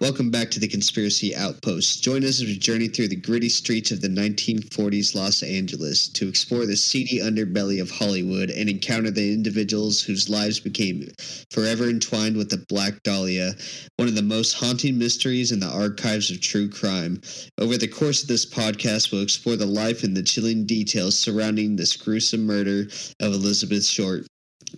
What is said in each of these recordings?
Welcome back to the Conspiracy Outpost. Join us as we journey through the gritty streets of the 1940s Los Angeles to explore the seedy underbelly of Hollywood and encounter the individuals whose lives became forever entwined with the Black Dahlia, one of the most haunting mysteries in the archives of true crime. Over the course of this podcast, we'll explore the life and the chilling details surrounding this gruesome murder of Elizabeth Short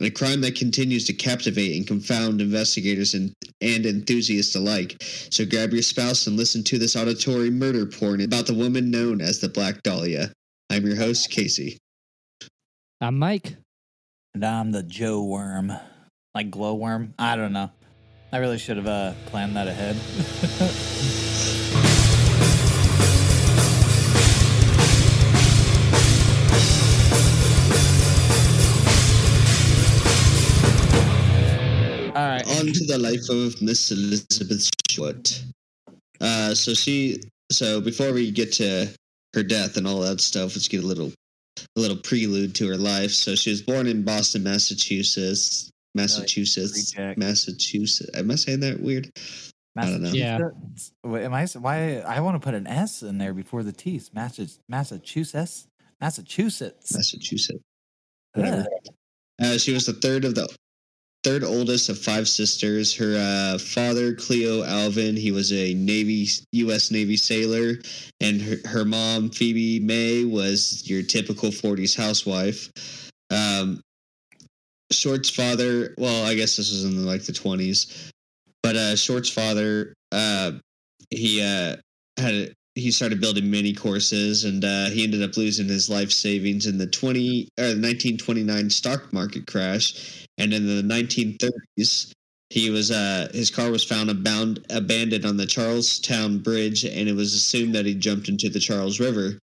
a crime that continues to captivate and confound investigators and, and enthusiasts alike. So grab your spouse and listen to this auditory murder porn about the woman known as the Black Dahlia. I'm your host, Casey. I'm Mike. And I'm the Joe Worm. Like glow worm? I don't know. I really should have uh, planned that ahead. right. On to the life of Miss Elizabeth Short. Uh, so she, so before we get to her death and all that stuff, let's get a little, a little prelude to her life. So she was born in Boston, Massachusetts. Massachusetts, Reject. Massachusetts. Am I saying that weird? I don't know. Yeah. Wait, am I? Why? I want to put an S in there before the T. Massa- Massachusetts. Massachusetts. Massachusetts. Ugh. Uh, she was the third of the third oldest of five sisters. Her uh, father, Cleo Alvin, he was a Navy U.S. Navy sailor, and her, her mom, Phoebe May, was your typical '40s housewife. Um, Short's father, well, I guess this was in like the 20s, but uh, Short's father, uh, he uh, had a, he started building mini courses and uh, he ended up losing his life savings in the 20 or the 1929 stock market crash. And in the 1930s he was uh his car was found abound, abandoned on the Charlestown Bridge and it was assumed that he jumped into the Charles River.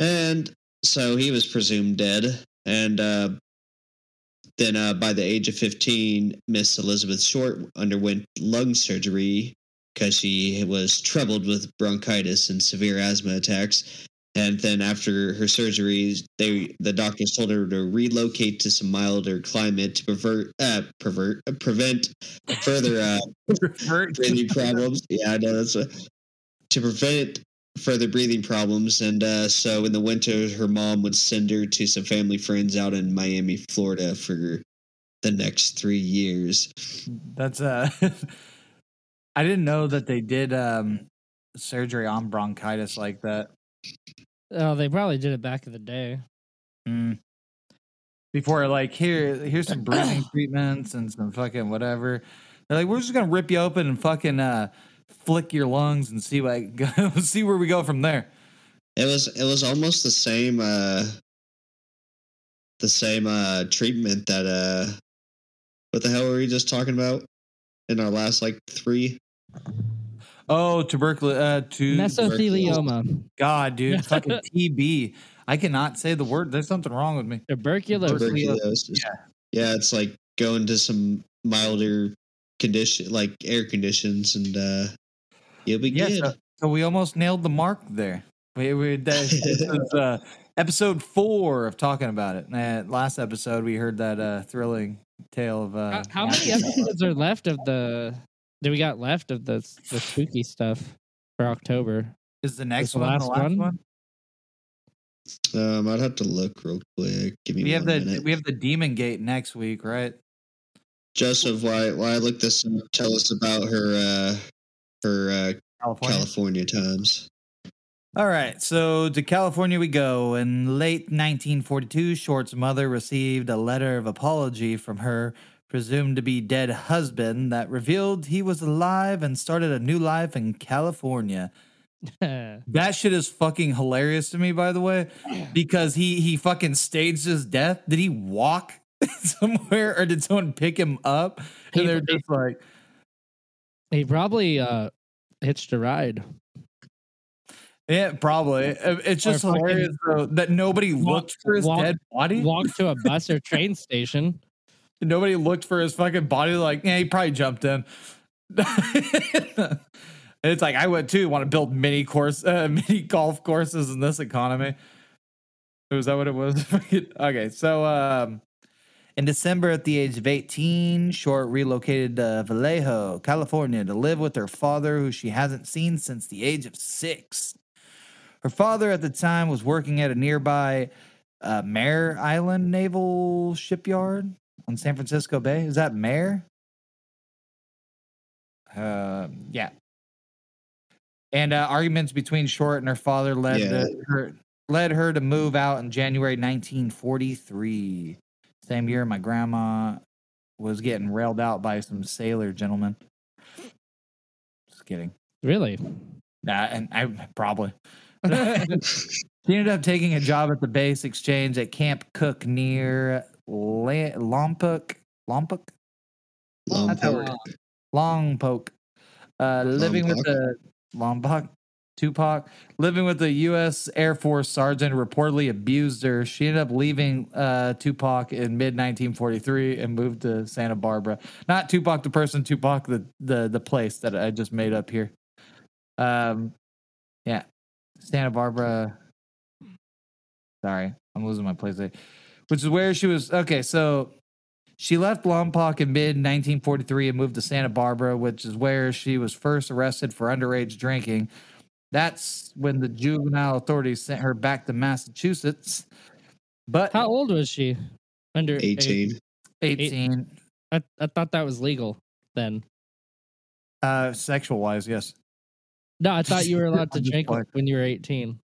And so he was presumed dead. And uh then uh, by the age of 15 miss elizabeth short underwent lung surgery because she was troubled with bronchitis and severe asthma attacks. And then after her surgeries, they the doctors told her to relocate to some milder climate to pervert, uh, pervert, uh, prevent further uh, breathing problems. Yeah, I know that's what, to prevent further breathing problems. And uh, so in the winter, her mom would send her to some family friends out in Miami, Florida, for the next three years. That's uh I didn't know that they did um surgery on bronchitis like that. Oh, they probably did it back in the day. Mm. Before like here here's some breathing treatments and some fucking whatever. They're like, we're just gonna rip you open and fucking uh flick your lungs and see like see where we go from there. It was it was almost the same uh the same uh treatment that uh what the hell were we just talking about in our last like three? Oh, tuberculosis uh to Mesothelioma. God, dude, fucking TB. I cannot say the word. There's something wrong with me. Tuberculosis. Tuberculosis. Yeah. Yeah, it's like going to some milder condition like air conditions and uh you'll be Yeah, good. so, so we almost nailed the mark there. We, we that, this was uh, episode four of talking about it. Uh, last episode, we heard that uh, thrilling tale of uh, How, how many episodes are left of the that we got left of the the spooky stuff for October? is the next Is the one last the last one? one? Um I'd have to look real quick. Give me We have the minute. we have the Demon Gate next week, right? Joseph, why why I look this up, tell us about her uh her uh California. California times. All right, so to California we go. In late 1942, Short's mother received a letter of apology from her presumed to be dead husband that revealed he was alive and started a new life in California. That shit is fucking hilarious to me, by the way, because he he fucking staged his death. Did he walk somewhere or did someone pick him up? He- they're just like, he probably uh hitched a ride. yeah, probably. Uh, It's Or just fucking hilarious though, that nobody walk- looked for his walk- dead body. Walked to a bus or train station. Nobody looked for his fucking body. Like, yeah, he probably jumped in. It's like I would too. Want to build mini course, uh, mini golf courses in this economy? Was that what it was? okay, so um, In December, at the age of 18, Short relocated to Vallejo, California to live with her father, who she hasn't seen since the age of six. Her father at the time was working at a nearby uh, Mare Island Naval Shipyard on San Francisco Bay. Is that Mayor? Uh, yeah. And uh, arguments between Short and her father led Yeah. to her led her to move out in January 1943. Same year, my grandma was getting railed out by some sailor gentlemen. Just kidding. Really? Nah, and I probably. She ended up taking a job at the base exchange at Camp Cooke near La- Lompoc. Lompoc? Lompoc. it- Longpoke. Uh, living with Lompoc? the Lompoc, Tupac, living with the U.S. Air Force sergeant who reportedly abused her. She ended up leaving uh, Tupac in mid 1943 and moved to Santa Barbara. Not Tupac the person, Tupac the the the place that I just made up here. Um, yeah, Santa Barbara. Sorry, I'm losing my place. There. Which is where she was. Okay, so she left Lompoc in mid 1943 and moved to Santa Barbara, which is where she was first arrested for underage drinking. That's when the juvenile authorities sent her back to Massachusetts. But How old was she? Under eight- 18. 18, I, I thought that was legal then. uh, sexual wise, yes. No, I thought you were allowed to drink when you were 18.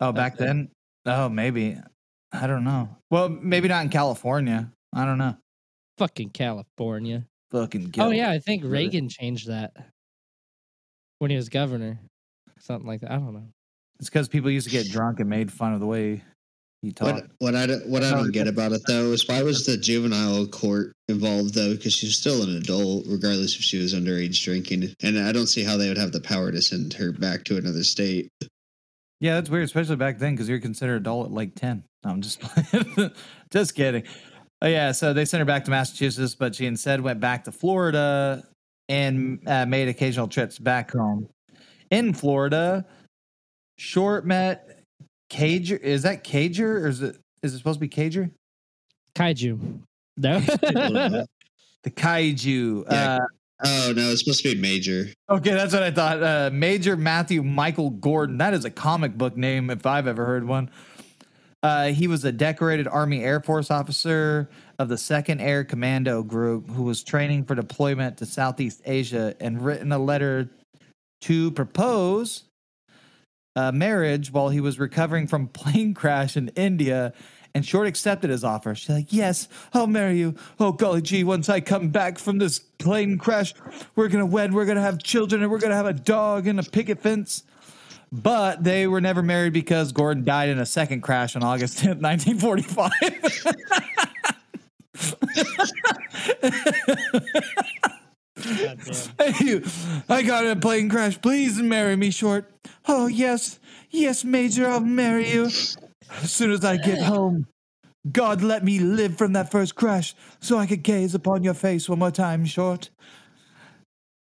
Oh, back Okay. then? Oh, maybe. I don't know. Well, maybe not in California. I don't know. Fucking California. Fucking Oh yeah, I think Reagan changed that when he was governor. Something like that. I don't know. It's because people used to get drunk and made fun of the way he talked. What what I don't- what I don't get about it though is why was the juvenile court involved though? Because she was still an adult, regardless if she was underage drinking, and I don't see how they would have the power to send her back to another state. Yeah, that's weird, especially back then because you're considered adult at like 10. No, I'm just playing. just kidding. Oh, yeah, so they sent her back to Massachusetts, but she instead went back to Florida and uh, made occasional trips back home. In Florida, Short met Cager. Is that Cager or is it is it supposed to be Cager? Kaiju. No. The Kaiju. Yeah. Uh, Oh no, it's supposed to be major. Okay, that's what I thought. Uh, Major Matthew Michael Gordon. That is a comic book name if I've ever heard one. Uh, he was a decorated Army Air Force officer of the 2nd Air Commando Group who was training for deployment to Southeast Asia and written a letter to propose uh, marriage while he was recovering from plane crash in India. And Short accepted his offer. She's like, "Yes, I'll marry you. Oh golly gee, once I come back from this plane crash, we're gonna wed. We're gonna have children, and we're gonna have a dog and a picket fence." But they were never married because Gordon died in a second crash on August 10th, 1945. Hey, I got in a plane crash. Please marry me, Short. Oh, yes. Yes, Major, I'll marry you. As soon as I get home, God let me live from that first crash so I could gaze upon your face one more time, Short.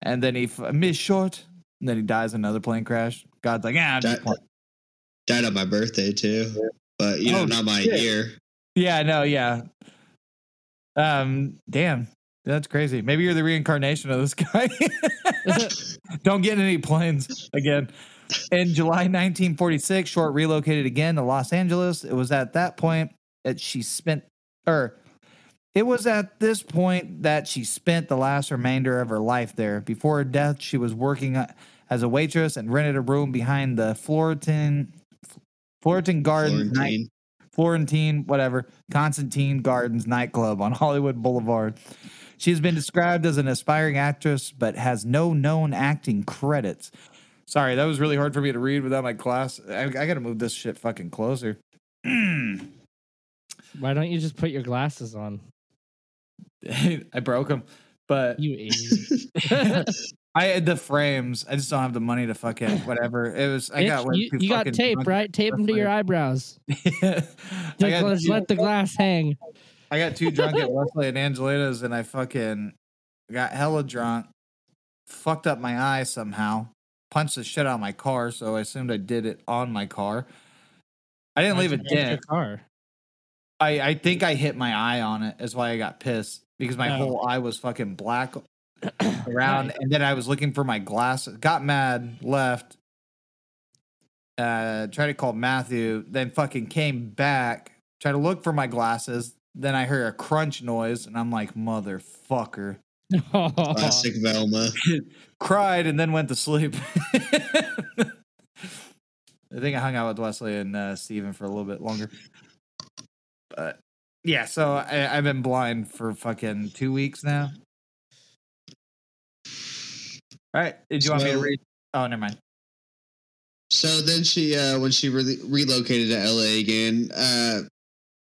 And then he f- missed Short. And then he dies in another plane crash. God's like, yeah, I'm just Died on my birthday too, but you know, Oh, not my shit. year. yeah, no, yeah. Um, damn, that's crazy. Maybe you're the reincarnation of this guy. Don't get in any planes again. In July 1946, Short relocated again to Los Angeles. It was at that point that she spent, or it was at this point that she spent the last remainder of her life there. Before her death, she was working uh, as a waitress and rented a room behind the Florentine, Florentine Gardens night Florentine. Florentine, whatever, Constantine Gardens nightclub on Hollywood Boulevard. She has been described as an aspiring actress, but has no known acting credits. Sorry, that was really hard for me to read without my glass. I, I got to move this shit fucking closer. Why don't you just put your glasses on? I broke them, but You idiot. I had the frames. I just don't have the money to fucking whatever. It was. I got Bitch, you, you got tape, right? Tape them to your eyebrows. Just got let's too- let the glass hang. I got too drunk at Wesley and Angelina's and I fucking got hella drunk, fucked up my eye somehow, punched the shit out of my car, so I assumed I did it on my car. I didn't leave a Why'd you paint your dent. Car. I I think I hit my eye on it. That's why I got pissed because my Oh. whole eye was fucking black around, Nice. and then I was looking for my glasses. Got mad, left. Uh, tried to call Matthew, then fucking came back. Tried to look for my glasses. Then I heard a crunch noise, and I'm like, motherfucker. Classic Velma. Cried and then went to sleep. I think I hung out with Wesley and uh, Steven for a little bit longer. But yeah, so I, I've been blind for fucking two weeks now. All right. Did you want me to read? Oh, never mind. So then she, uh, when she re- relocated to LA again, uh,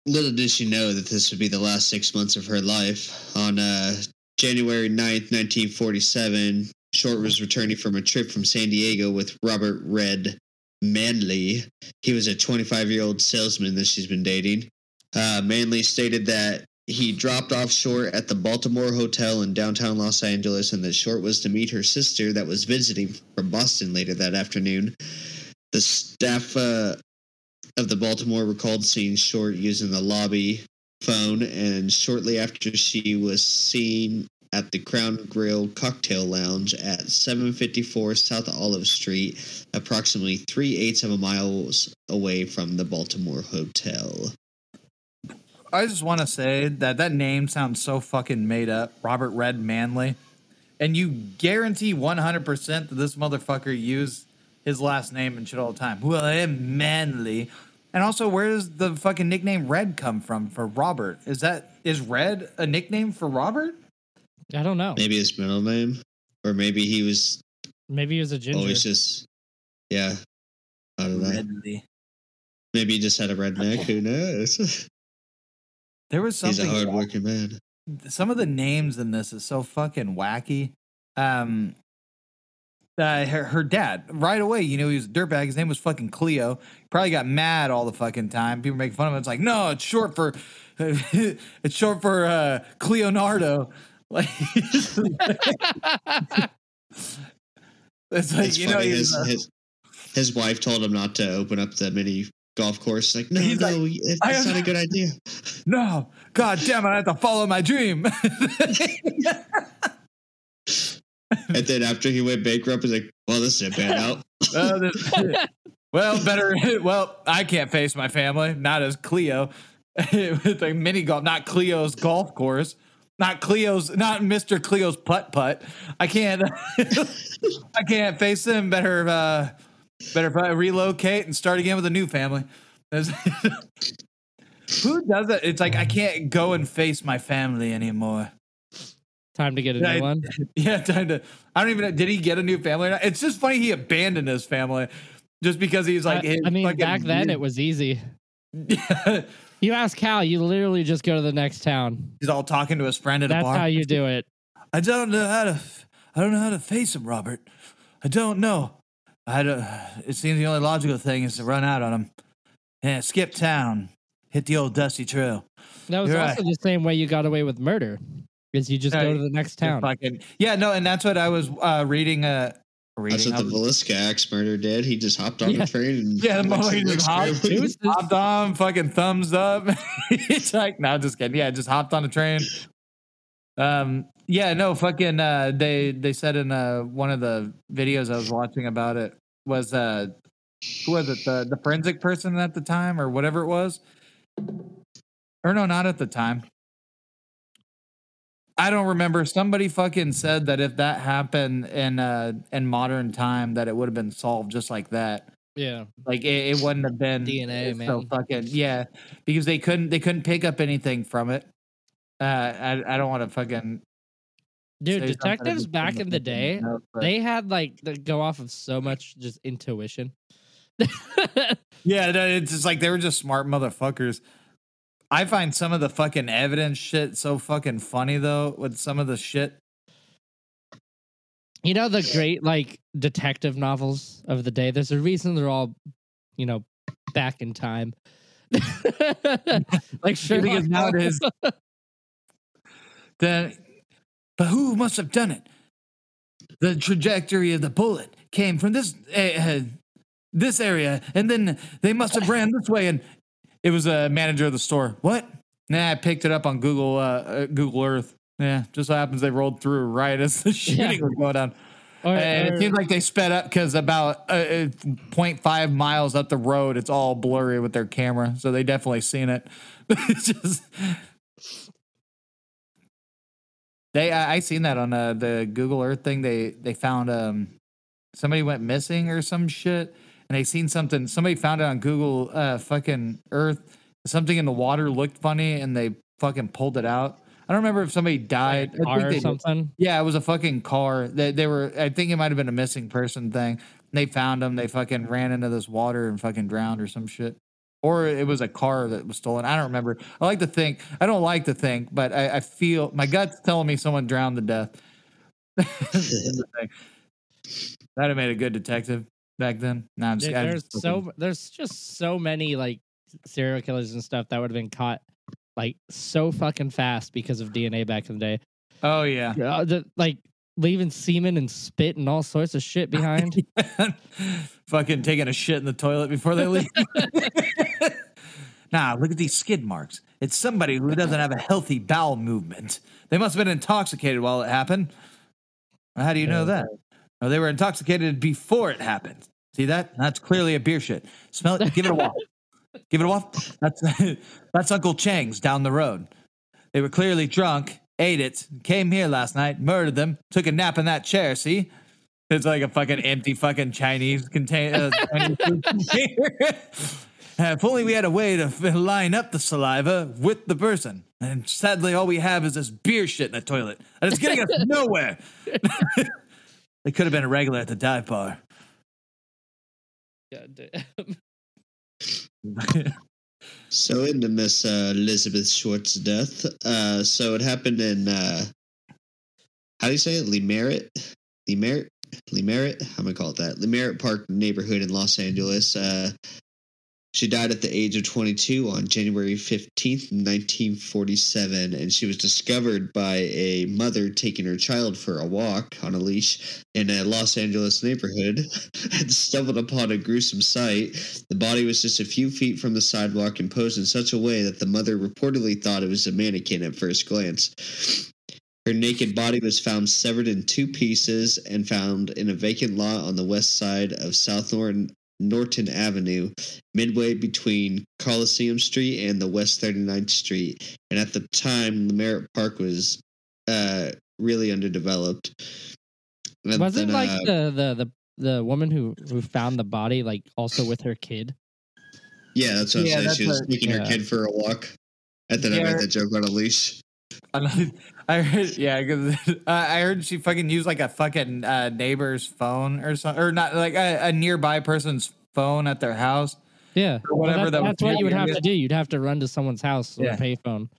little did she know that this would be the last six months of her life. On uh, January 9th, 1947, Short was returning from a trip from San Diego with Robert Red Manley. He was a 25 year old salesman that she's been dating. Uh, Manley stated that he dropped off Short at the Baltimore Hotel in downtown Los Angeles and that Short was to meet her sister that was visiting from Boston later that afternoon. The staff uh, of the Baltimore recalled seeing Short using the lobby phone, and shortly after she was seen at the Crown Grill Cocktail Lounge at 754 South Olive Street, approximately three eighths of a mile away from the Baltimore Hotel. I just want to say that that name sounds so fucking made up. Robert Red Manley. And you guarantee 100% that this motherfucker used his last name and shit all the time. Well, eh, I am manly. And also, where does the fucking nickname Red come from for Robert? Is that is Red a nickname for Robert? I don't know. Maybe his middle name, or maybe he was Maybe he was a ginger. always just, yeah. I don't know. Redley. Maybe he just had a redneck. Who knows? There was something. He's a hardworking man. some of the names in this is so fucking wacky. Um, uh, her, her dad right away, you know, he was a dirtbag. His name was fucking Cleo. Probably got mad all the fucking time. People make fun of him. It's like, no, it's short for, it's short for uh, Cleonardo. Like, it's like It's you know, funny. he's, His, his his wife told him not to open up the mini golf course. Like, no, He's no, like, it's not a good idea. no, god damn it, I have to follow my dream. And then after he went bankrupt, he's like, well, this is a bad out. well, this- well, better. Well, I can't face my family. Not as Cleo with a mini golf. Not Cleo's golf course. Not Cleo's. Not Mister Cleo's putt putt. I can't. I can't face him. Better. uh Better probably relocate and start again with a new family. Who does it? It's like I can't go and face my family anymore. Time to get a new I- one. Yeah, time to. I don't even. know. Did he get a new family? Or not? It's just funny he abandoned his family just because he's like. I, I mean, back then it was easy. You ask Cal, you literally just go to the next town. he's all talking to his friend at a bar. That's how you do it. I don't know how to. I don't know how to face him, Robert. I don't know. I don't, it seems the only logical thing is to run out on him. Yeah, skip town, hit the old dusty trail. That was You're also the same way you got away with murder. Is you just Yeah, go to the next town. fucking- yeah, no, and that's what I was uh, reading. Uh, reading. That's what the was- Villisca axe murder did. He just hopped on Yeah. the train and Yeah, the went to motherfucker the just next hopped- family. It was just- hopped on, fucking thumbs up. it's like, no, just kidding. Yeah, just hopped on a train. Um, yeah, no, fucking. Uh, they they said in uh one of the videos I was watching about it was uh, who was it the the forensic person at the time or whatever it was, or no, not at the time. I don't remember. Somebody fucking said that if that happened in uh in modern time, that it would have been solved just like that. yeah. Like it, it wouldn't have been DNA, man. so fucking yeah, because they couldn't they couldn't pick up anything from it. Uh, I I don't want to fucking Dude, say something I detectives back in the day, know, they had like they go off of so much just intuition. yeah, it's just like they were just smart motherfuckers. I find some of the fucking evidence shit so fucking funny though. With some of the shit, you know the great like detective novels of the day. There's a reason they're all, you know, back in time. like sure, because nowadays, then, but who must have done it? The trajectory of the bullet came from this uh, this area, and then they must have ran this way, and It was a manager of the store. What? Nah, I picked it up on Google uh, uh, Google Earth. Yeah, just so happens they rolled through right as the shooting Yeah. was going down. Or, And or- it seems like they sped up because about uh, uh, 0.5 miles up the road, it's all blurry with their camera. So they definitely seen it. It's just they, I, I seen that on uh, the Google Earth thing. They they found um somebody went missing or some shit, and they seen something. Somebody found it on Google uh fucking Earth. Something in the water looked funny, and they fucking pulled it out. I don't remember if somebody died. I car or something. Yeah, it was a fucking car. They they were. I think it might have been a missing person thing. They found them. They fucking ran into this water and fucking drowned or some shit. Or it was a car that was stolen. I don't remember. I like to think. I don't like to think, but I, I feel my gut's telling me someone drowned to death. In the thing. That'd have made a good detective back then. No, I'm just, Dude, there's just so there's just so many like serial killers and stuff that would have been caught like so fucking fast because of DNA back in the day. Oh yeah. Uh, the, like leaving semen and spit and all sorts of shit behind. fucking taking a shit in the toilet before they leave. nah, look at these skid marks. It's somebody who doesn't have a healthy bowel movement. They must have been intoxicated while it happened. Well, How do you know that? No, they were intoxicated before it happened. See that? That's clearly a beer shit. Smell it. Give it a waft. Give it a waft. That's that's Uncle Chang's down the road. They were clearly drunk, ate it, came here last night, murdered them, took a nap in that chair. See, it's like a fucking empty fucking Chinese container. Uh, container. Uh, if only we had a way to line up the saliva with the person. And sadly, all we have is this beer shit in the toilet, and it's getting us nowhere. they could have been a regular at the dive bar. God damn. So into Miss uh, Elizabeth Schwartz's death. Uh, so it happened in uh, how do you say it? Lemerritt, Lemerritt, Lemerritt. How am I call it that? Leimert Park neighborhood in Los Angeles. She died at the age of 22 on January 15th, 1947, and she was discovered by a mother taking her child for a walk on a leash in a Los Angeles neighborhood and stumbled upon a gruesome sight. The body was just a few feet from the sidewalk and posed in such a way that the mother reportedly thought it was a mannequin at first glance. Her naked body was found severed in two pieces and found in a vacant lot on the west side of South Norton, Norton Avenue, midway between Coliseum Street and the West 39th Street. And at the time, the Merritt Park was uh, really underdeveloped. And Wasn't then, like uh, the, the the the woman who who found the body like also with her kid? Yeah, that's what Yeah, I'm saying. She was what- taking her kid for a walk. And then I Yeah. made that joke on a leash. I heard, yeah, because I heard she fucking used like a fucking uh, neighbor's phone or something, or not like a, a nearby person's phone at their house. Yeah, Or whatever Well, that that, that's what you would have to do. You'd have to run to someone's house with Yeah. a payphone.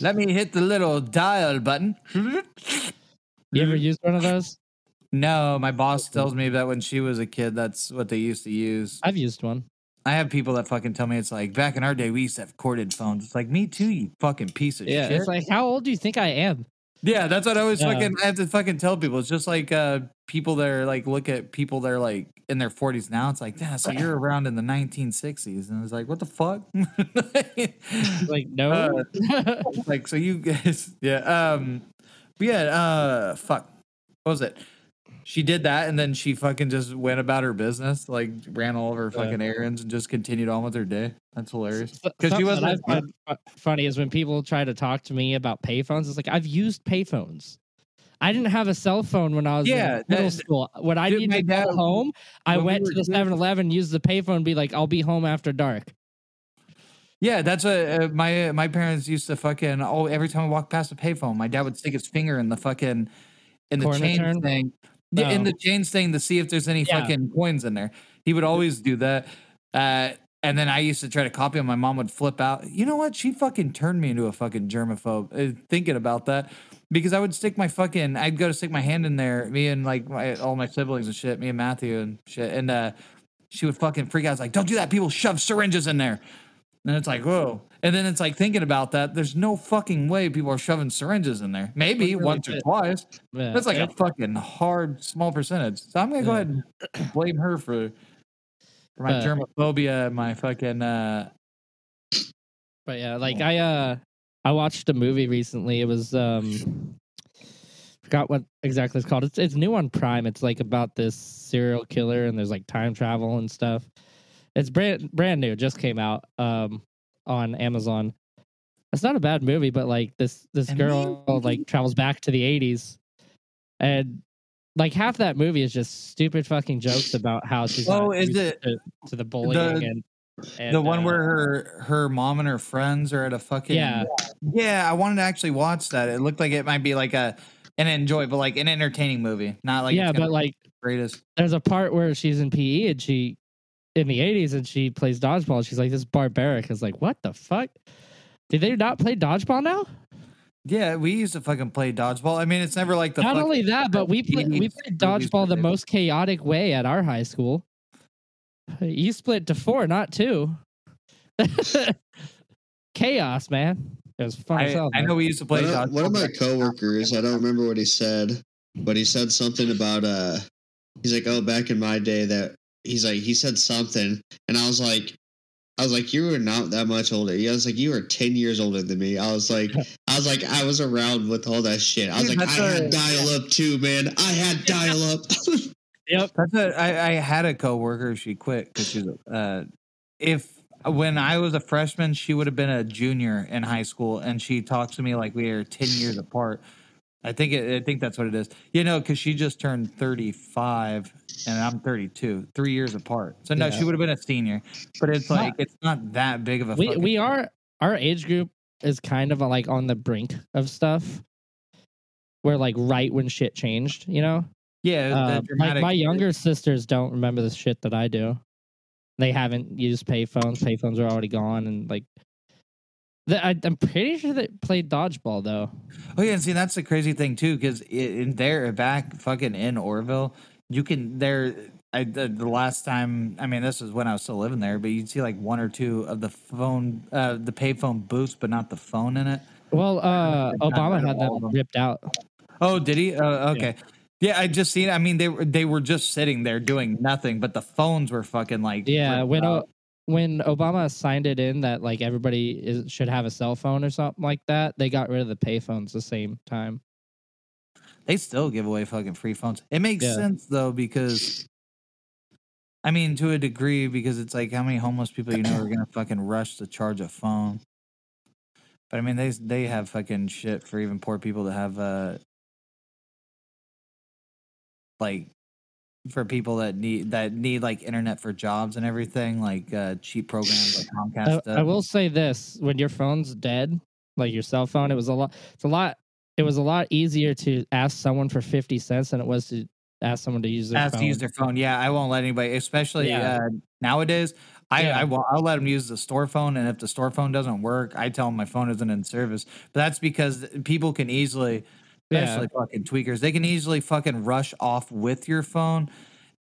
Let me hit the little dial button. You ever used one of those? No, my boss tells me that when she was a kid, that's what they used to use. I've used one. I have people that fucking tell me it's like back in our day we used to have corded phones. It's like me too, you fucking piece of shit. It's like, how old do you think I am? Yeah, that's what I always Yeah. fucking I have to fucking tell people. It's just like uh people that are like look at people that are like in their forties now. It's like, yeah, so you're around in the nineteen sixties. And it's like, what the fuck? Like, no. like so you guys yeah, um but yeah, uh fuck. What was it? She did that and then she fucking just went about her business, like ran all of her Yeah. fucking errands and just continued on with her day. That's hilarious. Because she wasn't find funny is when people try to talk to me about payphones. It's like I've used payphones. I didn't have a cell phone when I was Yeah, in middle that- school. When I needed my to go dad- home, I when we went to the kids- 7-Eleven, used the payphone, and be like, "I'll be home after dark." Yeah, that's what uh, my my parents used to fucking. Oh, every time I walked past a payphone, my dad would stick his finger in the fucking in the Corner change turn? thing, yeah, in the change thing to see if there's any Yeah. fucking coins in there. He would always do that. Uh, and then I used to try to copy him. My mom would flip out. You know what? She fucking turned me into a fucking germaphobe. Uh, thinking about that, because I would stick my fucking. I'd go to stick my hand in there. Me and like my, all my siblings and shit. Me and Matthew and shit. And uh, she would fucking freak out. It's like, don't do that. People shove syringes in there. And it's like, whoa. And then it's like thinking about that. There's no fucking way people are shoving syringes in there. Maybe really once or twice. Yeah, That's like a fucking hard small percentage. So I'm gonna go Yeah. ahead and blame her for for my But- germophobia and my fucking uh But yeah, like I uh I watched a movie recently. It was um forgot what exactly it's called. It's it's new on Prime. It's like about this serial killer and there's like time travel and stuff. It's brand brand new, just came out um on Amazon. It's not a bad movie, but like this this girl like travels back to the 80s and like half that movie is just stupid fucking jokes about how she's Oh, is it to, to the bullying and, and the one uh, where her her mom and her friends are at a fucking Yeah. yeah. I wanted to actually watch that. It looked like it might be like a an enjoy, but like an entertaining movie, not like yeah, but like greatest. there's a part where she's in PE and she in the 80s and she plays dodgeball. She's like, this barbaric. is like, what the fuck? Did they not play dodgeball now? Yeah, we used to fucking play dodgeball. I mean, it's never like the not only that, but we play, we played dodgeball the most chaotic way at our high school. You split to four, not two. Chaos, man. It was fun. I, hell, I know we used to play One of, dodgeball. one of my back- coworkers, I don't remember what he said, but he said something about uh he's like, Oh, back in my day that he's like he said something and I was like I was like, You were not that much older. He was like, You were ten years older than me. I was like I was like, I was around with all that shit. I was Dude, like, I that's had dial up too, man. I had dial up. Yep. That's a, I, I had a coworker. She quit because she's uh, if when I was a freshman, she would have been a junior in high school, and she talks to me like we are ten years apart. I think it, I think that's what it is. You know, because she just turned thirty five, and I'm thirty two, three years apart. So no, Yeah. she would have been a senior. But it's Not- like it's not that big of a. we we are our age group is kind of like on the brink of stuff. Where like right when shit changed, you know. yeah. Uh, dramatic- my younger sisters don't remember the shit that I do. They haven't used payphones. Payphones are already gone, and like, the, I, I'm pretty sure they played dodgeball though. Oh yeah, and see that's the crazy thing too, because in there back fucking in Orville, you can there. I the, the last time, I mean, this is when I was still living there, but you'd see like one or two of the phone, uh, the payphone booths, but not the phone in it. Well, uh, Obama had all of them them. ripped out. Oh, did he? Uh, okay. Yeah. I just seen. I mean, they were they were just sitting there doing nothing, but the phones were fucking like. Yeah, when o- when Obama signed it in that like everybody is, should have a cell phone or something like that, they got rid of the payphones the same time. They still give away fucking free phones. It makes Yeah. sense though because I mean to a degree because it's like how many homeless people you know are gonna fucking rush to charge a phone. But I mean they they have fucking shit for even poor people to have uh like for people that need that need like internet for jobs and everything, like uh cheap programs like Comcast I. I will say this: when your phone's dead, like your cell phone, it was a lot. It's a lot. It was a lot easier to ask someone for fifty cents than it was to ask someone to use their Ask phone. to use their phone. Yeah, I won't let anybody, especially Yeah. uh, nowadays. I, Yeah. I will, I'll let them use the store phone, and if the store phone doesn't work, I tell them my phone isn't in service. But that's because people can easily, Yeah. especially fucking tweakers, they can easily fucking rush off with your phone.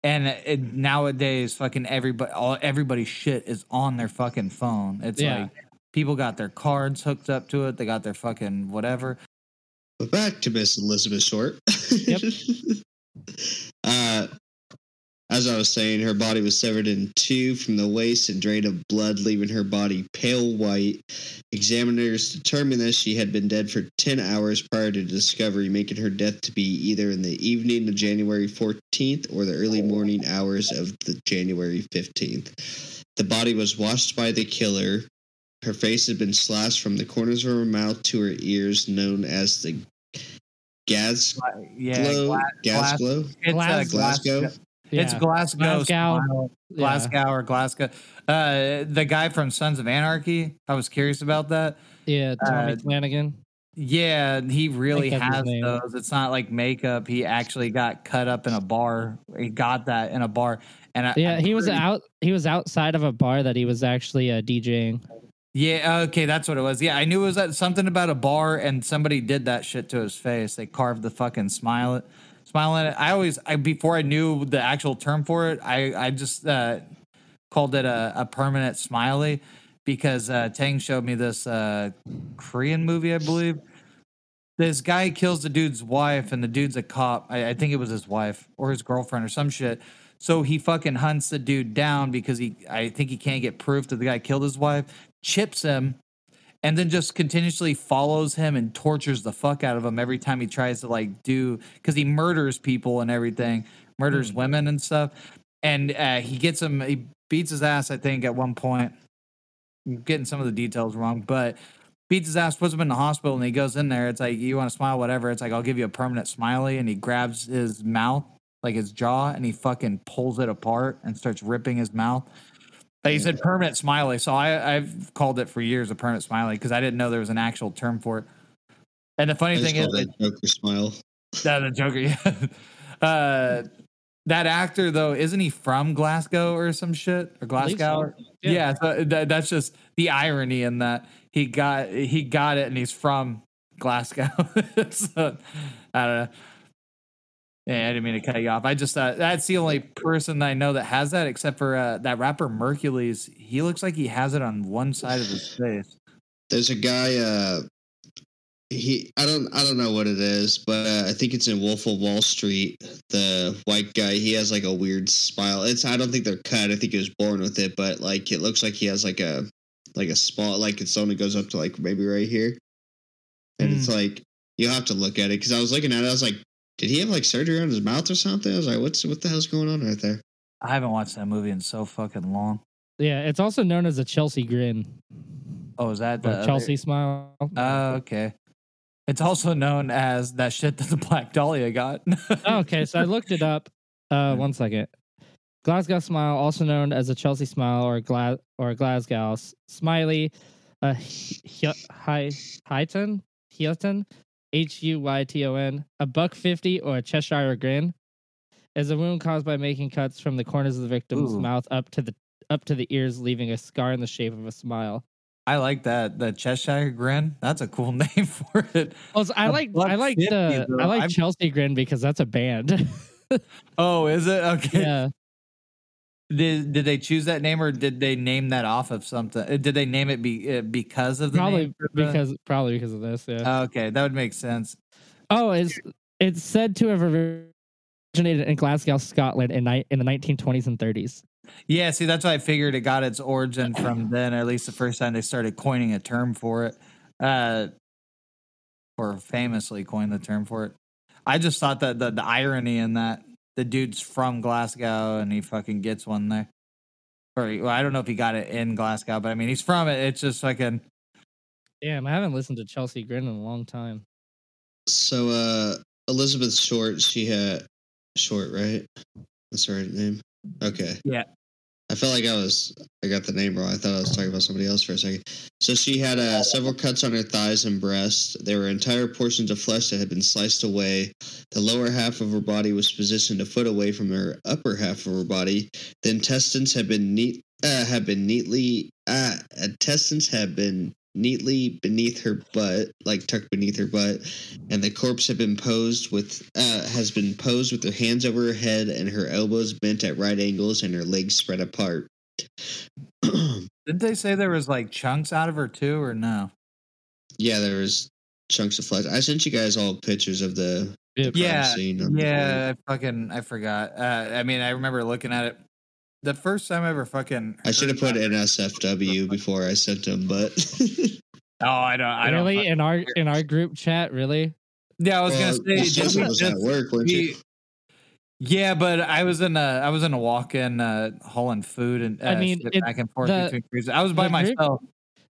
And it, nowadays, fucking everybody, all everybody's shit is on their fucking phone. It's Yeah. like people got their cards hooked up to it. They got their fucking whatever. But back to Miss Elizabeth Short. Yep. uh, as I was saying, her body was severed in two from the waist and drained of blood, leaving her body pale white. Examiners determined that she had been dead for 10 hours prior to discovery, making her death to be either in the evening of January 14th or the early morning hours of the January 15th. The body was washed by the killer. Her face had been slashed from the corners of her mouth to her ears, known as the gas Yeah, glow, gla- gas glow, it's Glass- Glasgow. It's Yeah. Glasgow. Glasgow. Yeah. Glasgow or Glasgow. Uh, the guy from Sons of Anarchy. I was curious about that. Yeah, Tommy Uh, Flanagan. Yeah, he really has those. It's not like makeup. He actually got cut up in a bar. He got that in a bar, and I, Yeah, I'm he was pretty- out. He was outside of a bar that he was actually uh, DJing. Yeah, okay, that's what it was. Yeah, I knew it was something about a bar, and somebody did that shit to his face. They carved the fucking smile smile in it. I always, I before I knew the actual term for it, I I just uh, called it a, a permanent smiley because uh, Tang showed me this uh, Korean movie, I believe. This guy kills the dude's wife, and the dude's a cop. I, I think it was his wife or his girlfriend or some shit. So he fucking hunts the dude down because he, I think he can't get proof that the guy killed his wife chips him, and then just continuously follows him and tortures the fuck out of him every time he tries to like do because he murders people and everything, murders Hmm. women and stuff. And uh, he gets him, he beats his ass, I think, at one point. I'm getting some of the details wrong, but beats his ass, puts him in the hospital, and he goes in there. It's like, you want to smile, whatever. It's like, I'll give you a permanent smiley. And he grabs his mouth, like his jaw, and he fucking pulls it apart and starts ripping his mouth. He said permanent smiley. So I, I've called it for years a permanent smiley because I didn't know there was an actual term for it. And the funny thing is, it Joker smile. that the Joker, yeah. Uh, that actor though, isn't he from Glasgow or some shit or Glasgow? so. Yeah. Yeah, so that, that's just the irony in that he got he got it and he's from Glasgow. so, I don't know. Yeah, I didn't mean to cut you off. I just uh, that's the only person I know that has that, except for uh, that rapper Merkules. He looks like he has it on one side of his face. There's a guy. Uh, he I don't I don't know what it is, but uh, I think it's in Wolf of Wall Street. The white guy. He has like a weird smile. It's I don't think they're cut. I think he was born with it, but like it looks like he has like a like a small like it's only goes up to like maybe right here, and it's like you have to look at it because I was looking at it. I was like, did he have like surgery on his mouth or something? I was like, what's what the hell's going on right there? I haven't watched that movie in so fucking long. Yeah, it's also known as a Chelsea grin Oh, is that the or other- Chelsea smile. Oh, okay. It's also known as that shit that the Black Dahlia got. Oh, okay, so I looked it up. Uh, one second. Glasgow smile, also known as a Chelsea smile or Gla- or Glasgow s- smiley, uh, hi Huyton Hilton, H U Y T O N, a buck fifty or a Cheshire grin, is a wound caused by making cuts from the corners of the victim's Ooh. mouth up to the up to the ears, leaving a scar in the shape of a smile. I like that. The Cheshire grin. That's a cool name for it. Also, I like I like 50 the though. I like I'm- Chelsea grin because that's a band. Oh, is it? Okay. yeah. Did did they choose that name or did they name that off of something? Uh, Did they name it be, uh, because of the probably name for the- because probably because of this. Yeah. okay, that would make sense. oh, it's it's said to have originated in Glasgow, Scotland, in ni- in the 1920s and 30s. Yeah, see, that's why I figured it got its origin from then, or at least the first time they started coining a term for it, uh, or famously coined the term for it. I just thought that the, the irony in that the dude's from Glasgow and he fucking gets one there. Or well, I don't know if he got it in Glasgow, but I mean, he's from it. It's just fucking. Damn, I haven't listened to Chelsea Grin in a long time. So uh Elizabeth Short, she had Short, right? That's her name. Okay. Yeah. I felt like I was I got the name wrong. I thought I was talking about somebody else for a second. So she had uh, several cuts on her thighs and breast. There were entire portions of flesh that had been sliced away. The lower half of her body was positioned a foot away from her upper half of her body. The intestines had been neat uh, had been neatly uh, intestines had been neatly beneath her butt, like tucked beneath her butt, and the corpse had been posed with uh, has been posed with her hands over her head and her elbows bent at right angles and her legs spread apart. Didn't they say there was like chunks out of her too, or no? yeah, there was chunks of flesh. I sent you guys all pictures of the Yep. Yeah, scene. on the Yeah, I fucking I forgot. Uh, I mean, I remember looking at it. The first time I ever fucking. I should have put NSFW before I sent them, but Oh, I don't. I don't. really in our in our group chat, really? Yeah, I was Well, gonna say. Joseph did was at just- work, weren't you? Yeah, but I was in a I was in a walk in uh, hauling food and uh, I mean, it- back and forth the- between cruises. I was by the group- myself.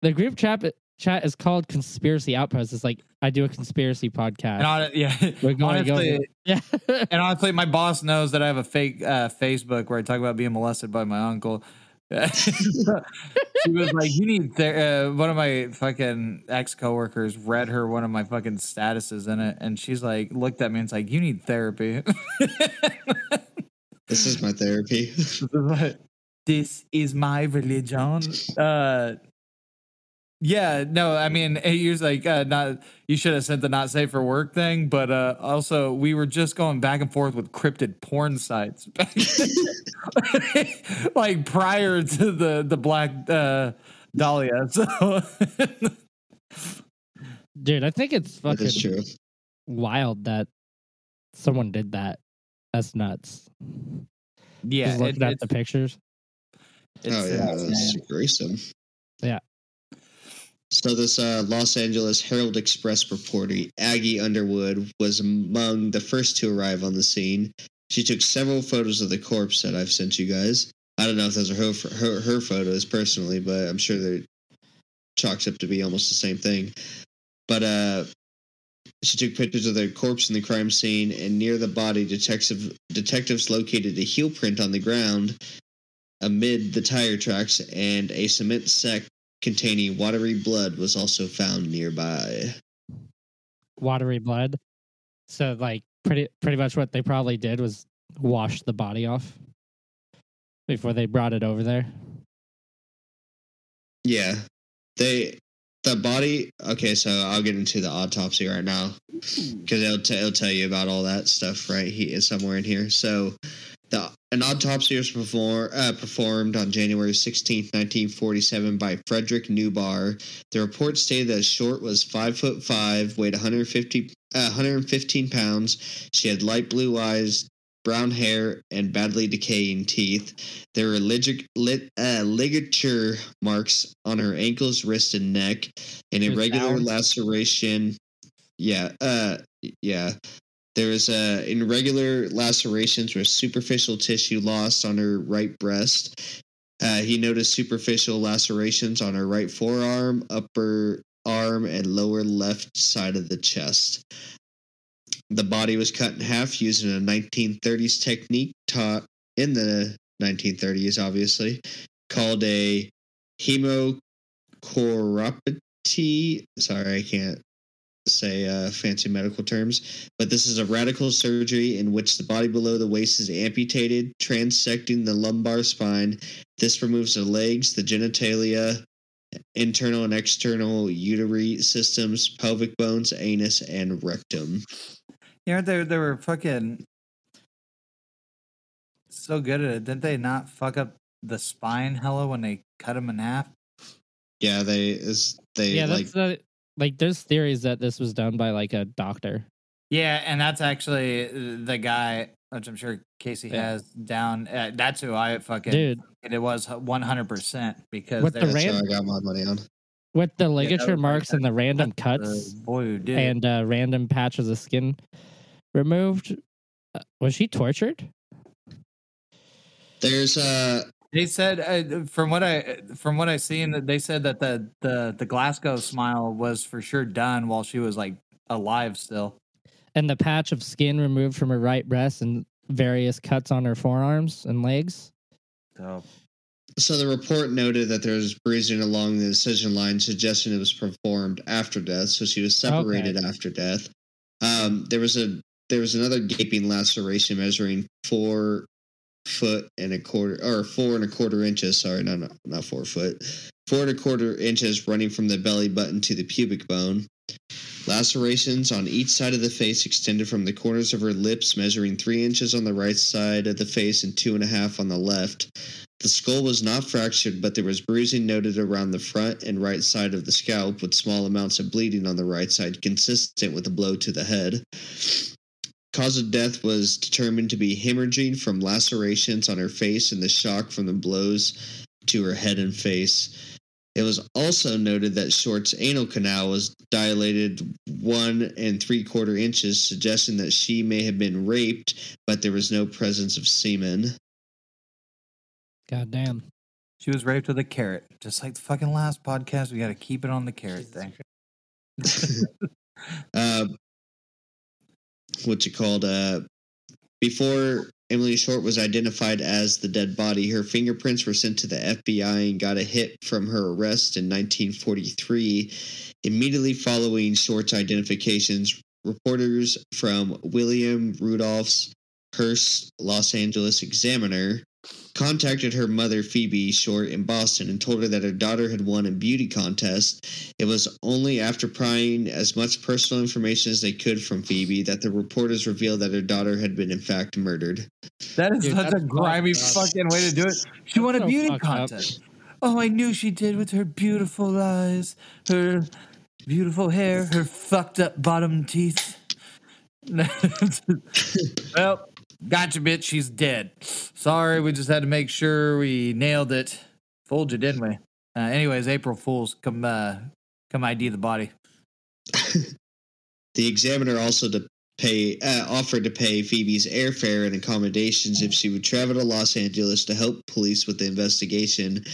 The group chat chat is called Conspiracy Outpost. It's like I do a conspiracy podcast. And on, yeah, We're going to honestly, go. Yeah. and honestly, my boss knows that I have a fake uh, Facebook where I talk about being molested by my uncle. she was like, "You need ther-, uh, one of my fucking ex coworkers read her one of my fucking statuses in it, and she's like, looked at me and it's like, "You need therapy." this is my therapy. this is my religion. Uh, yeah, no, I mean, he was like, uh, not you should have sent the not safe for work thing, but uh, also we were just going back and forth with cryptid porn sites, like prior to the the Black uh, Dahlia. So Dude, I think it's fucking is true. wild that someone did that. That's nuts. yeah, Just it- looking at it's, the pictures. it's oh yeah, insane. that's gruesome. So this uh, Los Angeles Herald Express reporter, Aggie Underwood, was among the first to arrive on the scene. She took several photos of the corpse that I've sent you guys. I don't know if those are her her, her photos personally, but I'm sure they're chalked up to be almost the same thing. But uh, she took pictures of the corpse in the crime scene, and near the body, detective detectives located a heel print on the ground amid the tire tracks, and a cement sack containing watery blood was also found nearby. Watery blood. So like pretty pretty much what they probably did was wash the body off before they brought it over there. Yeah, they the body. Okay, so I'll get into the autopsy right now because it'll, t- it'll tell you about all that stuff right here somewhere in here. So, the an autopsy was perform, uh, performed on January 16, 1947, by Frederick Newbarr. The report stated that Short was five foot five, weighed 150, uh, 115 pounds. She had light blue eyes, brown hair, and badly decaying teeth. There were lig- lit, uh, ligature marks on her ankles, wrist, and neck, an irregular laceration. Yeah, uh, yeah. There was uh, irregular lacerations with superficial tissue lost on her right breast. Uh, he noticed superficial lacerations on her right forearm, upper arm, and lower left side of the chest. The body was cut in half using a 1930s technique taught in the 1930s, obviously, called a hemocoropathy. Sorry, I can't say uh, fancy medical terms, but this is a radical surgery in which the body below the waist is amputated, transecting the lumbar spine. This removes the legs, the genitalia, internal and external uterine systems, pelvic bones, anus, and rectum. You know, they they were fucking so good at it. Didn't they not fuck up the spine hella when they cut him in half? Yeah, they is they yeah, like that's uh, like there's theories that this was done by like a doctor. Yeah, and that's actually uh, the guy, which I'm sure Casey Yeah. has down. Uh, that's who I fucking. Dude, It was 100 percent because With the there's ran- I got my money on. with the that ligature was like marks and the random the cuts boy who did and uh, random patches of skin removed, uh, was she tortured? There's uh They said uh, from what I from what I seen that they said that the the the Glasgow smile was for sure done while she was like alive still. And the patch of skin removed from her right breast and various cuts on her forearms and legs. So So the report noted that there was bruising along the incision line, suggesting it was performed after death. So she was separated after death. Um, there was a there was another gaping laceration measuring four foot and a quarter or four and a quarter inches. Sorry, no, no, not four foot, four and a quarter inches running from the belly button to the pubic bone. Lacerations on each side of the face extended from the corners of her lips, measuring three inches on the right side of the face and two and a half on the left. The skull was not fractured, but there was bruising noted around the front and right side of the scalp, with small amounts of bleeding on the right side, consistent with a blow to the head. Cause of death was determined to be hemorrhaging from lacerations on her face and the shock from the blows to her head and face. It was also noted that Short's anal canal was dilated one and three quarter inches, suggesting that she may have been raped, but there was no presence of semen. God damn. she was raped with a carrot, just like the fucking last podcast. We got to keep it on the carrot thing. uh, what's it called? Uh, before Emily Short was identified as the dead body, her fingerprints were sent to the FBI and got a hit from her arrest in 1943. Immediately following Short's identifications, reporters from William Rudolph's Hearst Los Angeles Examiner contacted her mother Phoebe Short in Boston and told her that her daughter had won a beauty contest. It was only after prying as much personal information as they could from Phoebe that the reporters revealed that her daughter had been in fact murdered. That is Dude, such a grimy up. fucking way to do it. She won a so beauty fucked up. contest. Oh, I knew she did with her beautiful eyes, her beautiful hair, her fucked up bottom teeth. well, gotcha, bitch. She's dead. Sorry, we just had to make sure we nailed it. Fooled you, didn't we? Uh, anyways, April Fools, come uh, Come ID the body. the examiner also to pay uh, offered to pay Phoebe's airfare and accommodations if she would travel to Los Angeles to help police with the investigation.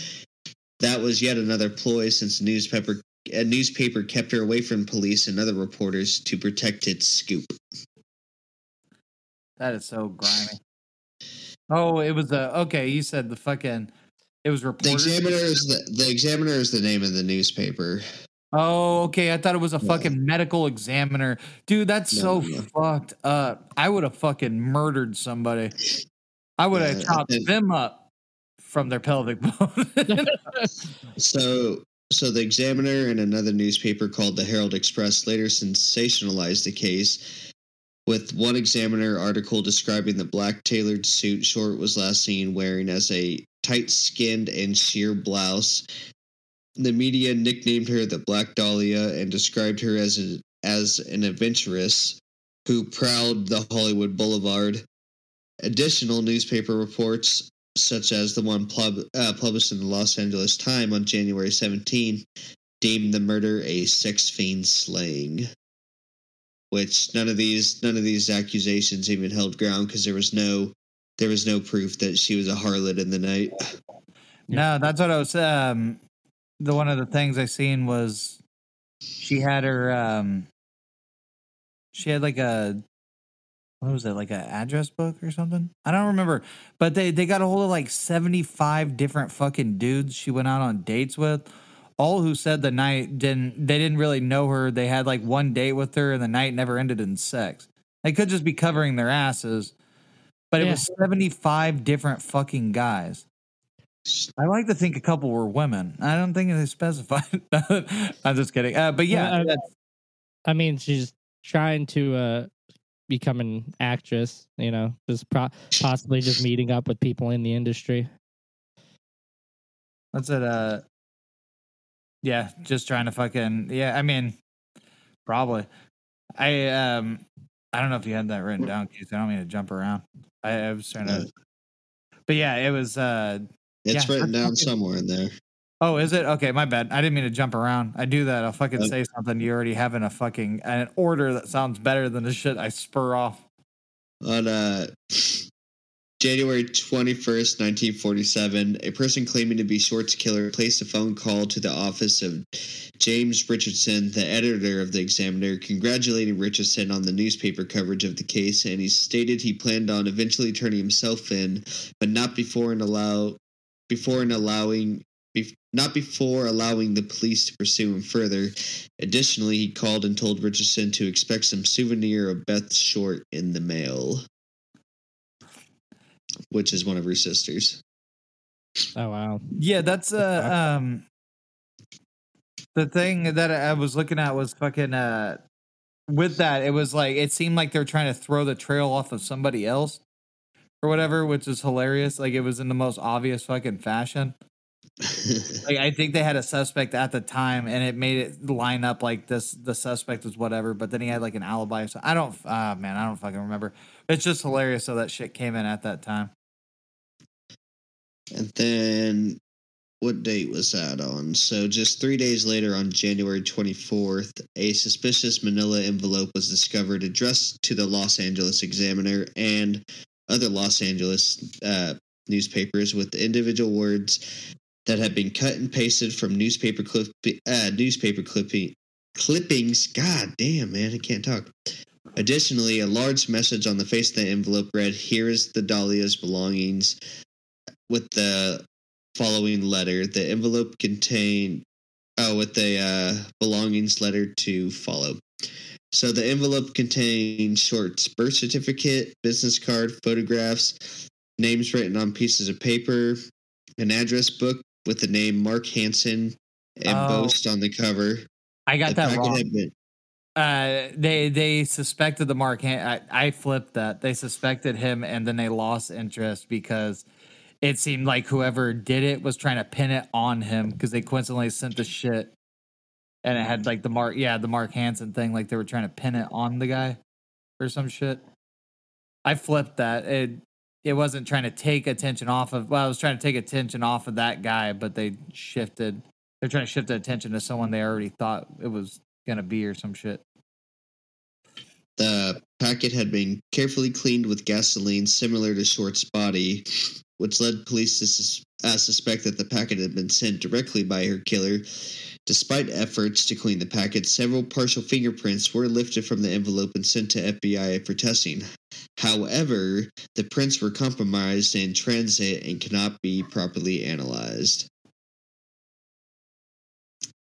That was yet another ploy since newspaper a newspaper kept her away from police and other reporters to protect its scoop. That is so grimy. Oh, it was the okay. You said the fucking. It was The. Examiner is the, the Examiner is the name of the newspaper. Oh, okay. I thought it was a Yeah. fucking medical examiner. Dude, that's No, so no. fucked up. I would have fucking murdered somebody. I would have Yeah, chopped and- them up from their pelvic bone. So, so the Examiner and another newspaper called the Herald Express later sensationalized the case, with one Examiner article describing the black tailored suit Short was last seen wearing as a tight-skinned and sheer blouse. The media nicknamed her the Black Dahlia and described her as a, as an adventuress who prowled the Hollywood Boulevard. Additional newspaper reports such as the one pub, uh, published in the Los Angeles Times on January 17, deemed the murder a sex fiend slaying. Which none of these none of these accusations even held ground because there was no there was no proof that she was a harlot in the night. no, that's what I was. Um, the one of the things I seen was she had her. Um, she had like a what was it like an address book or something? I don't remember, but they they got a hold of like seventy five different fucking dudes she went out on dates with. All who said the night didn't they didn't really know her. They had like one date with her, and the night never ended in sex. They could just be covering their asses, but it was seventy five different fucking guys. I like to think a couple were women. I don't think they specified. I'm just kidding. Uh, but yeah, Well, I- I mean, she's trying to uh, become an actress. You know, just pro- possibly just meeting up with people in the industry. That's it. Uh, yeah, just trying to fucking yeah. I mean, probably. I um, I don't know if you had that written down, Keith. I don't mean to jump around. I, I was trying to, but yeah, it was. uh It's Yeah, written down fucking- somewhere in there. Oh, is it okay? My bad. I didn't mean to jump around. I do that. I'll fucking Uh, say something. You already have in a fucking an order that sounds better than the shit I spur off. On uh, January 21st, 1947, a person claiming to be Short's killer placed a phone call to the office of James Richardson, the editor of the Examiner, congratulating Richardson on the newspaper coverage of the case, and he stated he planned on eventually turning himself in, but not before and allow before and allowing not before allowing the police to pursue him further. Additionally, he called and told Richardson to expect some souvenir of Beth Short in the mail, which is one of her sisters. Oh wow. Yeah, that's uh um the thing that I was looking at was fucking uh with that it was like it seemed like they're trying to throw the trail off of somebody else or whatever, which is hilarious. Like it was in the most obvious fucking fashion. Like I think they had a suspect at the time and it made it line up like this the suspect was whatever, but then he had like an alibi. So I don't ah man, I don't fucking remember. It's just hilarious so that shit came in at that time. and then, what date was that on? So, just three days later, on January 24th, a suspicious manila envelope was discovered addressed to the Los Angeles Examiner and other Los Angeles uh, newspapers with the individual words that had been cut and pasted from newspaper clip uh, newspaper clipping clippings. God damn, man, I can't talk. Additionally, a large message on the face of the envelope read, "Here is the Dahlia's belongings." With the following letter, the envelope contained oh, with the uh, belongings letter to follow. So the envelope contained Short's birth certificate, business card, photographs, names written on pieces of paper, an address book with the name Mark Hansen boast on the cover. I got The that wrong. been- Uh, they they suspected the Mark. Han- I, I flipped that. They suspected him, and then they lost interest because it seemed like whoever did it was trying to pin it on him because they coincidentally sent the shit, and it had like the Mark. Yeah, the Mark Hansen thing. Like they were trying to pin it on the guy or some shit. I flipped that. It it wasn't trying to take attention off of. Well, I was trying to take attention off of that guy, but they shifted. They're trying to shift the attention to someone they already thought it was gonna be or some shit. The packet had been carefully cleaned with gasoline similar to Short's body, which led police to sus- uh, suspect that the packet had been sent directly by her killer. Despite efforts to clean the packet, several partial fingerprints were lifted from the envelope and sent to FBI for testing. However, the prints were compromised in transit and cannot be properly analyzed.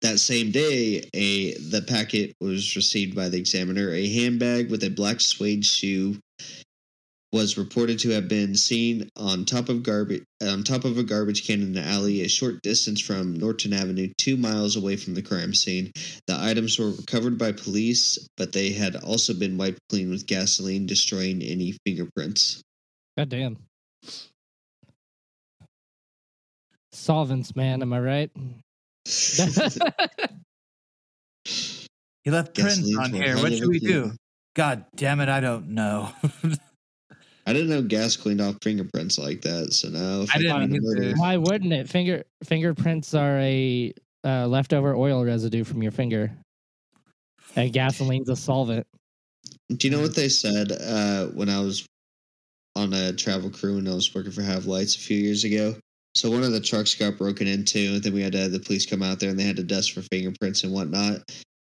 That same day, a the packet was received by the examiner. A handbag with a black suede shoe was reported to have been seen on top of garbage on top of a garbage can in an alley a short distance from Norton Avenue, two miles away from the crime scene. The items were recovered by police, but they had also been wiped clean with gasoline, destroying any fingerprints. God damn. Solvents, man. Am I right? He left prints Gasoline's on here. What should we do? God damn it, I don't know. I didn't know gas cleaned off fingerprints like that. So now, if I didn't find a either. murder- Why wouldn't it? Finger fingerprints are a uh, leftover oil residue from your finger. And gasoline's a solvent. Do you know what they said uh, when I was on a travel crew and I was working for Have Lights a few years ago? So one of the trucks got broken into, and then we had to have the police come out there and they had to dust for fingerprints and whatnot.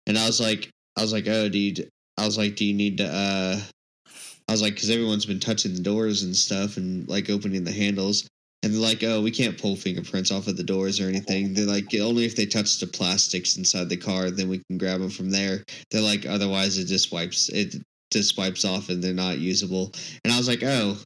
And I was like, I was like, oh, dude, I was like, do you need to? uh I was like, because everyone's been touching the doors and stuff and like opening the handles. And they're like, oh, we can't pull fingerprints off of the doors or anything. They're like, only if they touch the plastics inside the car, then we can grab them from there. They're like, otherwise it just wipes it just wipes off and they're not usable. And I was like, oh,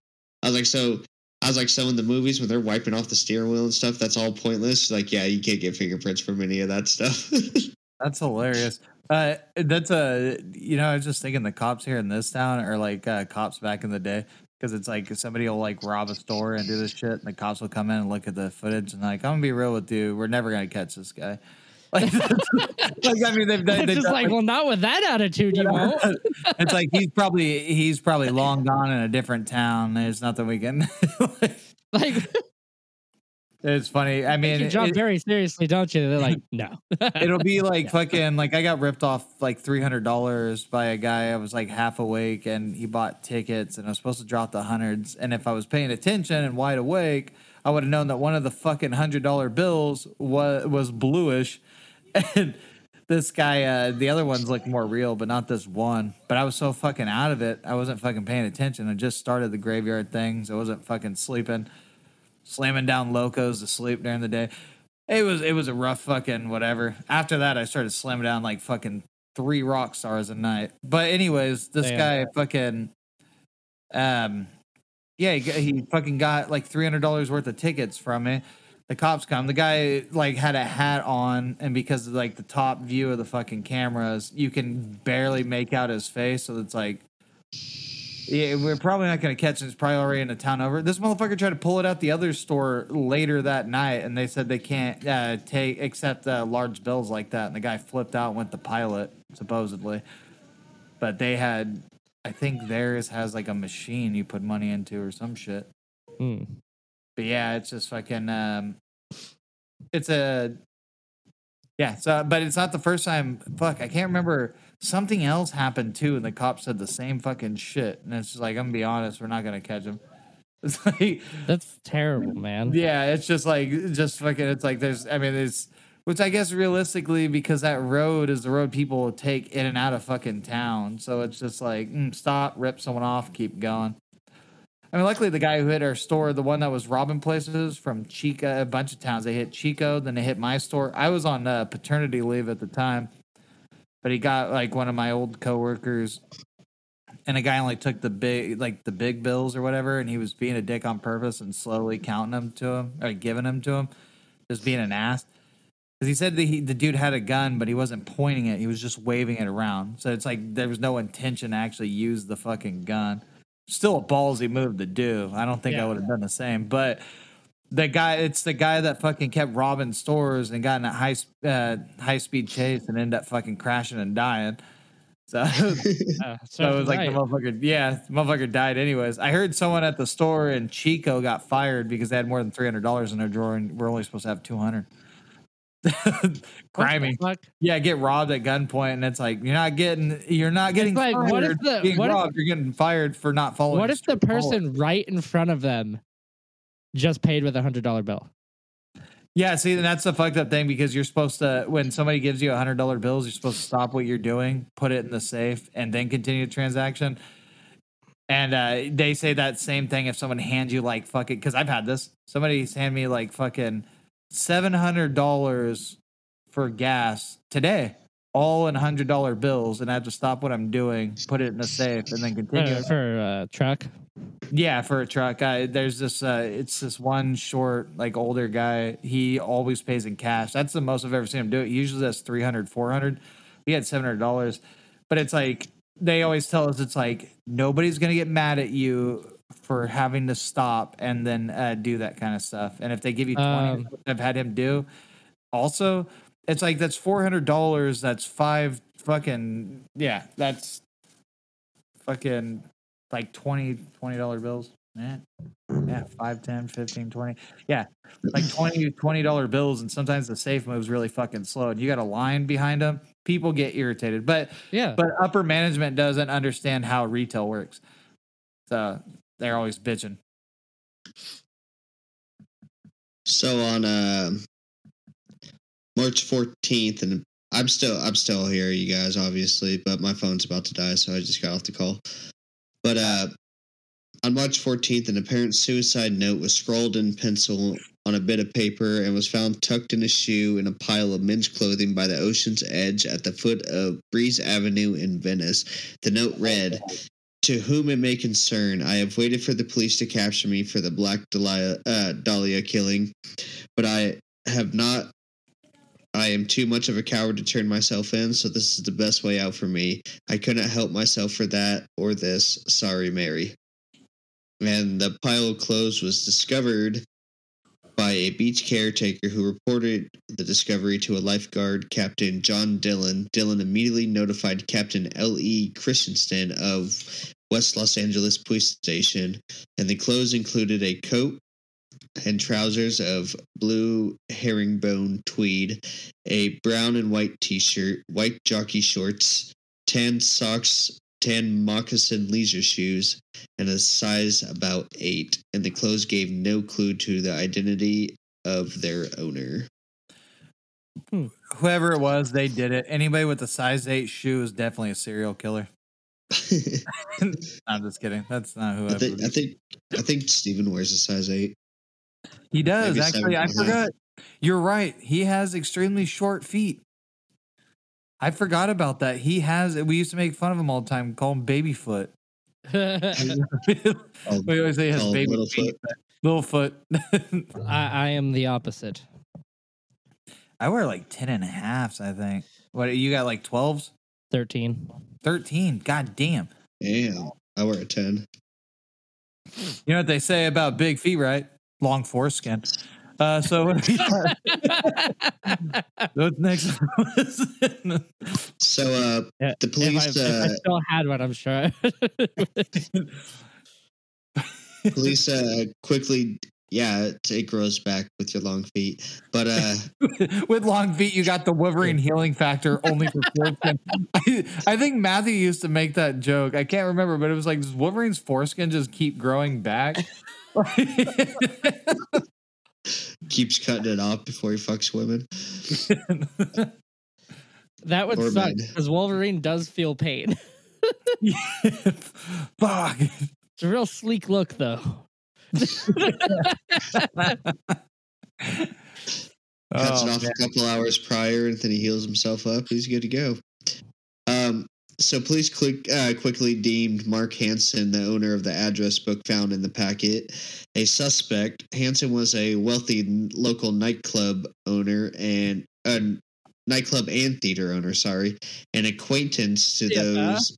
I was like, so I was like, so in the movies when they're wiping off the steering wheel and stuff, that's all pointless. Like, yeah, you can't get fingerprints from any of that stuff. That's hilarious. Uh, that's a you know I was just thinking the cops here in this town are like uh, cops back in the day because it's like somebody will like rob a store and do this shit and the cops will come in and look at the footage and like I'm gonna be real with you we're never gonna catch this guy like, like I mean they've, done- It's they've just done, like, well, not with that attitude, you won't. it's like he's probably he's probably long gone in a different town there's nothing we can Like, it's funny I mean you jump it- very seriously, don't you? They're like, no. It'll be like fucking like I got ripped off like three hundred dollars by a guy. I was like half awake and he bought tickets and I was supposed to drop the hundreds. And if I was paying attention and wide awake, I would have known that one of the fucking hundred dollar bills was was bluish. And this guy, uh, the other ones looked more real, but not this one. But I was so fucking out of it, I wasn't fucking paying attention. I just started the graveyard things. I wasn't fucking sleeping, slamming down locos to sleep during the day. It was it was a rough fucking whatever. After that, I started slamming down like fucking three rock stars a night. But anyways, this Damn. guy fucking, um, yeah, he, he fucking got like three hundred dollars worth of tickets from me. The cops come. The guy like had a hat on, and because of like the top view of the fucking cameras, you can barely make out his face. So it's like, yeah, we're probably not gonna catch him. It's probably already in a town over. This motherfucker tried to pull it out the other store later that night, and they said they can't uh, take accept uh, large bills like that. And the guy flipped out, and went to pilot supposedly, but they had. I think theirs has like a machine you put money into or some shit. Hmm. But yeah, it's just fucking. Um, it's a. Yeah, so but it's not the first time. Fuck, I can't remember. Something else happened too, and the cops said the same fucking shit. And it's just like I'm gonna be honest, we're not gonna catch him. It's like, That's terrible, man. yeah, it's just like just fucking. It's like there's. I mean, it's which I guess realistically because that road is the road people take in and out of fucking town. So it's just like mm, stop, rip someone off, keep going. I mean, luckily the guy who hit our store, the one that was robbing places from Chico, a bunch of towns, they hit Chico, then they hit my store. I was on uh, paternity leave at the time, but he got like one of my old coworkers, and a guy only took the big, like the big bills or whatever, and he was being a dick on purpose and slowly counting them to him or giving them to him, just being an ass. Because he said that he, the dude had a gun, but he wasn't pointing it; he was just waving it around. So it's like there was no intention to actually use the fucking gun still a ballsy move to do. I don't think I would have done the same. But the guy, it's the guy that fucking kept robbing stores and got in a high uh, high speed chase and ended up fucking crashing and dying. So, Uh, so it was like the motherfucker, yeah, the motherfucker died anyways. I heard someone at the store in Chico got fired because they had more than three hundred dollars in their drawer and we're only supposed to have two hundred. What Grimy. the fuck? Yeah, get robbed at gunpoint, and it's like you're not getting you're not getting like, fired. what if the- what if- robbed, you're getting fired for not following. What if the person right in front of them just paid with a hundred dollar bill? Yeah, see, that's the fucked up thing because you're supposed to when somebody gives you a hundred dollar bills, you're supposed to stop what you're doing, put it in the safe, and then continue the transaction. And uh, they say that same thing if someone hands you like fucking because I've had this. Somebody's hand me like fucking seven hundred dollars for gas today, all in hundred dollar bills, and I have to stop what I'm doing, put it in the safe, and then continue. Uh, for a truck. Yeah, for a truck. I, there's this. Uh, it's this one short, like older guy. He always pays in cash. That's the most I've ever seen him do it. Usually that's 300, 400. He had seven hundred dollars, but it's like they always tell us it's like nobody's gonna get mad at you for having to stop and then uh, do that kind of stuff. And if they give you twenty, Um, I've had him do. Also, it's like that's four hundred dollars. That's five fucking yeah. That's fucking like 20 20 dollar bills yeah yeah 5 10 15 20 yeah like 20 20 dollar bills and sometimes the safe moves really fucking slow and you got a line behind them people get irritated but Yeah. but upper management doesn't understand how retail works so they're always bitching So on uh, March 14th, and I'm still I'm still here, you guys, obviously, but my phone's about to die, so I just got off the call. But uh, on March 14th, an apparent suicide note was scrawled in pencil on a bit of paper and was found tucked in a shoe in a pile of men's clothing by the ocean's edge at the foot of Breeze Avenue in Venice. The note read, to whom it may concern, I have waited for the police to capture me for the Black Dahlia, uh, Dahlia killing, but I have not. I am too much of a coward to turn myself in, so this is the best way out for me. I couldn't help myself for that or this. Sorry, Mary. And the pile of clothes was discovered by a beach caretaker who reported the discovery to a lifeguard, Captain John Dillon. Dillon immediately notified Captain L.E. Christensen of West Los Angeles Police Station, and the clothes included a coat and trousers of blue herringbone tweed, a brown and white t shirt, white jockey shorts, tan socks, tan moccasin leisure shoes, and a size about eight. And the clothes gave no clue to the identity of their owner. Hmm. whoever it was they did it anybody with a size 8 shoe is definitely a serial killer i'm just kidding that's not who I I think I think I think Steven wears a size eight. He does maybe actually i seven and a half. forgot you're right he has extremely short feet i forgot about that he has we used to make fun of him all the time call him baby foot I, Oh, we always say he has oh, baby little feet foot. little foot I am the opposite. i wear like 10 and a halves i think what you got like 12s 13. 13 god damn Damn, I wear a ten. You know what they say about big feet, right? Long foreskin. Uh, so what do we got? What's next? So uh, Yeah, the if, I, police if I uh, still had one, I'm sure. police uh, quickly yeah it, it grows back with your long feet, but uh. With long feet, you got the Wolverine healing factor only for foreskin. I, I think Matthew used to make that joke. I can't remember, but it was like, does Wolverine's foreskin just keep growing back? keeps cutting it off before he fucks women. that would Or suck because Wolverine does feel pain. Fuck. It's a real sleek look, though. Cuts Oh, it off man. a couple hours prior, and then he heals himself up. He's good to go. So police quick, uh, quickly deemed Mark Hansen the owner of the address book found in the packet a suspect. Hansen was a wealthy local nightclub owner and a nightclub and theater owner. Sorry, an acquaintance to Yeah. those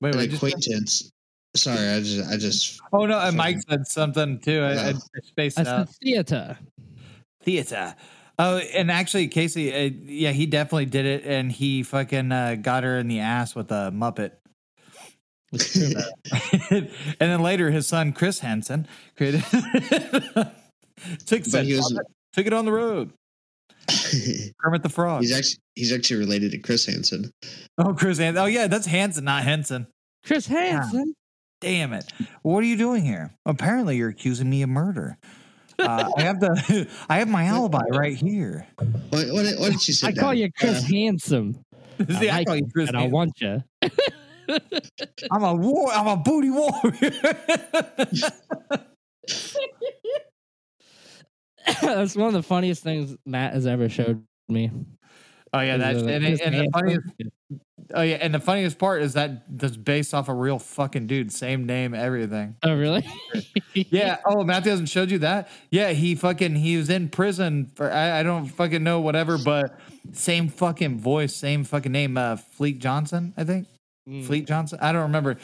Wait, an wait, just- acquaintance. Sorry, I just I just oh no, and Mike said something too. I, I spaced I out. said theater. theater. Oh, and actually, Casey, uh, yeah, he definitely did it, and he fucking uh, got her in the ass with a Muppet. And then later, his son Chris Hansen created. took but said he was took it on the road. Kermit the Frog. he's actually he's actually related to Chris Hansen. oh, Chris Hansen. Oh, yeah, that's Hansen, not Henson. Chris Hansen. Damn it. What are you doing here? Apparently, you're accusing me of murder. Uh, I have the I have my alibi right here. Why, why, did- why did you sit I call you Chris Uh, Handsome. See, I like call you Chris and I want you. I'm a war. I'm a booty warrior. That's one of the funniest things Matt has ever showed me. Oh yeah, that's Is, uh, and, and the funniest. Oh yeah, and the funniest part is that that's based off a real fucking dude, same name, everything. Oh, really? Yeah. Oh, Matthew hasn't showed you that. Yeah, he fucking he was in prison for I, I don't fucking know whatever, but same fucking voice, same fucking name. Uh, Fleet Johnson, I think. Mm. Fleet Johnson. I don't remember.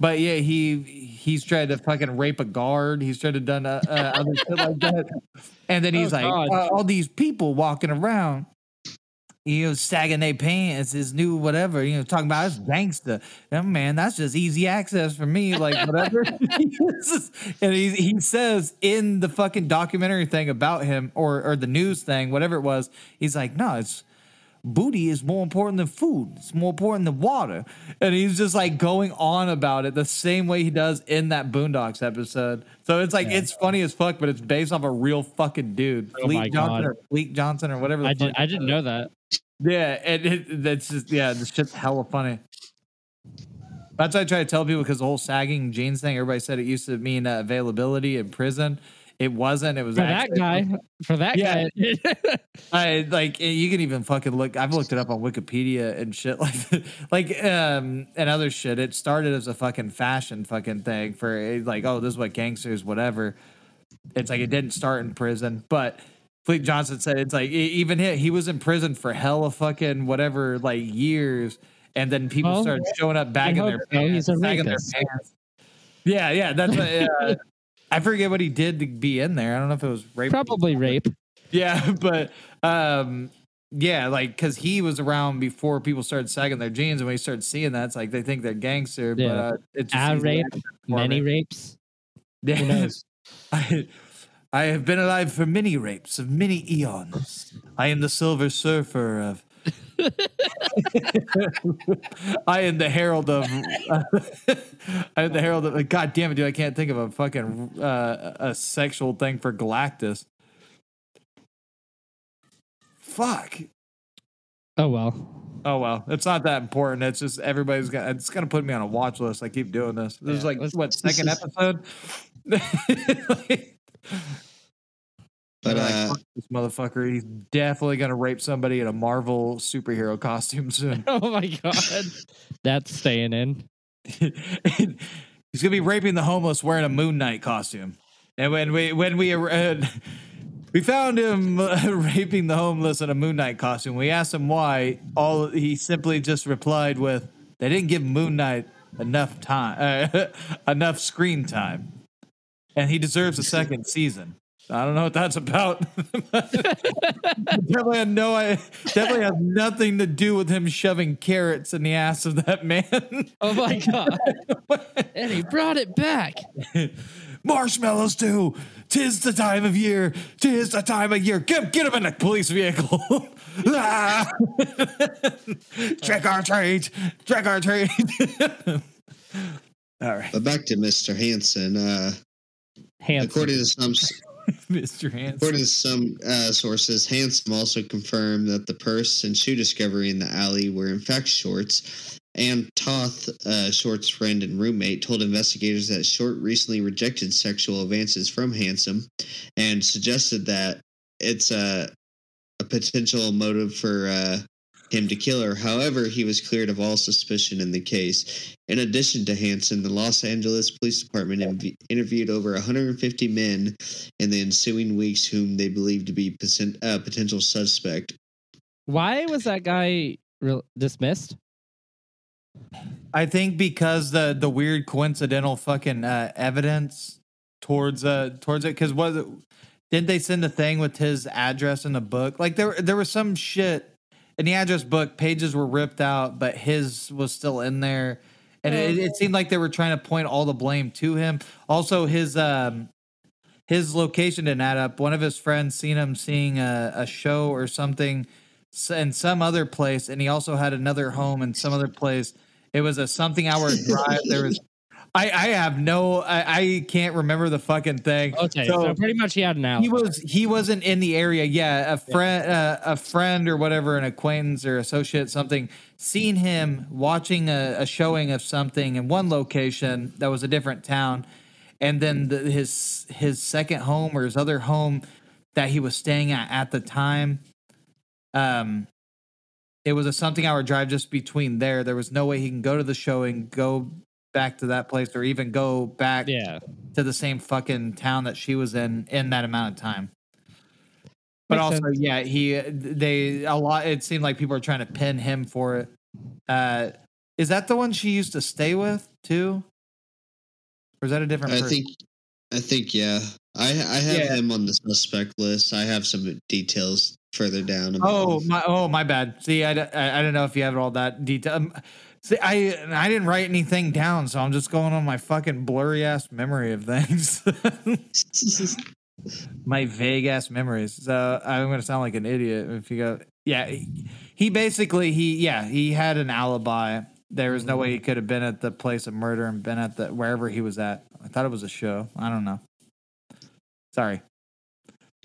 But yeah, he he's tried to fucking rape a guard. He's tried to done uh, uh, other shit like that. And then he's Oh, like, uh, all these people walking around, you know, sagging their pants, his new whatever, you know, talking about it's gangster. And man, that's just easy access for me, like whatever. and he he says in the fucking documentary thing about him or or the news thing, whatever it was, he's like, no, it's booty is more important than food. It's more important than water. And he's just like going on about it the same way he does in that Boondocks episode. So it's like it's funny as fuck, but it's based off a real fucking dude. Oh Fleet Johnson God. or Fleet Johnson or whatever I did. I didn't know that. Yeah, and it, that's just yeah, the shit's hella funny. That's why I try to tell people because the whole sagging jeans thing. Everybody said it used to mean uh, availability in prison. It wasn't. It was For that guy. For that Yeah. guy. I like eh, you can even fucking look. I've looked it up on Wikipedia and shit like like um and other shit. It started as a fucking fashion fucking thing for eh, like oh this is what gangsters whatever. It's like it didn't start in prison, but Fleet Johnson said it's like even he, he was in prison for hella fucking whatever like years, and then people Well, started showing up bagging their pants, sagging their pants. Yeah, yeah, that's what, uh, I forget what he did to be in there. I don't know if it was rape. Probably rape. Yeah, but um, yeah, like because he was around before people started sagging their jeans, and when he started seeing that, it's like they think they're gangster. But Yeah. uh, it's just Ah, rape. Many rapes. Yeah. Who knows? I, I have been alive for many rapes of many eons. I am the Silver Surfer of. I am the herald of. I am the herald of. God damn it, dude! I can't think of a fucking uh, a sexual thing for Galactus. Fuck. Oh well. Oh well, it's not that important. It's just everybody's got. It's gonna put me on a watch list. I keep doing this. This is like what second is- episode. But They're like, uh, this motherfucker, he's definitely gonna rape somebody in a Marvel superhero costume soon. Oh my god. That's staying in. he's gonna be raping the homeless wearing a Moon Knight costume. And when we when we uh, we found him uh, raping the homeless in a Moon Knight costume, we asked him why. All he simply just replied with, "They didn't give Moon Knight enough time, uh, enough screen time, and he deserves a second season." I don't know what that's about. definitely had no, I definitely has nothing to do with him shoving carrots in the ass of that man. Oh my god. and he brought it back. Marshmallows too. Tis the time of year. Tis the time of year. Get, get him in a police vehicle. Ah! Trick or treat. Trick or treat. All right, but back to Mr. Hansen. Uh, Handsome. according to some Mr. According to some uh, sources, Hansen also confirmed that the purse and shoe discovery in the alley were in fact Shorts. And Toth, uh, Short's friend and roommate, told investigators that Short recently rejected sexual advances from Handsome and suggested that it's a, a potential motive for uh, him to kill her. However, he was cleared of all suspicion in the case. In addition to Hansen, the Los Angeles Police Department inv- interviewed over 150 men in the ensuing weeks whom they believed to be poten- uh, potential suspect. Why was that guy re- dismissed? I think because the the weird coincidental fucking uh, evidence towards uh towards it because was it didn't they send a thing with his address in the book like there there was some shit in the address book pages were ripped out but his was still in there and it, it seemed like they were trying to point all the blame to him also his um his location didn't add up. One of his friends seen him seeing a, a show or something in some other place, and he also had another home in some other place. It was a something hour drive. There was, I, I have no, I, I can't remember the fucking thing. Okay, so, So- pretty much he had an alibi. He was he wasn't in the area. Yeah, a friend, uh, a friend or whatever, an acquaintance or associate, something, seen him watching a, a showing of something in one location that was a different town, and then the, his his second home or his other home that he was staying at at the time. Um, it was a something hour drive just between there. There was no way he can go to the showing, go back to that place, or even go back yeah. to the same fucking town that she was in in that amount of time. But Makes also, sense. yeah, he they a lot. It seemed like people are trying to pin him for it. Uh, is that the one she used to stay with too, or is that a different? I person? think, I think, yeah. I I have Yeah. him on the suspect list. I have some details further down. Oh my! Oh my bad. See, I I don't know if you have all that detail. See, I I didn't write anything down, so I'm just going on my fucking blurry ass memory of things. my vague ass memories. So I'm gonna sound like an idiot if you go. Yeah, he basically he yeah he had an alibi. There was no way he could have been at the place of murder and been at the wherever he was at. I thought it was a show. I don't know. Sorry.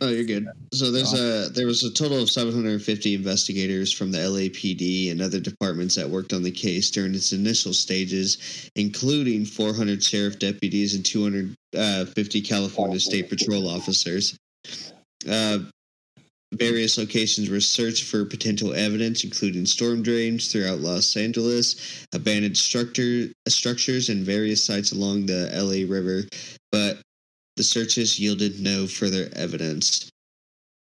Oh, you're good. So there's a there was a total of 750 investigators from the LAPD and other departments that worked on the case during its initial stages, including 400 sheriff deputies and 250 California State Patrol officers. Uh, various locations were searched for potential evidence, including storm drains throughout Los Angeles, abandoned structure structures, and various sites along the LA River, but the searches yielded no further evidence.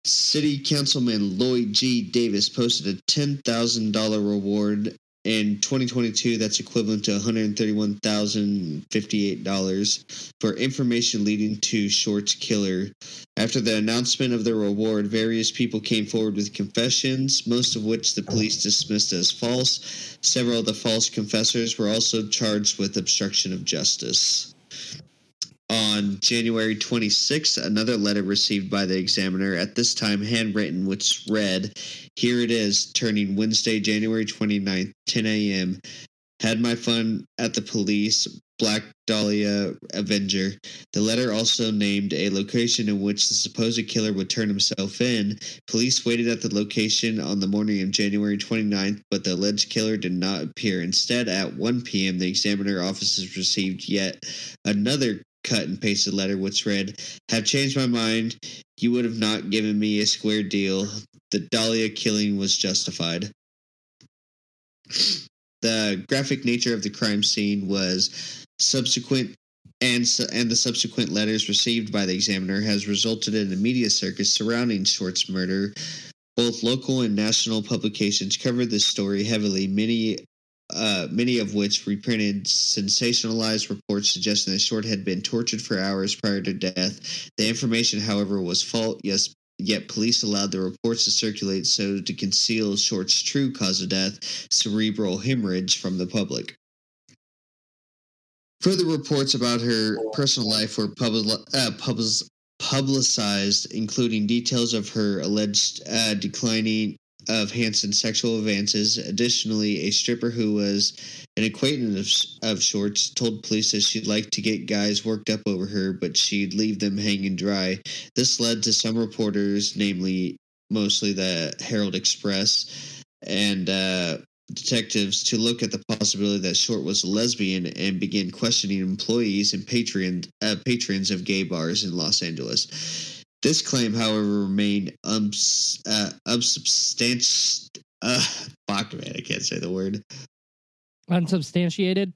City Councilman Lloyd G. Davis posted a $10,000 reward in 2022 that's equivalent to $131,058 for information leading to Short's killer. After the announcement of the reward, various people came forward with confessions, most of which the police dismissed as false. Several of the false confessors were also charged with obstruction of justice. On January 26th, another letter received by the examiner, at this time handwritten, which read, Here it is, turning Wednesday, January 29th, 10 a.m. Had my fun at the police, Black Dahlia Avenger. The letter also named a location in which the supposed killer would turn himself in. Police waited at the location on the morning of January 29th, but the alleged killer did not appear. Instead, at 1 p.m., the examiner offices received yet another cut and pasted letter which read, Have changed my mind. You would have not given me a square deal. The Dahlia killing was justified. The graphic nature of the crime scene was subsequent and and the subsequent letters received by the examiner has resulted in a media circus surrounding Short's murder. Both local and national publications covered this story heavily. Many uh, many of which reprinted sensationalized reports suggesting that Short had been tortured for hours prior to death. The information, however, was false. Yes, yet police allowed the reports to circulate so to conceal Short's true cause of death, cerebral hemorrhage, from the public. Further reports about her personal life were uh, publis- publicized, including details of her alleged uh, declining of Hansen's sexual advances. Additionally, a stripper who was an acquaintance of, of Short's told police that she'd like to get guys worked up over her, but she'd leave them hanging dry. This led to some reporters, namely mostly the Herald Express and uh, detectives, to look at the possibility that Short was a lesbian and begin questioning employees and patron, uh, patrons of gay bars in Los Angeles. This claim, however, remained uh, unsubstantiated. Uh, fuck, man, I can't say the word. Unsubstantiated.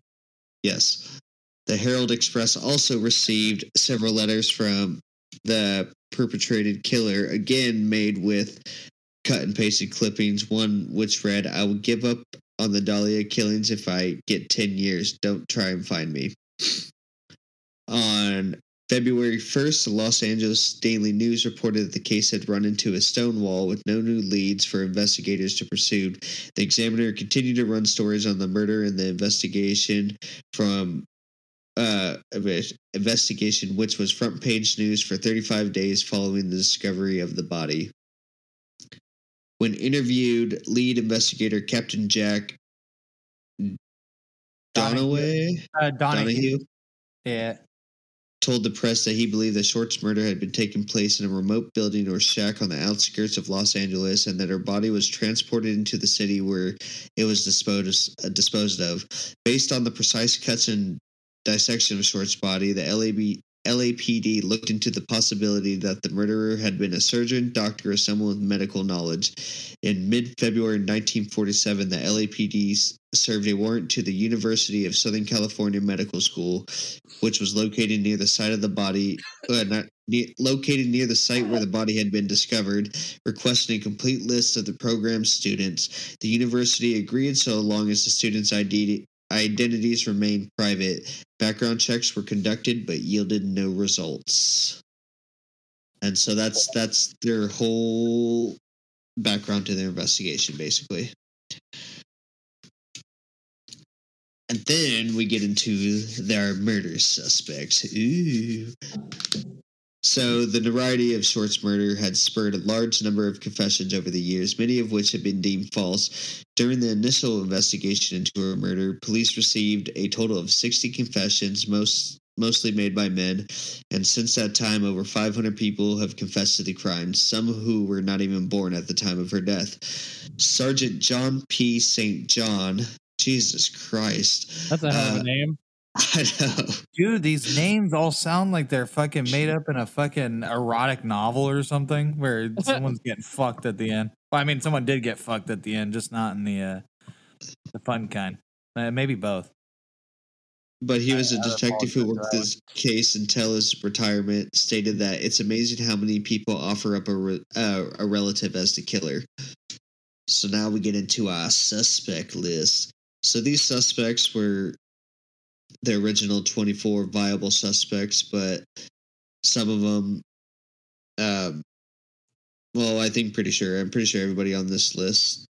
Yes. The Herald Express also received several letters from the perpetrated killer, again made with cut and pasted clippings. One which read, I will give up on the Dahlia killings if I get 10 years. Don't try and find me. On February 1st, the Los Angeles Daily News reported that the case had run into a stone wall with no new leads for investigators to pursue. The Examiner continued to run stories on the murder and the investigation from uh, investigation, which was front page news for 35 days following the discovery of the body. When interviewed, lead investigator Captain Jack Donaway Uh, Donahoe. Donahoe Yeah. Told the press that he believed that Short's murder had been taking place in a remote building or shack on the outskirts of Los Angeles, and that her body was transported into the city where it was disposed uh, disposed of. Based on the precise cuts and dissection of Short's body, the LAB, LAPD looked into the possibility that the murderer had been a surgeon, doctor, or someone with medical knowledge. In mid February 1947, the LAPD served a warrant to the University of Southern California Medical School, which was located near the site of the body, uh, not located near the site where the body had been discovered, requesting a complete list of the program's students. The university agreed so long as the students' ID, identities remained private. Background checks were conducted but yielded no results. And so that's that's their whole background to their investigation, basically. And then we get into their murder suspects. Ooh. So, the notoriety of Short's murder had spurred a large number of confessions over the years, many of which had been deemed false. During the initial investigation into her murder, police received a total of 60 confessions, most mostly made by men, and since that time, over 500 people have confessed to the crime, some who were not even born at the time of her death. Sergeant John P. St. John, Jesus Christ. That's a hell of Uh, a name. I know. Dude, these names all sound like they're fucking made up in a fucking erotic novel or something where someone's getting fucked at the end. Well, I mean, someone did get fucked at the end, just not in the uh, the fun kind. Uh, maybe both. But he was a I- I detective who worked this case until his retirement. Stated that it's amazing how many people offer up a re- uh, a relative as the killer. So now we get into our suspect list. So these suspects were the original twenty four viable suspects, but some of them, um, well, I think pretty sure I'm pretty sure everybody on this list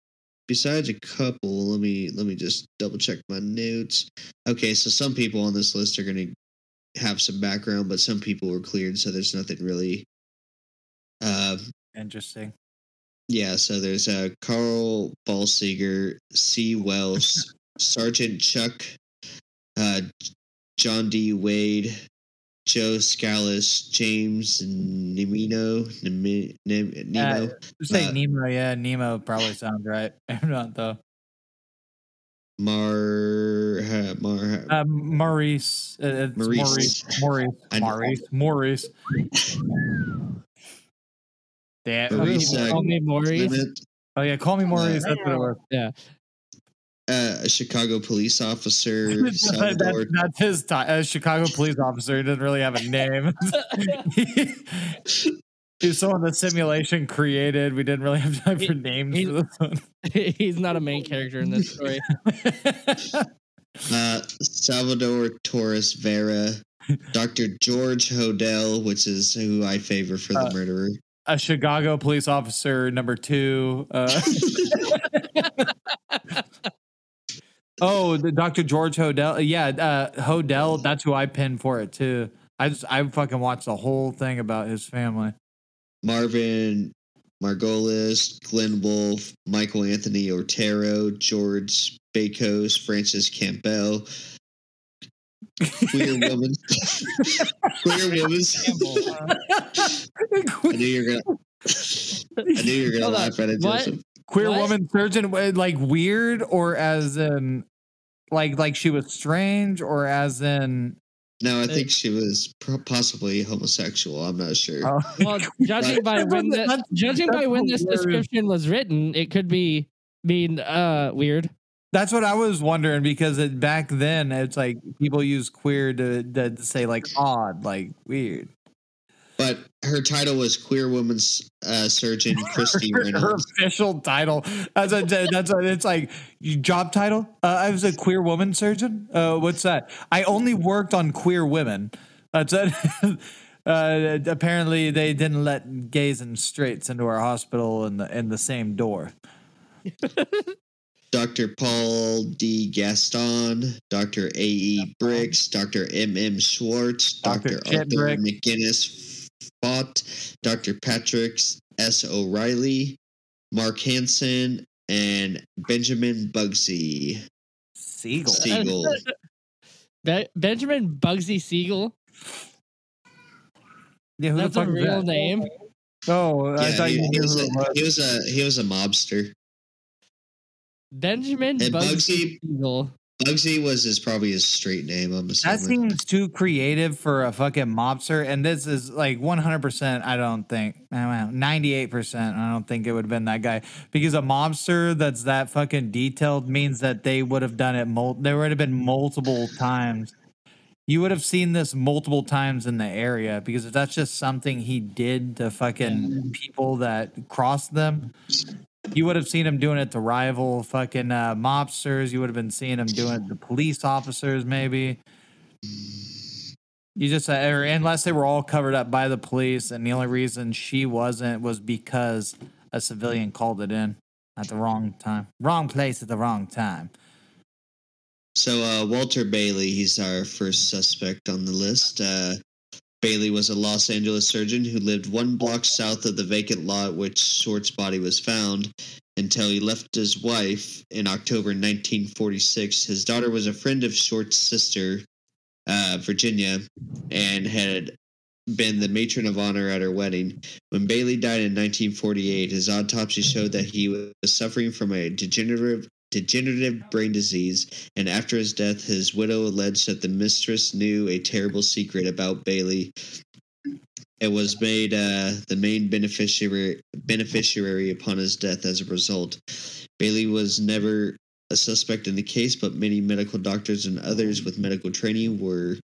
besides a couple let me let me just double check my notes okay so some people on this list are going to have some background but some people were cleared so there's nothing really uh Interesting. yeah so there's uh carl balsiger c Wells, sergeant chuck uh john d wade joe scalise james nemino Nemi- Nem- nemo Just say Uh, Nemo. Yeah, Nemo probably sounds right. If not though. mar ha- mar Uh, Maurice. Uh, it's Maurice. Maurice. Maurice. Maurice. Maurice. Damn. Maurice, uh, Call me Maurice. Clement, Oh yeah, call me Maurice. That's what it was. Uh, a Chicago police officer, That- that's his ti uh, Chicago police officer. He doesn't really have a name. he was someone the simulation created. We didn't really have time for names he- for this one. He's not a main character in this story. uh, Salvador Torres Vera, Dr. George Hodel, which is who I favor for the Uh, murderer. a Chicago police officer number two. Uh, oh, the Dr. George Hodel. Yeah, uh, Hodel. That's who I pinned for it too. I just I fucking watched the whole thing about his family. Marvin Margolis, Glenn Wolfe, Michael Anthony Otero, George Bakos, Francis Campbell. Queer woman. Queer woman. I knew you were gonna. I knew you were gonna Hold on. laugh at it, What? Joseph. Queer What? woman surgeon, uh, like weird, or as in, like like she was strange, or as in. No, I think she was possibly homosexual. I'm not sure. Oh. Well, judging by when the, That's- judging by when this hilarious. description was written, it could be mean uh weird. That's what I was wondering because it, back then it's like people use queer to, to, to say like odd, like weird. But her title was Queer Woman's uh, Surgeon Christy her, her official title. That's a, that's a, it's like job title. Uh, I was a queer woman surgeon. Uh, what's that? I only worked on queer women. That's it. uh, apparently, they didn't let gays and straights into our hospital in the in the same door. Dr. Paul D. Gaston, Dr. A. E. Briggs, Dr. M. M. Schwartz, Dr. Dr. Arthur Brick. McGinnis Fott, Dr. Patrick S. O'Reilly, Mark Hansen, and Benjamin Bugsy Siegel. Siegel. Be- Benjamin Bugsy Siegel. Yeah, who That's a fuck is real that? name. Oh, I thought he, you he was a, was. he was a he was a mobster. Benjamin And Bugsy Bugsy Siegel. Bugsy was his probably his straight name. I'm assuming. That seems too creative for a fucking mobster, and this is like 100%. I don't think, I don't know, 98%. I don't think it would have been that guy because a mobster that's that fucking detailed means that they would have done it. Mul- there would have been multiple times. You would have seen this multiple times in the area because if that's just something he did to fucking mm. people that crossed them, you would have seen him doing it to rival fucking uh, mobsters. You would have been seeing him doing it to police officers, maybe. You just, uh, or unless they were all covered up by the police, and the only reason she wasn't was because a civilian called it in at the wrong time, wrong place at the wrong time. So uh, Walter Bayley, he's our first suspect on the list. Uh, Bayley was a Los Angeles surgeon who lived one block south of the vacant lot which Short's body was found until he left his wife in October 1946. His daughter was a friend of Short's sister, uh, Virginia, and had been the matron of honor at her wedding. When Bayley died in 1948, his autopsy showed that he was suffering from a degenerative degenerative brain disease, and after his death, his widow alleged that the mistress knew a terrible secret about Bayley. It was made uh, the main beneficiary beneficiary upon his death as a result. Bayley was never a suspect in the case, but many medical doctors and others with medical training were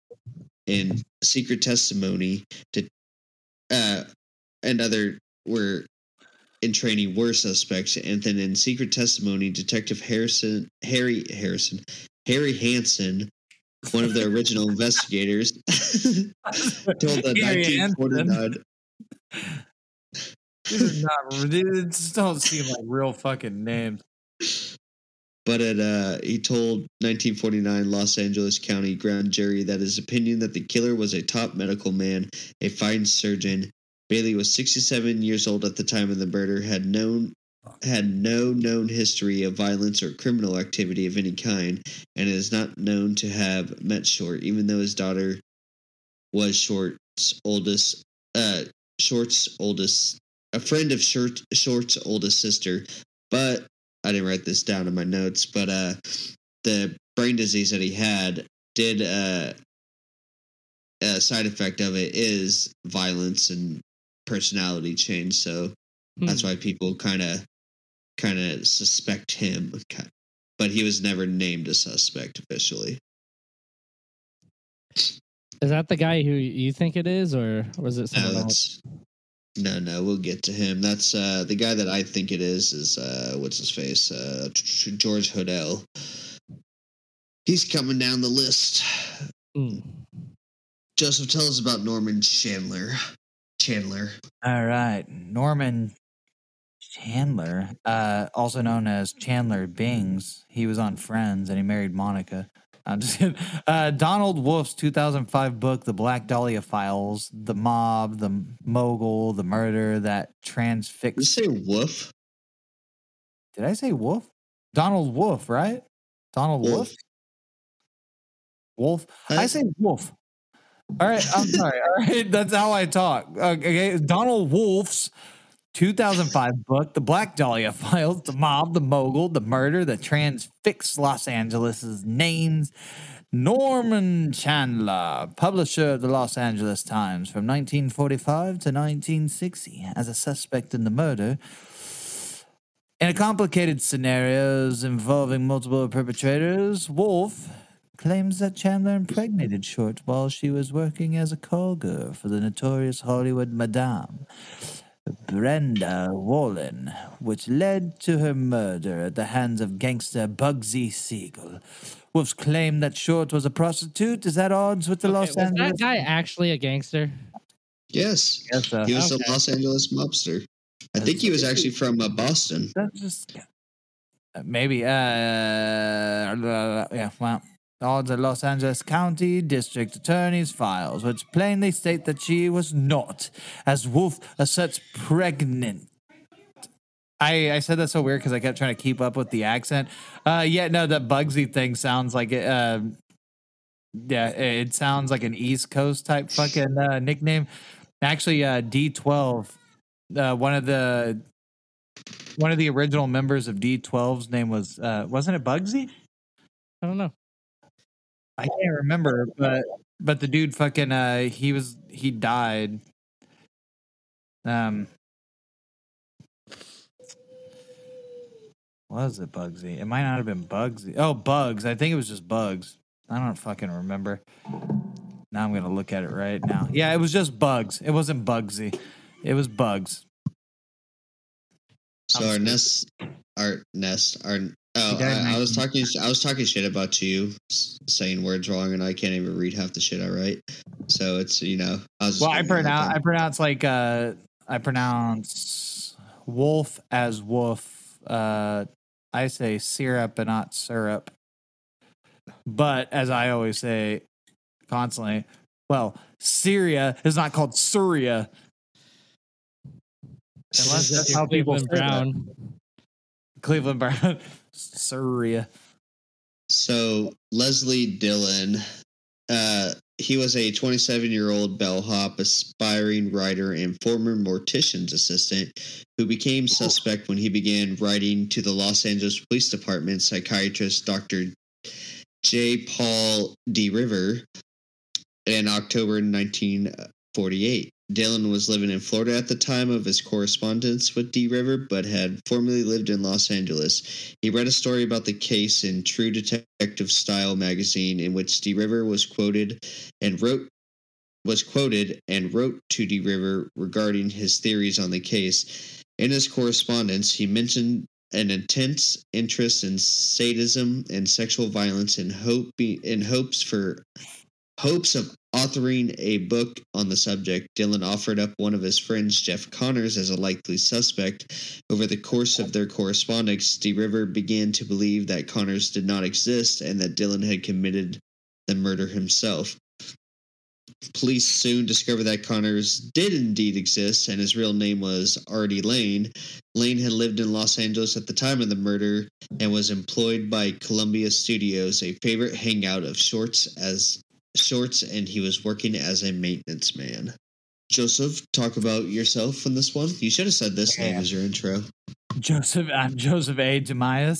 in secret testimony to uh, and other were in training were suspects, and then in secret testimony, Detective Harrison, Harry Harrison, Harry Hansen, one of the original investigators, told the Harry 1949. These are not, these just don't seem like real fucking names. But it, uh, he told 1949 Los Angeles County grand jury that his opinion that the killer was a top medical man, a fine surgeon. Bayley was 67 years old at the time of the murder, had known had no known history of violence or criminal activity of any kind, and is not known to have met Short, even though his daughter was Short's oldest uh Short's oldest a friend of Short, Short's oldest sister. But I didn't write this down in my notes, but uh the brain disease that he had did uh a side effect of it is violence and personality change so that's Hmm. why people kind of kind of suspect him but he was never named a suspect officially Is that the guy who you think it is, or was it no someone else? that's no no we'll get to him that's uh the guy that i think it is is uh what's his face uh george hodel he's coming down the list Hmm. joseph tell us about norman chandler chandler All right, Norman Chandler, uh, also known as Chandler Bings. He was on Friends and he married Monica. I'm just kidding. Uh, Donald Wolfe's 2005 book, The Black Dahlia Files, the mob, the mogul, the murder that did you transfixed. say woof Did I say Wolf? Donald Wolfe, right? Donald Wolfe. wolf Wolf. I Uh, say Wolf. All right, I'm sorry. All right, that's how I talk. Uh, okay, Donald Wolfe's 2005 book, The Black Dahlia Files, The Mob, The Mogul, The Murder that transfixed Los Angeles's names. Norman Chandler, publisher of the Los Angeles Times from 1945 to 1960, as a suspect in the murder. In a complicated scenarios involving multiple perpetrators, Wolfe claims that Chandler impregnated Short while she was working as a call girl for the notorious Hollywood Madame, Brenda Allen, which led to her murder at the hands of gangster Bugsy Siegel. Wolfe's claim that Short was a prostitute is at odds with the Okay, Los was Angeles. that guy actually a gangster? yes Yes, sir. he was Okay. a los angeles mobster i think he was actually from uh, boston That's just maybe. Uh, yeah, well. All the Los Angeles County District Attorney's files, which plainly state that she was not, as Wolfe asserts, pregnant. I, I said that so weird because I kept trying to keep up with the accent. Uh, yeah, no, the Bugsy thing sounds like it. Uh, yeah, it sounds like an East Coast type fucking uh, nickname. Actually, uh, D12, uh, one of the one of the original members of D12's name was uh, wasn't it Bugsy? I don't know. I can't remember, but but the dude fucking uh he was he died. Um was it Bugsy? It might not have been Bugsy. Oh, Bugz. I think it was just Bugz. I don't fucking remember. Now I'm gonna look at it right now. Yeah, it was just Bugz. It wasn't Bugsy. It was Bugz. So our nest, our nest, our oh, He died in I, I was talking, I was talking shit about you, saying words wrong, and I can't even read half the shit I write. So it's you know, I was. Well, I giving you a hard pronounce I pronounce like uh I pronounce wolf as wolf. Uh I say syrup and not syrup. But as I always say constantly, well, Syria is not called Syria. Unless that's how people Cleveland say that. Brown. Cleveland Brown. Syria. So Leslie Dillon, uh, he was a 27 year old bellhop, aspiring writer, and former mortician's assistant who became suspect when he began writing to the Los Angeles Police Department psychiatrist Dr. J. Paul De River in October 1948. Dillon was living in Florida at the time of his correspondence with De River, but had formerly lived in Los Angeles. He read a story about the case in True Detective Style magazine, in which De River was quoted and wrote was quoted and wrote to De River regarding his theories on the case. In his correspondence, he mentioned an intense interest in sadism and sexual violence in hope in hopes for hopes of authoring a book on the subject. Dillon offered up one of his friends, Jeff Connors, as a likely suspect. Over the course of their correspondence, De River began to believe that Connors did not exist and that Dillon had committed the murder himself. Police soon discovered that Connors did indeed exist, and his real name was Artie Lane. Lane had lived in Los Angeles at the time of the murder and was employed by Columbia Studios, a favorite hangout of Shorts as Shorts, and he was working as a maintenance man. Joseph, talk about yourself in this one. You should have said this name as your intro. Joseph, I'm Joseph A. Demias.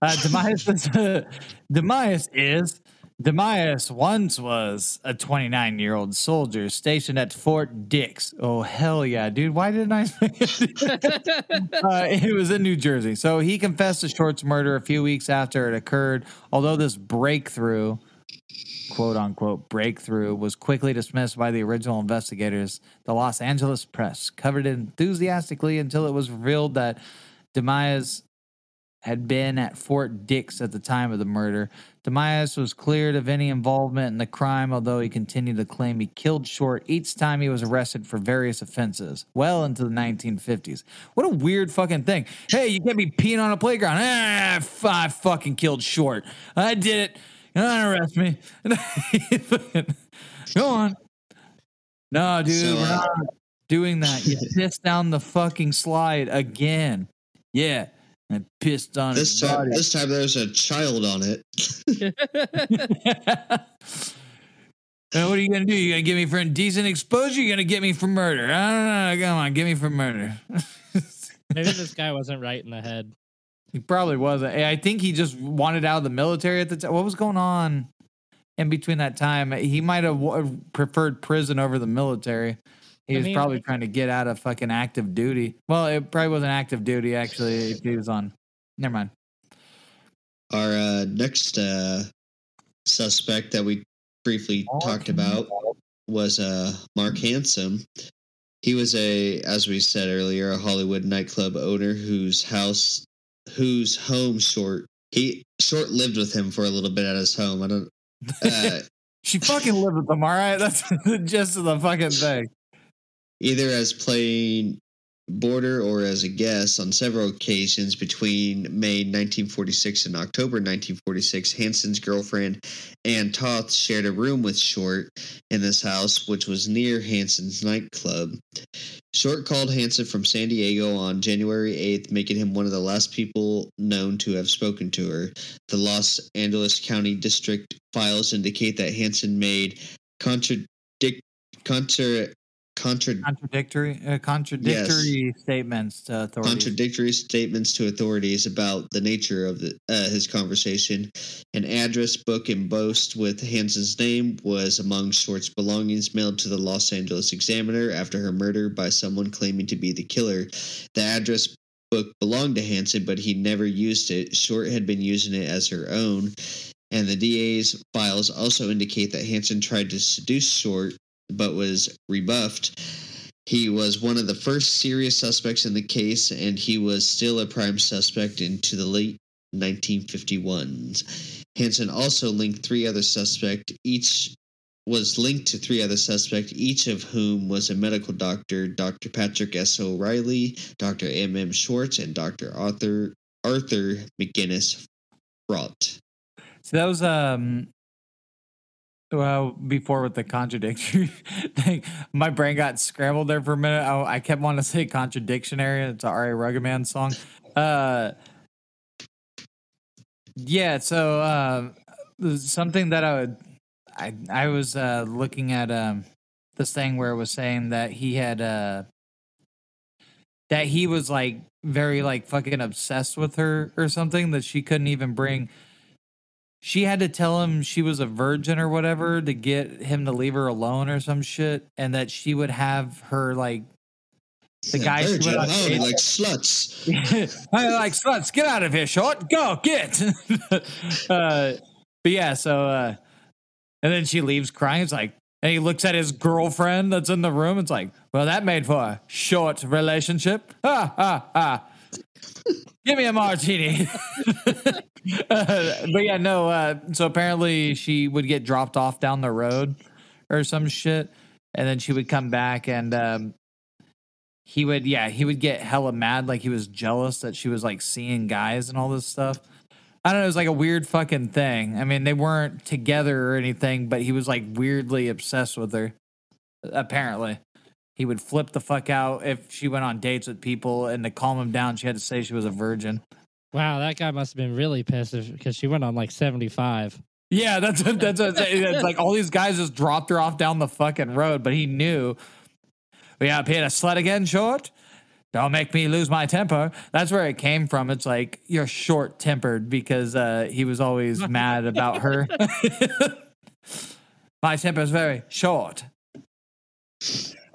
Uh, Demias is Demias is Demias once was a 29 year old soldier stationed at Fort Dix. Oh hell yeah, dude! Why didn't I? uh, it was in New Jersey. So he confessed to Short's murder a few weeks after it occurred. Although this breakthrough, quote unquote breakthrough, was quickly dismissed by the original investigators, the Los Angeles press covered it enthusiastically until it was revealed that Demias had been at Fort Dix at the time of the murder. Demias was cleared of any involvement in the crime, although he continued to claim he killed Short each time he was arrested for various offenses, well into the 1950s. What a weird fucking thing. Hey, you can't be peeing on a playground. Ah, I fucking killed Short. I did it. Don't arrest me. Go on. No, dude, So, we're uh, not doing that. You pissed down the fucking slide again. Yeah, I pissed on This his time, body. this time there's a child on it. Now, what are you gonna do? You gonna get me for indecent exposure? You gonna get me for murder? I don't know. Come on, get me for murder. Maybe this guy wasn't right in the head. He probably wasn't. I think he just wanted out of the military at the time. What was going on in between that time? He might have w- preferred prison over the military. He I was mean- probably trying to get out of fucking active duty. Well, it probably wasn't active duty actually. If he was on. Never mind. Our uh, next uh, suspect that we briefly Mark talked about was uh, Mark Hansen. He was a, as we said earlier, a Hollywood nightclub owner whose house, whose home Short he Short lived with him for a little bit at his home. I don't. Uh, She fucking lived with him. all right? That's the gist of the fucking thing. either as playing boarder or as a guest on several occasions between May 1946 and October 1946. Hansen's girlfriend Ann Toth shared a room with Short in this house, which was near Hansen's nightclub. Short called Hansen from San Diego on January 8th, making him one of the last people known to have spoken to her. The Los Angeles County District files indicate that Hansen made contradict contra contra Contradictory, uh, contradictory statements to authorities. contradictory statements to authorities about the nature of the, uh, his conversation. An address book embossed with Hansen's name was among Short's belongings mailed to the Los Angeles Examiner after her murder by someone claiming to be the killer. The address book belonged to Hansen, but he never used it. Short had been using it as her own. And the DA's files also indicate that Hansen tried to seduce Short but was rebuffed. He was one of the first serious suspects in the case, and he was still a prime suspect into the late 1951s. Hansen also linked three other suspects, each was linked to three other suspects, each of whom was a medical doctor Dr. Patrick S. O'Reilly, Dr. M. M. Schwartz, and Dr. Arthur, Arthur McGinnis Fraught. So that was um well before with the contradictory thing. My brain got scrambled there for a minute. I, I kept wanting to say contradictionary. It's a R.A. Ruggedman song. Uh yeah, so um something that I would I I was uh looking at um this thing where it was saying that he had uh that he was like very like fucking obsessed with her or something that she couldn't even bring she had to tell him she was a virgin or whatever to get him to leave her alone or some shit and that she would have her like the guy she went on like sluts. I like sluts. Get out of here, short. Go get. uh, but yeah, so uh, and then she leaves crying. It's like, and he looks at his girlfriend that's in the room. It's like, well, that made for a short relationship. Ah ah ah. Give me a martini. but yeah, no. Uh, so apparently she would get dropped off down the road or some shit, and then she would come back and um, he would yeah he would get hella mad like he was jealous that she was like seeing guys and all this stuff i don't know it was like a weird fucking thing i mean they weren't together or anything but he was like weirdly obsessed with her apparently he would flip the fuck out if she went on dates with people and to calm him down she had to say she was a virgin Wow, that guy must have been really pissed because she went on like 75. yeah that's what, that's what I'm saying. it's like all these guys just dropped her off down the fucking road but he knew we up here to slut again short don't make me lose my temper. That's where it came from. It's like you're short tempered because uh, he was always mad about her. my temper is very short.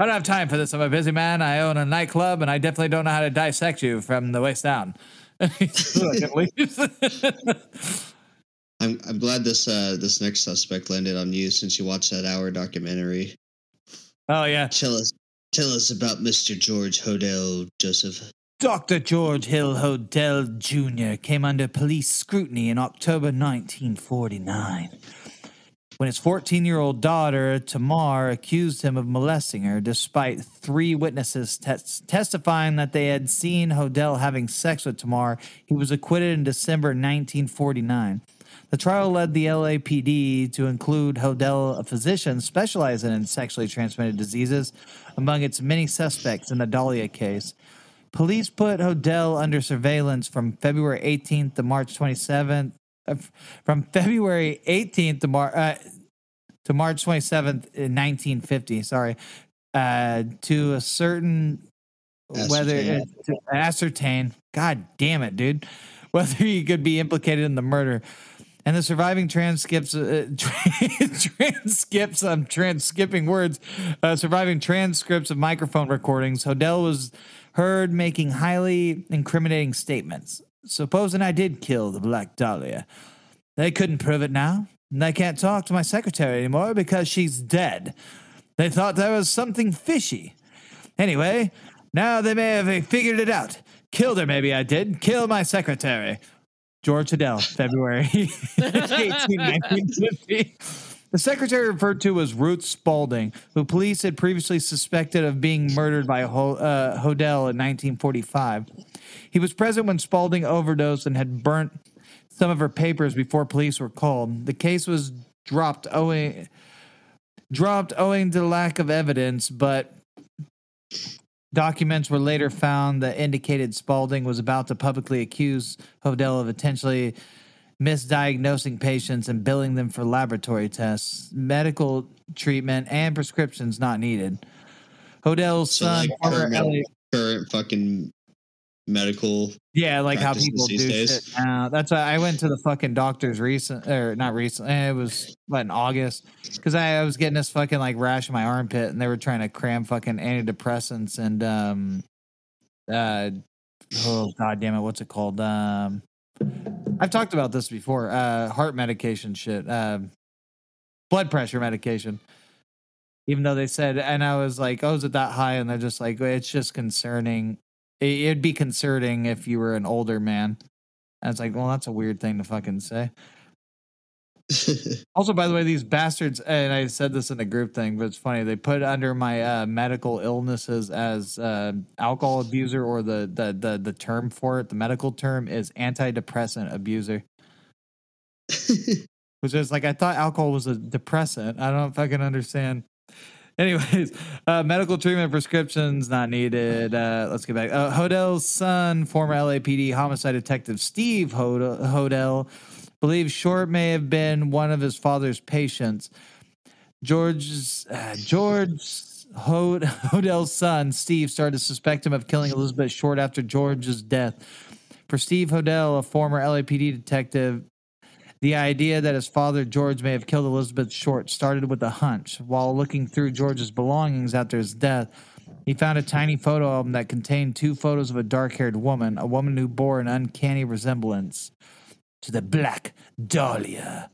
I don't have time for this. I'm a busy man. I own a nightclub, and I definitely don't know how to dissect you from the waist down. I'm I'm glad this uh this next suspect landed on you since you watched that hour documentary. oh yeah, Tell us tell us about Mr. George Hodel, Joseph. Dr. George Hill Hodel Jr. came under police scrutiny in October 1949 when his 14 year old daughter, Tamar, accused him of molesting her, despite three witnesses tes- testifying that they had seen Hodel having sex with Tamar. He was acquitted in December 1949. The trial led the LAPD to include Hodel, a physician specializing in sexually transmitted diseases, among its many suspects in the Dahlia case. Police put Hodel under surveillance from February 18th to March 27th. From February 18th to, Mar- uh, to March 27th in 1950, sorry, uh, to a certain whether Ascertain. uh, to ascertain. God damn it, dude! Whether he could be implicated in the murder. And the surviving transcripts, uh, transcripts, I'm transcripping words, uh, surviving transcripts of microphone recordings. Hodel was heard making highly incriminating statements. Supposing I did kill the Black Dahlia, they couldn't prove it now. And I can't talk to my secretary anymore because she's dead. They thought there was something fishy. Anyway, now they may have figured it out. Killed her, maybe I did. Kill my secretary. George Hodel, February 18, 1950. The secretary referred to was Ruth Spaulding, who police had previously suspected of being murdered by Ho- uh, Hodel in 1945. He was present when Spaulding overdosed and had burnt some of her papers before police were called. The case was dropped owing dropped owing to lack of evidence, but documents were later found that indicated Spaulding was about to publicly accuse Hodel of intentionally misdiagnosing patients and billing them for laboratory tests, medical treatment, and prescriptions not needed. Hodel's So, son, like, current- LA Current fucking medical. Yeah, like how people do days. shit now. That's why I went to the fucking doctor's recent or not recent. eh, It was what in August because I, I was getting this fucking like rash in my armpit, and they were trying to cram fucking antidepressants and um uh oh god damn it, what's it called? Um, I've talked about this before. Uh, heart medication shit. Um, blood pressure medication. Even though they said, and I was like, "Oh, is it that high?" And they're just like, "It's just concerning." it- it'd be concerning if you were an older man. And it's like, well, that's a weird thing to fucking say. Also, by the way, these bastards, and I said this in a group thing, but it's funny. They put under my uh, medical illnesses as uh, alcohol abuser, or the, the the the term for it, the medical term is antidepressant abuser. Which is like I thought alcohol was a depressant. I don't fucking understand. Anyways, uh, medical treatment prescriptions not needed. Uh, let's get back. Uh, Hodel's son, former LAPD homicide detective Steve Hodel, Hodel, believes Short may have been one of his father's patients. George's uh, George Hod- Hodel's son, Steve, started to suspect him of killing Elizabeth Short after George's death. For Steve Hodel, a former LAPD detective, the idea that his father, George, may have killed Elizabeth Short started with a hunch. While looking through George's belongings after his death, he found a tiny photo album that contained two photos of a dark haired woman, a woman who bore an uncanny resemblance to the Black Dahlia.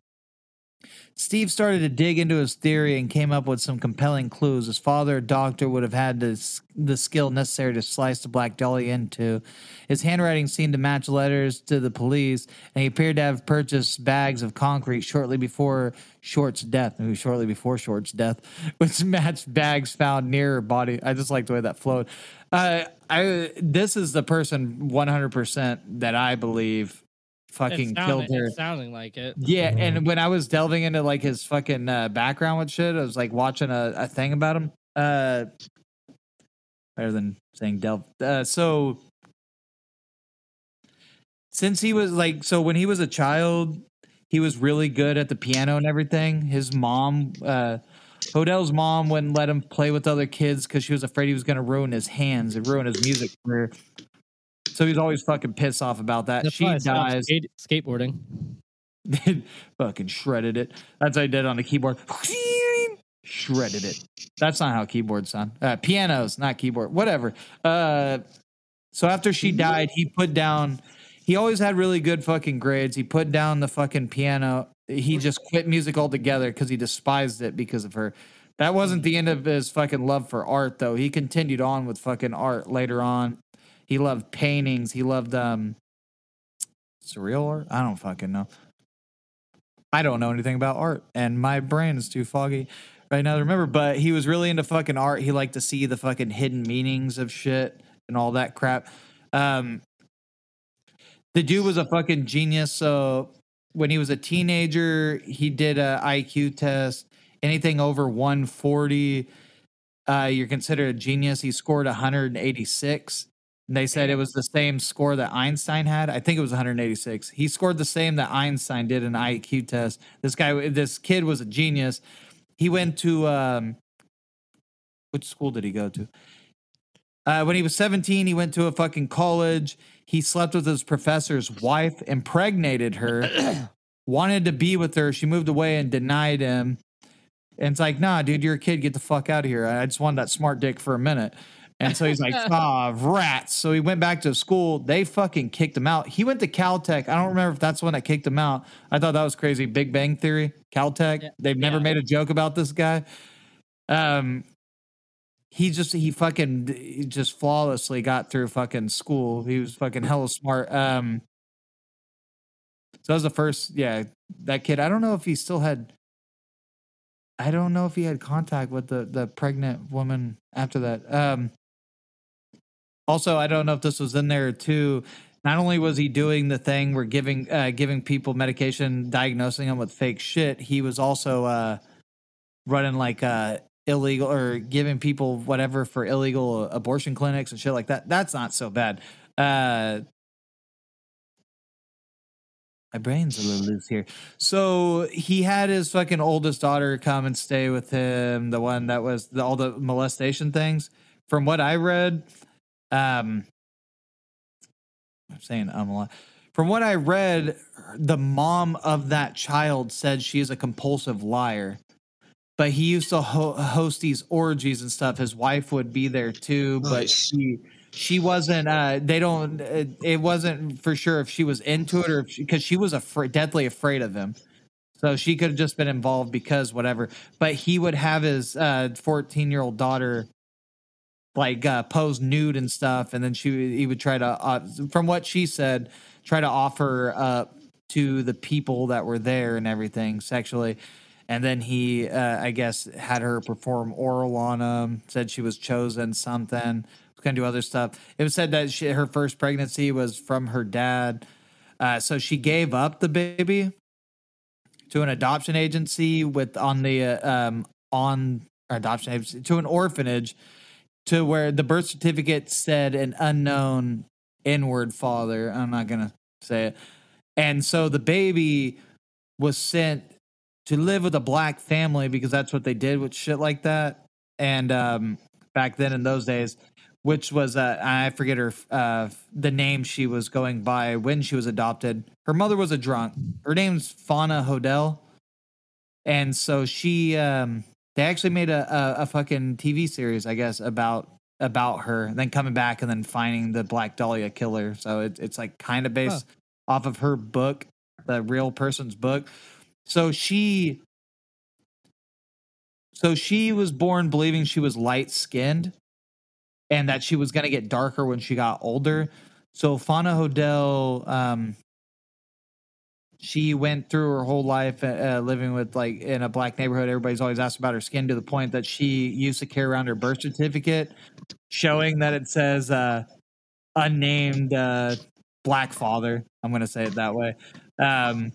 Steve started to dig into his theory and came up with some compelling clues. His father, a doctor, would have had the, the skill necessary to slice the Black Dahlia into. His handwriting seemed to match letters to the police, and he appeared to have purchased bags of concrete shortly before Short's death. Shortly before Short's death, which matched bags found near her body. I just like the way that flowed. Uh, I this is the person 100% that I believe fucking killed her. sounding like it. Yeah, and when I was delving into like his fucking uh, background with shit, I was like watching a, a thing about him. Uh, better than saying delve. Uh, so since he was like, so when he was a child, he was really good at the piano and everything. His mom, uh, Hodel's mom, wouldn't let him play with other kids because she was afraid he was going to ruin his hands and ruin his music career. So he's always fucking pissed off about that. That's she why I stopped dies. skate- skateboarding. fucking shredded it. That's how I did on the keyboard. Shredded it. That's not how keyboards sound. Uh, pianos, not keyboard. Whatever. Uh, so after she died, he put down. He always had really good fucking grades. He put down the fucking piano. He just quit music altogether because he despised it because of her. That wasn't the end of his fucking love for art, though. He continued on with fucking art later on. He loved paintings. He loved um surreal art. I don't fucking know. I don't know anything about art, and my brain is too foggy right now to remember. But he was really into fucking art. He liked to see the fucking hidden meanings of shit and all that crap. Um, the dude was a fucking genius. So when he was a teenager, he did a IQ test. Anything over 140, uh, you're considered a genius. He scored 186. They said it was the same score that Einstein had. I think it was 186. He scored the same that Einstein did in an IQ test. This guy, this kid was a genius. He went to um, which school did he go to? Uh, when he was 17, he went to a fucking college. He slept with his professor's wife, impregnated her, wanted to be with her. She moved away and denied him. And it's like, nah, dude, you're a kid. Get the fuck out of here. I just wanted that smart dick for a minute. And so he's like, ah, rats. So he went back to school. They fucking kicked him out. He went to Caltech. I don't remember if that's the one that kicked him out. I thought that was crazy. Big Bang Theory, Caltech. Yeah. They've never Yeah. made a joke about this guy. Um, he just he fucking he just flawlessly got through fucking school. He was fucking hella smart. Um, so that was the first, yeah, that kid. I don't know if he still had. I don't know if he had contact with the the pregnant woman after that. Um, also, I don't know if this was in there too. Not only was he doing the thing where giving uh, giving people medication, diagnosing them with fake shit, he was also uh, running like uh, illegal or giving people whatever for illegal abortion clinics and shit like that. That's not so bad. Uh, my brain's a little loose here. So he had his fucking oldest daughter come and stay with him, the one that was the, all the molestation things. From what I read, um, I'm saying um a lot. From what I read, the mom of that child said she is a compulsive liar. But he used to ho- host these orgies and stuff. His wife would be there too, but Nice. she she wasn't. Uh, they don't. Uh, it wasn't for sure if she was into it or because she, was afraid, deadly afraid of him. So she could have just been involved because whatever. But he would have his 14 year old daughter like uh, pose nude and stuff, and then she he would try to, uh, from what she said, try to offer up to the people that were there and everything sexually. And then he, uh, I guess, had her perform oral on him. Said she was chosen something. Was gonna do other stuff. It was said that she, her first pregnancy was from her dad. Uh, so she gave up the baby to an adoption agency with on the uh, um on adoption agency to an orphanage to where the birth certificate said an unknown inward father. I'm not gonna say it. And so the baby was sent to live with a black family because that's what they did with shit like that. And um, back then in those days, which was uh, I forget her uh, the name she was going by when she was adopted. Her mother was a drunk. Her name's Fauna Hodel, and so she um, they actually made a, a a fucking TV series, I guess, about about her. Then coming back and then finding the Black Dahlia killer. So it, it's like kind of based off of her book, the real person's book. So she so she was born believing she was light skinned and that she was going to get darker when she got older. So Fauna Hodel, um, she went through her whole life uh, living with like in a black neighborhood. Everybody's always asked about her skin to the point that she used to carry around her birth certificate, showing that it says uh, unnamed uh, black father. I'm going to say it that way. Um,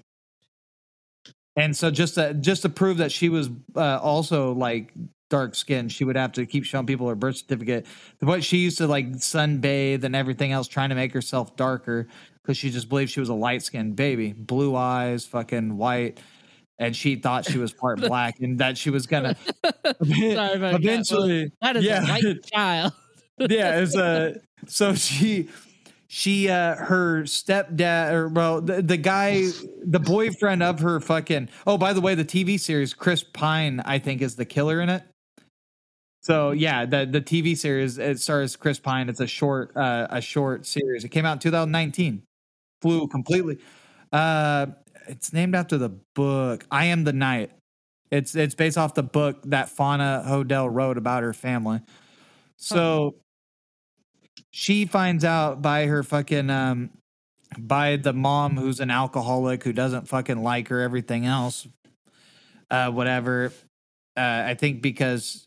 and so just to, just to prove that she was uh, also like dark skinned, she would have to keep showing people her birth certificate. The point she used to like sunbathe and everything else, trying to make herself darker because she just believed she was a light skinned baby, blue eyes, fucking white, and she thought she was part black and that she was gonna Sorry about that. eventually. That is yeah. a white child. yeah, it's a so she she uh her stepdad or well the, the guy the boyfriend of her fucking oh by the way the TV series Chris Pine I think is the killer in it. So yeah, the the TV series it stars Chris Pine. It's a short uh a short series. It came out in 2019. Flew completely. Uh it's named after the book I Am the Night. It's it's based off the book that Fauna Hodel wrote about her family. So she finds out by her fucking um by the mom who's an alcoholic who doesn't fucking like her everything else uh whatever uh i think because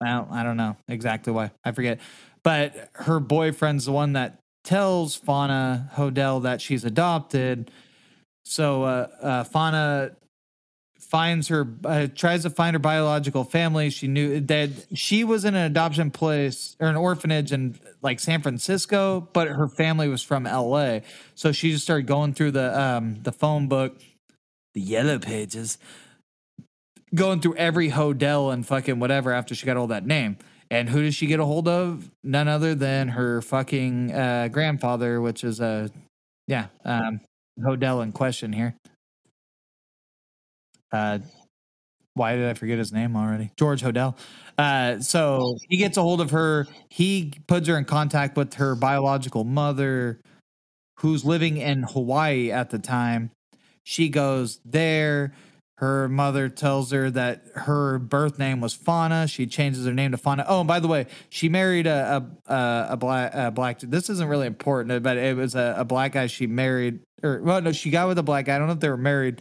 well i don't know exactly why i forget but her boyfriend's the one that tells fauna hodel that she's adopted. So uh, uh fauna finds her uh, tries to find her biological family. She knew that she was in an adoption place or an orphanage in like san francisco but her family was from la so she just started going through the um the phone book the yellow pages going through every hodel and fucking whatever after she got all that name and who does she get a hold of none other than her fucking uh grandfather which is a yeah um hodel in question here uh why did I forget his name already? George Hodel. Uh, so he gets a hold of her. He puts her in contact with her biological mother, who's living in Hawaii at the time. She goes there. Her mother tells her that her birth name was Fauna. She changes her name to Fauna. Oh, and by the way, she married a a, a, a black a black. This isn't really important, but it was a, a black guy she married. Or well, no, she got with a black guy. I don't know if they were married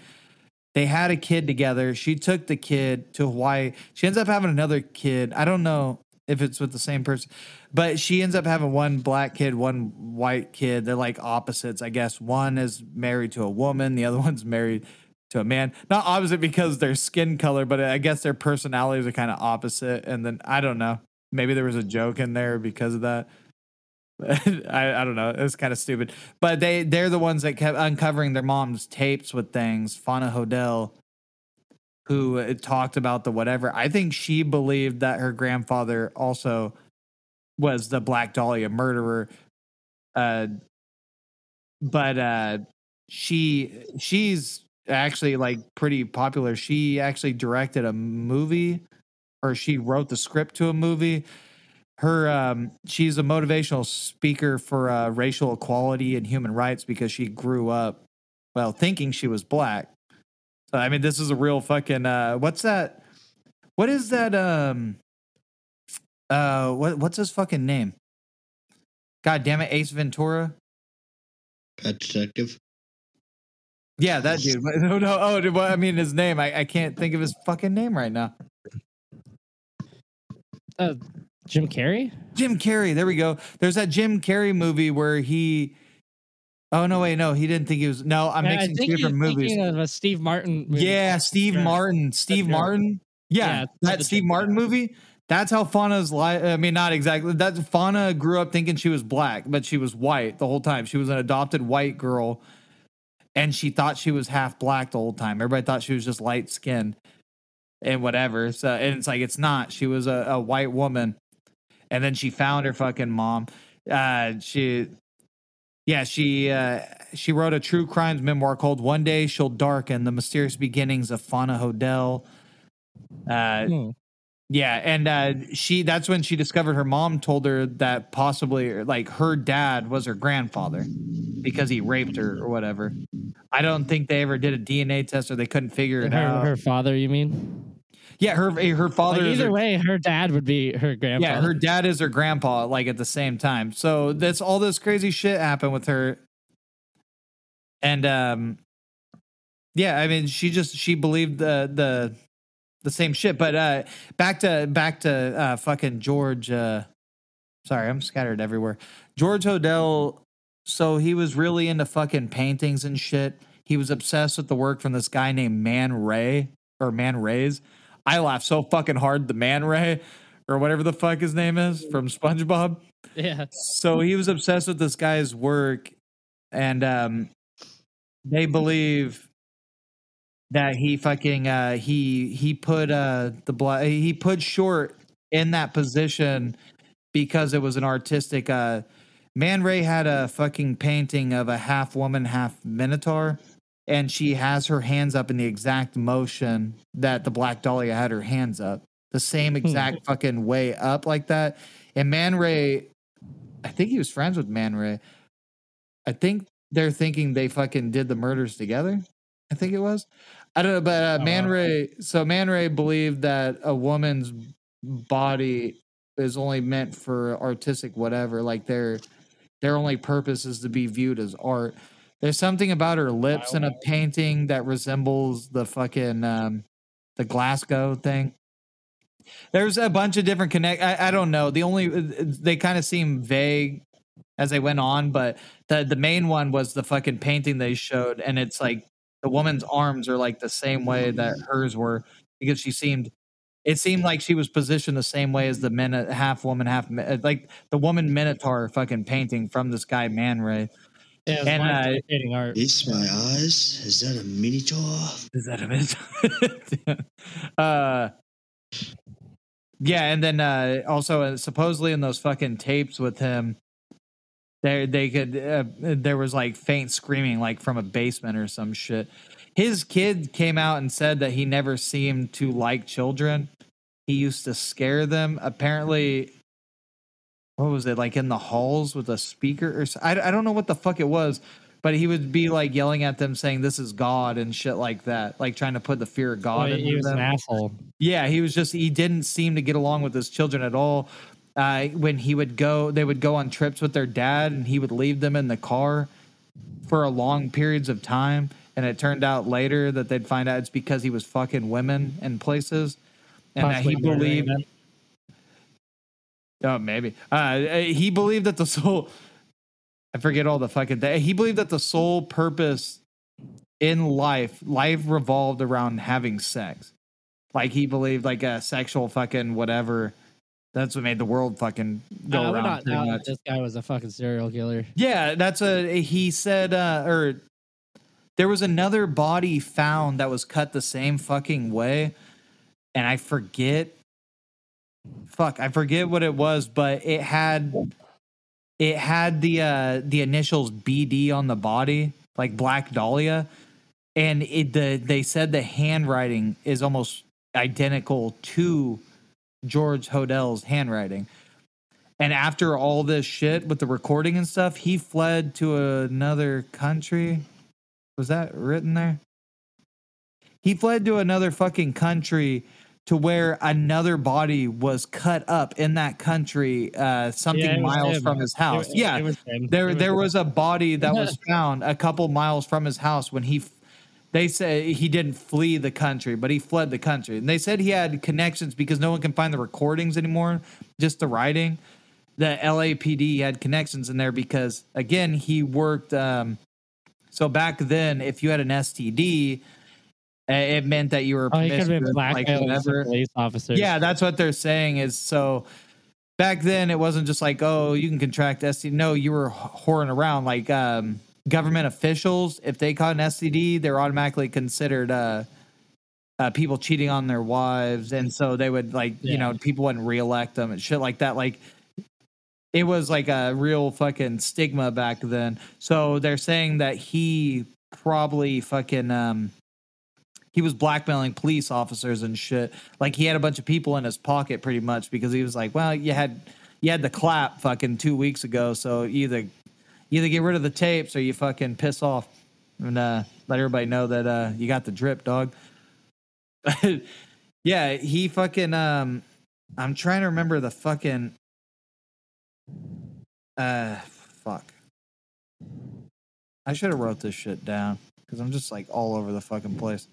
They had a kid together. She took the kid to Hawaii. She ends up having another kid. I don't know if it's with the same person, but she ends up having one black kid, one white kid. They're like opposites, I guess. One is married to a woman, the other one's married to a man. Not opposite because their skin color, but I guess their personalities are kind of opposite. And then I don't know. Maybe there was a joke in there because of that. I, I don't know. It was kind of stupid. But they they're the ones that kept uncovering their mom's tapes with things. Fauna Hodel, who talked about the whatever. I think she believed that her grandfather also was the Black Dahlia murderer. Uh, but uh, she she's actually like pretty popular. She actually directed a movie, or she wrote the script to a movie her um, she's a motivational speaker for uh, racial equality and human rights because she grew up well thinking she was black so, i mean this is a real fucking uh, what's that what is that um uh what what's his fucking name god damn it ace ventura Pet detective. Yeah that dude no no oh dude, well, i mean his name I, I can't think of his fucking name right now Uh, Jim Carrey. Jim Carrey. There we go. There's that Jim Carrey movie where he. Oh no! Wait, no, he didn't think he was. No, I'm Yeah, mixing two different movies. of a Steve Martin. Movie. Yeah, Steve Yeah. Martin. Steve. Martin. Yeah, that Steve Jim Martin movie. That's how Fauna's life. I mean, not exactly. That Fauna grew up thinking she was black, but she was white the whole time. She was an adopted white girl, and she thought she was half black the whole time. Everybody thought she was just light skinned and whatever. So, and it's like it's not. She was a, a white woman, and then she found her fucking mom. Uh, she, yeah, she uh, she wrote a true crimes memoir called "One Day She'll Darken: The Mysterious Beginnings of Fauna Hodel." Uh, Hmm. Yeah, and uh, she that's when she discovered her mom told her that possibly like her dad was her grandfather because he raped her or whatever. I don't think they ever did a DNA test or they couldn't figure it Her, out. her father, you mean? yeah, her her father Like, either her, way, her dad would be her grandfather. yeah, her dad is her grandpa like at the same time. So that's all this crazy shit happened with her. And um yeah, I mean she just she believed the the the same shit. But uh back to back to uh fucking George uh sorry, I'm scattered everywhere. George Hodel so he was really into fucking paintings and shit. He was obsessed with the work from this guy named Man Ray or Man Rays. I laugh so fucking hard the Man Ray or whatever the fuck his name is from SpongeBob. yeah. So he was obsessed with this guy's work, and um, they believe that he fucking uh, he he put uh the blood he put short in that position because it was an artistic. Uh, Man Ray had a fucking painting of a half woman, half minotaur, and she has her hands up in the exact motion that the Black Dahlia had her hands up, the same exact fucking way up like that. And Man Ray, I think he was friends with Man Ray. I think they're thinking they fucking did the murders together. I think it was. I don't know, but uh, Oh, Man. Ray. So Man Ray believed that a woman's body is only meant for artistic whatever. Like their their only purpose is to be viewed as art. There's something about her lips in a painting that resembles the fucking um, the Glasgow thing. There's a bunch of different connect. I, I don't know. The only they kind of seem vague as they went on, but the the main one was the fucking painting they showed, and it's like the woman's arms are like the same way that hers were because she seemed. It seemed like she was positioned the same way as the men half woman, half like the woman Minotaur fucking painting from this guy Man Ray. Yeah, And, uh, imitating art. It's my eyes. Is that a minotaur? Is that a minotaur? uh, yeah, and then uh, also uh, supposedly in those fucking tapes with him, there they could uh, there was like faint screaming like from a basement or some shit. His kid came out and said that he never seemed to like children. He used to scare them. Apparently, what was it like in the halls with a speaker or I I don't know what the fuck it was but he would be like yelling at them saying this is god and shit like that like trying to put the fear of god he into was an them asshole. yeah he was just he didn't seem to get along with his children at all uh, when he would go they would go on trips with their dad and he would leave them in the car for a long periods of time and it turned out later that they'd find out it's because he was fucking women in places, and that he believed. Oh, maybe. Uh, he believed that the soul. I forget all the fucking. Th- he believed that the sole purpose in life, life revolved around having sex. Like he believed, like a sexual fucking whatever. That's what made the world fucking go Uh, around. not pretty doubting much. that this guy was a fucking serial killer. Yeah, that's a. He said, uh, or there was another body found that was cut the same fucking way, and I forget. Fuck, I forget what it was, but it had, it had the uh the initials BD on the body, like Black Dahlia, and it the they said the handwriting is almost identical to George Hodel's handwriting. And after all this shit with the recording and stuff, he fled to another country. Was that written there? He fled to another fucking country to where another body was cut up in that country, uh, something Yeah, miles him. from his house. It- yeah, it was there there was a body that was found a couple miles from his house when he they say he didn't flee the country but he fled the country and they said he had connections because no one can find the recordings anymore just the writing the LAPD had connections in there because again he worked um so back then if you had an STD uh, it meant that you were Oh, he could have been promiscuous, blackmailing some police officers. yeah, that's what they're saying is so back then it wasn't just like, oh, you can contract STD. No, you were whoring around like um, government officials. If they caught an STD, they're automatically considered uh, uh, people cheating on their wives. And so they would like, you know, people wouldn't reelect them and shit like that. Like it was like a real fucking stigma back then. So they're saying that he probably fucking um he was blackmailing police officers and shit. Like he had a bunch of people in his pocket pretty much because he was like, Well, you had you had the clap fucking two weeks ago, so either either get rid of the tapes or you fucking piss off and uh let everybody know that uh you got the drip, dog. yeah, he fucking um I'm trying to remember the fucking uh fuck. I should have wrote this shit down because I'm just like all over the fucking place.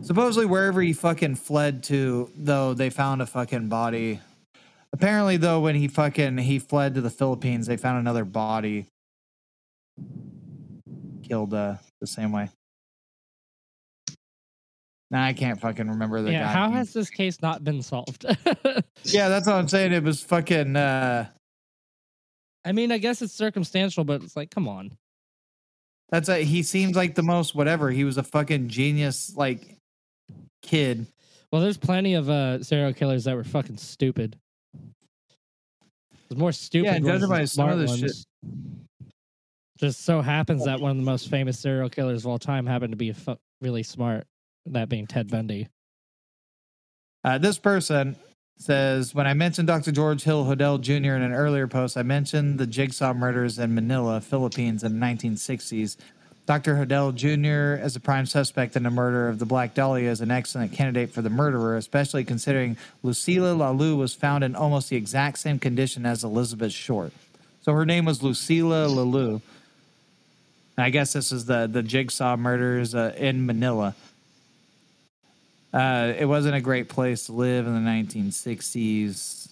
Supposedly, wherever he fucking fled to, though, they found a fucking body. Apparently, though, when he fucking he fled to the Philippines, they found another body killed uh, the same way. Now I can't fucking remember the yeah. guy. How has this case not been solved? yeah, that's what I'm saying. It was fucking. uh I mean, I guess it's circumstantial, but it's like, come on. That's a, he seems like the most whatever. He was a fucking genius, like kid. Well, there's plenty of uh, serial killers that were fucking stupid. There's more stupid Yeah, ones judging than by some of smart this shit- Just so happens that one of the most famous serial killers of all time happened to be fu- really smart. That being Ted Bundy. Uh, this person says, when I mentioned Dr. George Hill Hodel Jr. in an earlier post, I mentioned the jigsaw murders in Manila, Philippines in the 1960s. Dr. Hodel Jr. as a prime suspect in the murder of the Black Dahlia is an excellent candidate for the murderer, especially considering Lucila Lalu was found in almost the exact same condition as Elizabeth Short. So her name was Lucila. And I guess this is the the jigsaw murders uh, in Manila. Uh, it wasn't a great place to live in the 1960s.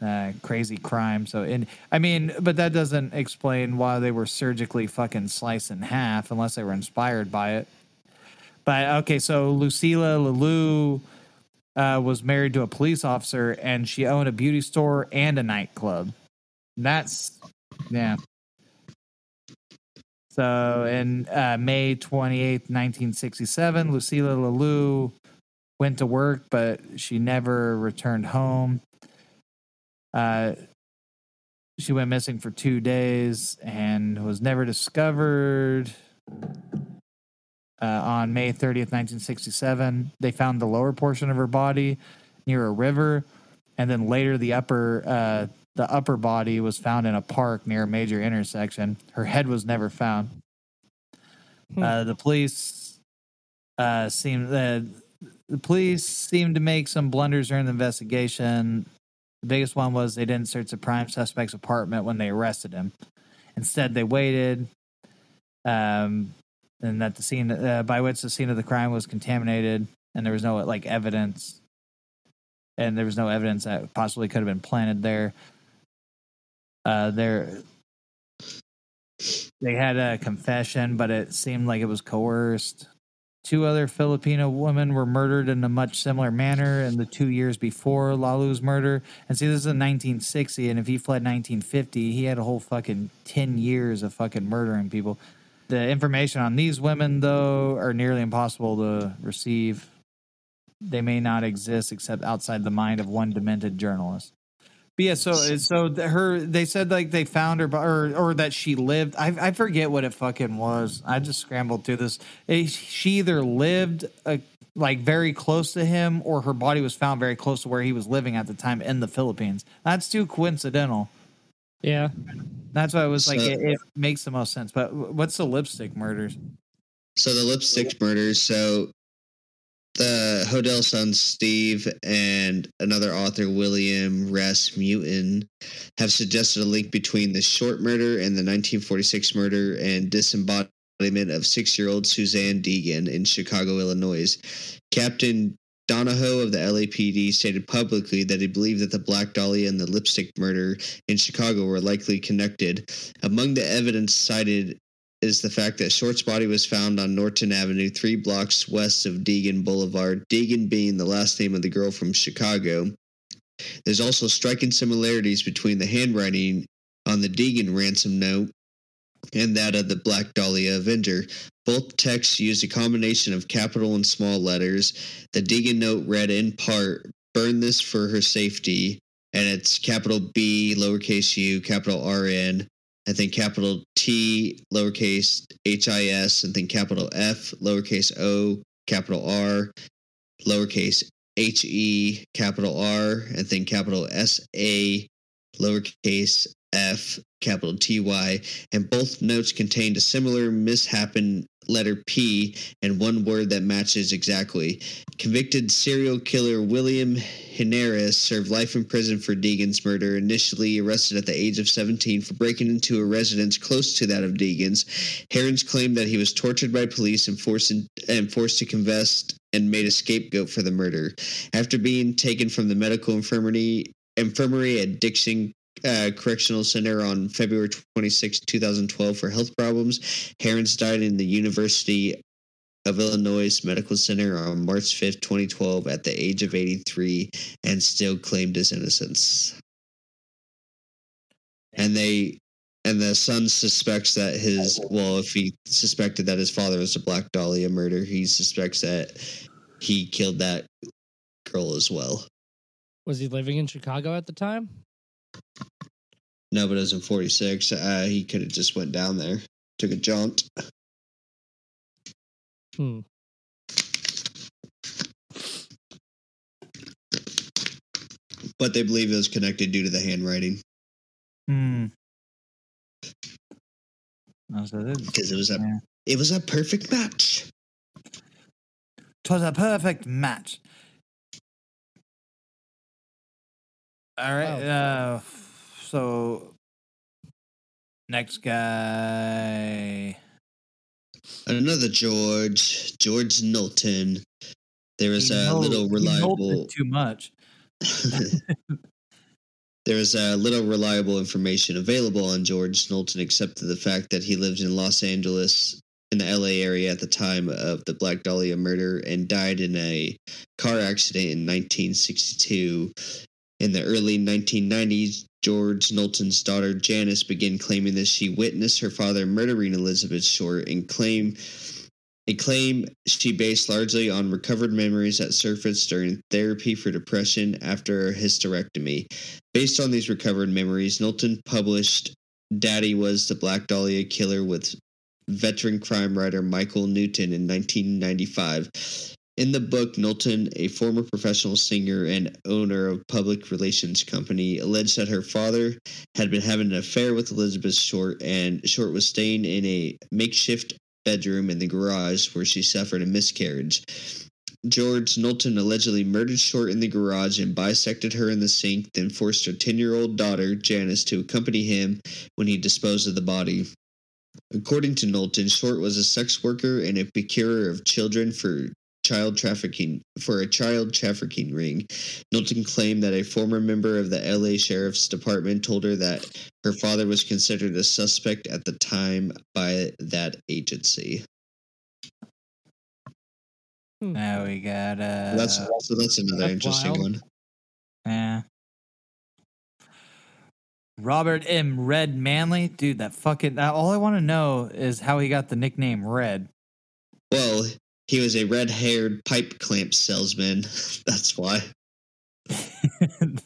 Uh, crazy crime. So, and I mean, but that doesn't explain why they were surgically fucking sliced in half, unless they were inspired by it. But okay, so Lucila Lalu uh, was married to a police officer, and she owned a beauty store and a nightclub. That's yeah. So in uh, May 28th, 1967, Lucila Lalu went to work, but she never returned home. Uh, she went missing for two days and was never discovered. Uh, on May 30th, 1967, they found the lower portion of her body near a river, and then later the upper uh, the upper body was found in a park near a major intersection. Her head was never found. Hmm. Uh, the police uh, seemed uh, the police seemed to make some blunders during the investigation. The biggest one was they didn't search the prime suspect's apartment when they arrested him. Instead, they waited. Um, and that the scene uh, by which the scene of the crime was contaminated, and there was no like evidence, and there was no evidence that possibly could have been planted there. Uh, there, they had a confession, but it seemed like it was coerced. Two other Filipino women were murdered in a much similar manner in the two years before Lalu's murder. And see, this is in 1960, and if he fled 1950, he had a whole fucking 10 years of fucking murdering people. The information on these women, though, are nearly impossible to receive. They may not exist except outside the mind of one demented journalist. But yeah, so so her they said like they found her, or or that she lived. I I forget what it fucking was. I just scrambled through this. Eh, She either lived uh, like very close to him, or her body was found very close to where he was living at the time in the Philippines. That's too coincidental. Yeah. That's why I was like, So- it, it makes the most sense. But what's the lipstick murders? So the lipstick murders. So the Hodel son Steve and another author William Rasmussen have suggested a link between the short murder and the 1946 murder and disembodiment of six-year-old Suzanne Degnan in Chicago, Illinois. Captain Donahoe of the LAPD stated publicly that he believed that the Black Dahlia and the lipstick murder in Chicago were likely connected. Among the evidence cited is the fact that Short's body was found on Norton Avenue, three blocks west of Degnan Boulevard, Degnan being the last name of the girl from Chicago. There's also striking similarities between the handwriting on the Degnan ransom note and that of the Black Dahlia Avenger. Both texts used a combination of capital and small letters. The Degnan note read in part, Burn this for her safety, and it's capital B, lowercase u, capital RN, I think capital T, lowercase H I S, and then capital F, lowercase O, capital R, lowercase H E, capital R, and then capital S A, lowercase f, capital T Y, and both notes contained a similar mishappen letter P and one word that matches exactly. Convicted serial killer William Heirens served life in prison for Degnan's murder, initially arrested at the age of 17 for breaking into a residence close to that of Degnan's. Heirens claimed that he was tortured by police and forced, and forced to confess and made a scapegoat for the murder. After being taken from the medical infirmary, infirmary at Dixon uh, Correctional Center on February 26, 2012, for health problems. Heirens died in the University of Illinois Medical Center on March 5, 2012, at the age of 83, and still claimed his innocence. And they. And the son suspects that his well, if he suspected that his father was a Black Dahlia murder, he suspects that he killed that girl as well. Was he living in Chicago at the time? No, but it was in 46. Uh, he could have just went down there, took a jaunt. Hmm. But they believe it was connected due to the handwriting Hmm. So this- because it was a Yeah. it was a perfect match. Twas a perfect match. All right. Uh, so next guy. Another George, George Knowlton. There is a little he knows it reliable. too much. there was a little reliable information available on George Knowlton, except for the fact that he lived in Los Angeles, in the LA area at the time of the Black Dahlia murder, and died in a car accident in 1962. In the early 1990s, George Knowlton's daughter Janice began claiming that she witnessed her father murdering Elizabeth Short and claim a claim she based largely on recovered memories that surfaced during therapy for depression after a hysterectomy. Based on these recovered memories, Knowlton published Daddy Was the Black Dahlia Killer with veteran crime writer Michael Newton in 1995. In the book, Knowlton, a former professional singer and owner of public relations company, alleged that her father had been having an affair with Elizabeth Short, and Short was staying in a makeshift bedroom in the garage where she suffered a miscarriage. George Knowlton allegedly murdered Short in the garage and bisected her in the sink, then forced her 10 year old daughter, Janice, to accompany him when he disposed of the body. According to Knowlton, Short was a sex worker and a procurer of children for child trafficking for a child trafficking ring. Knowlton claimed that a former member of the LA Sheriff's Department told her that her father was considered a suspect at the time by that agency. Now we got uh that's so that's another that's interesting wild. one. yeah. Robert M. Red Manley, dude. That fucking. That, all I want to know is how he got the nickname Red. Well, he was a red-haired pipe clamp salesman. That's why.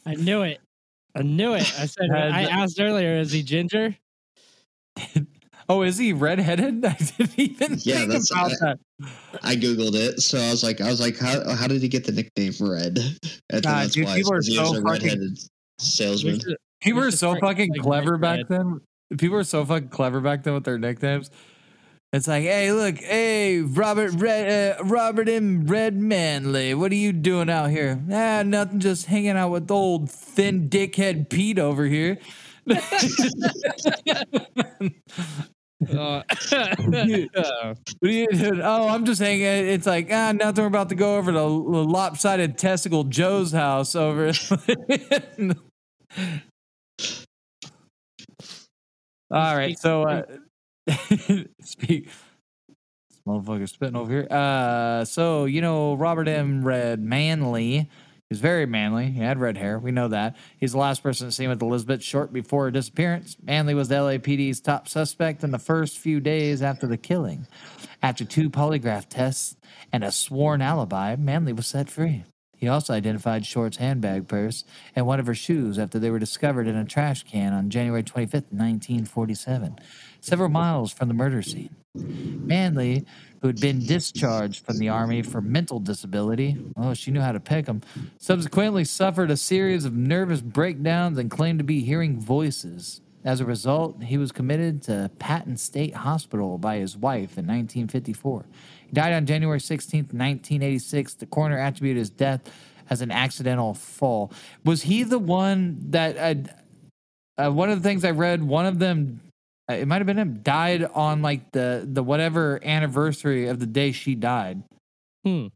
I knew it. I knew it. I said. Had- I asked earlier. Is he ginger? oh, is he redheaded? I didn't even Yeah, think that's- about I- that. I googled it, so I was like, I was like, how how did he get the nickname Red? And God, that's dude, why, people are 'cause he was so a fucking- redheaded salesman. should- People We were so fucking clever back then. People were so fucking clever back then with their nicknames. It's like, hey, look, hey, Robert Red, uh, Robert M. Red Manley, what are you doing out here? Ah, nothing, just hanging out with old thin dickhead Pete over here. Uh, What are you doing? Oh, I'm just hanging. It's like ah, nothing. We're about to go over to the lopsided testicle Joe's house over. All right, so uh, speak. This motherfucker spitting over here. Uh, so you know Robert M. Red Manley. He's very manly. He had red hair. We know that. He's the last person seen with Elizabeth Short before her disappearance. Manley was the LAPD's top suspect in the first few days after the killing. After two polygraph tests and a sworn alibi, Manley was set free. He also identified Short's handbag purse and one of her shoes after they were discovered in a trash can on January 25, 1947, several miles from the murder scene. Manley, who had been discharged from the Army for mental disability, oh, she knew how to pick 'em, subsequently suffered a series of nervous breakdowns and claimed to be hearing voices. As a result, he was committed to Patton State Hospital by his wife in 1954. Died on January 16th, 1986. The coroner attributed his death as an accidental fall. Was he the one that I, uh, one of the things I read, one of them, uh, it might have been him, died on like the the whatever anniversary of the day she died. hmm.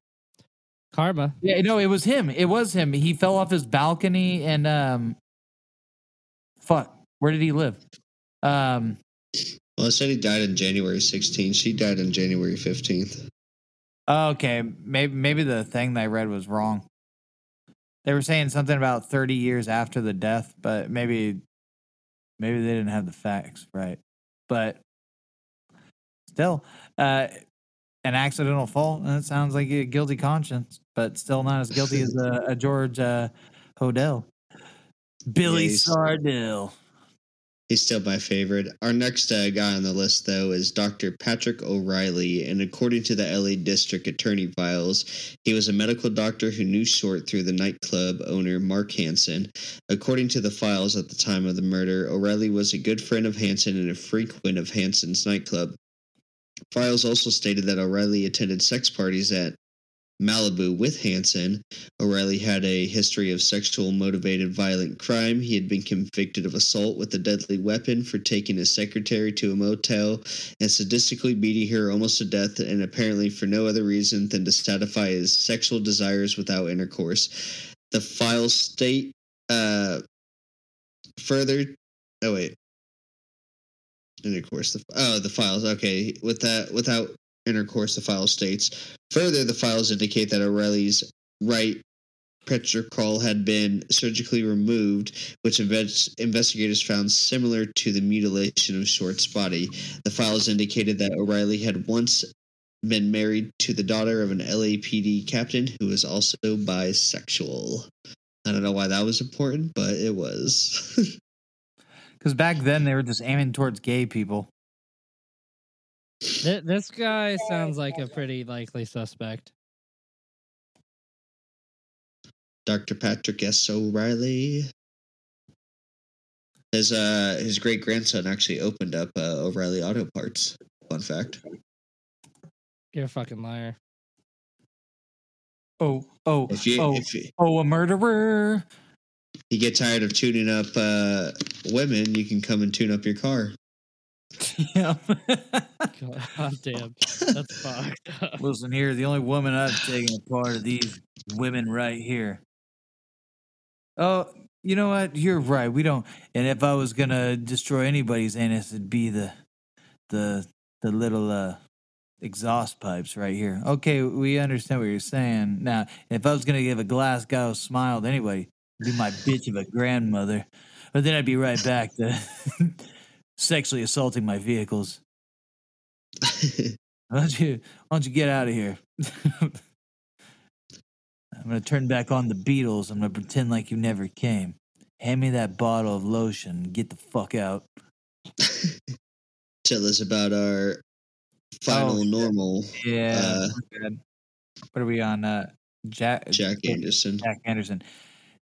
Karma. Yeah, no, it was him. It was him. He fell off his balcony and um, fuck, where did he live? Um, Well, I said he died on January 16th. She died on January 15th. okay, maybe maybe the thing that I read was wrong. They were saying something about thirty years after the death, but maybe maybe they didn't have the facts right. But still, uh, an accidental fall. it sounds like a guilty conscience, but still not as guilty as a, a George uh, Hodel. Billy Yeah, Sardell. He's still my favorite. Our next uh, guy on the list, though, is Dr. Patrick O'Reilly. And according to the LA District Attorney files, he was a medical doctor who knew Short through the nightclub owner, Mark Hansen. According to the files at the time of the murder, O'Reilly was a good friend of Hansen and a frequent of Hansen's nightclub. Files also stated that O'Reilly attended sex parties at Malibu with Hansen. O'Reilly had a history of sexual motivated violent crime. He had been convicted of assault with a deadly weapon for taking his secretary to a motel and sadistically beating her almost to death, and apparently for no other reason than to satisfy his sexual desires without intercourse. The files state uh, further. Oh, wait. Intercourse. The, oh, the files. Okay. With that, without intercourse, the file states. Further, the files indicate that O'Reilly's right petrichor had been surgically removed, which inves- investigators found similar to the mutilation of Short's body. The files indicated that O'Reilly had once been married to the daughter of an LAPD captain who was also bisexual. I don't know why that was important, but it was. Because back then they were just aiming towards gay people. Th- this guy sounds like a pretty likely suspect. Dr. Patrick S. O'Reilly. His uh his great grandson actually opened up uh, O'Reilly Auto Parts. Fun fact. You're a fucking liar. Oh, oh, If you oh, if you, oh, a murderer. you get tired of tuning up uh women, you can come and tune up your car. Yeah. God damn, that's fucked. up. Wilson here, the only woman I've taken apart are these women right here. Oh, you know what? You're right. We don't. And if I was gonna destroy anybody's anus, it'd be the, the, the little uh, exhaust pipes right here. Okay, we understand what you're saying. Now, if I was gonna give a Glasgow smile to anybody, it'd be my bitch of a grandmother. But then I'd be right back to sexually assaulting my vehicles. Why don't you, why don't you get out of here? I'm gonna turn back on the Beatles. I'm gonna pretend like you never came. Hand me that bottle of lotion. and Get the fuck out. Tell us about our final Oh, normal Yeah. Uh, what are we on? Uh, Jack Jack Anderson. Jack Anderson.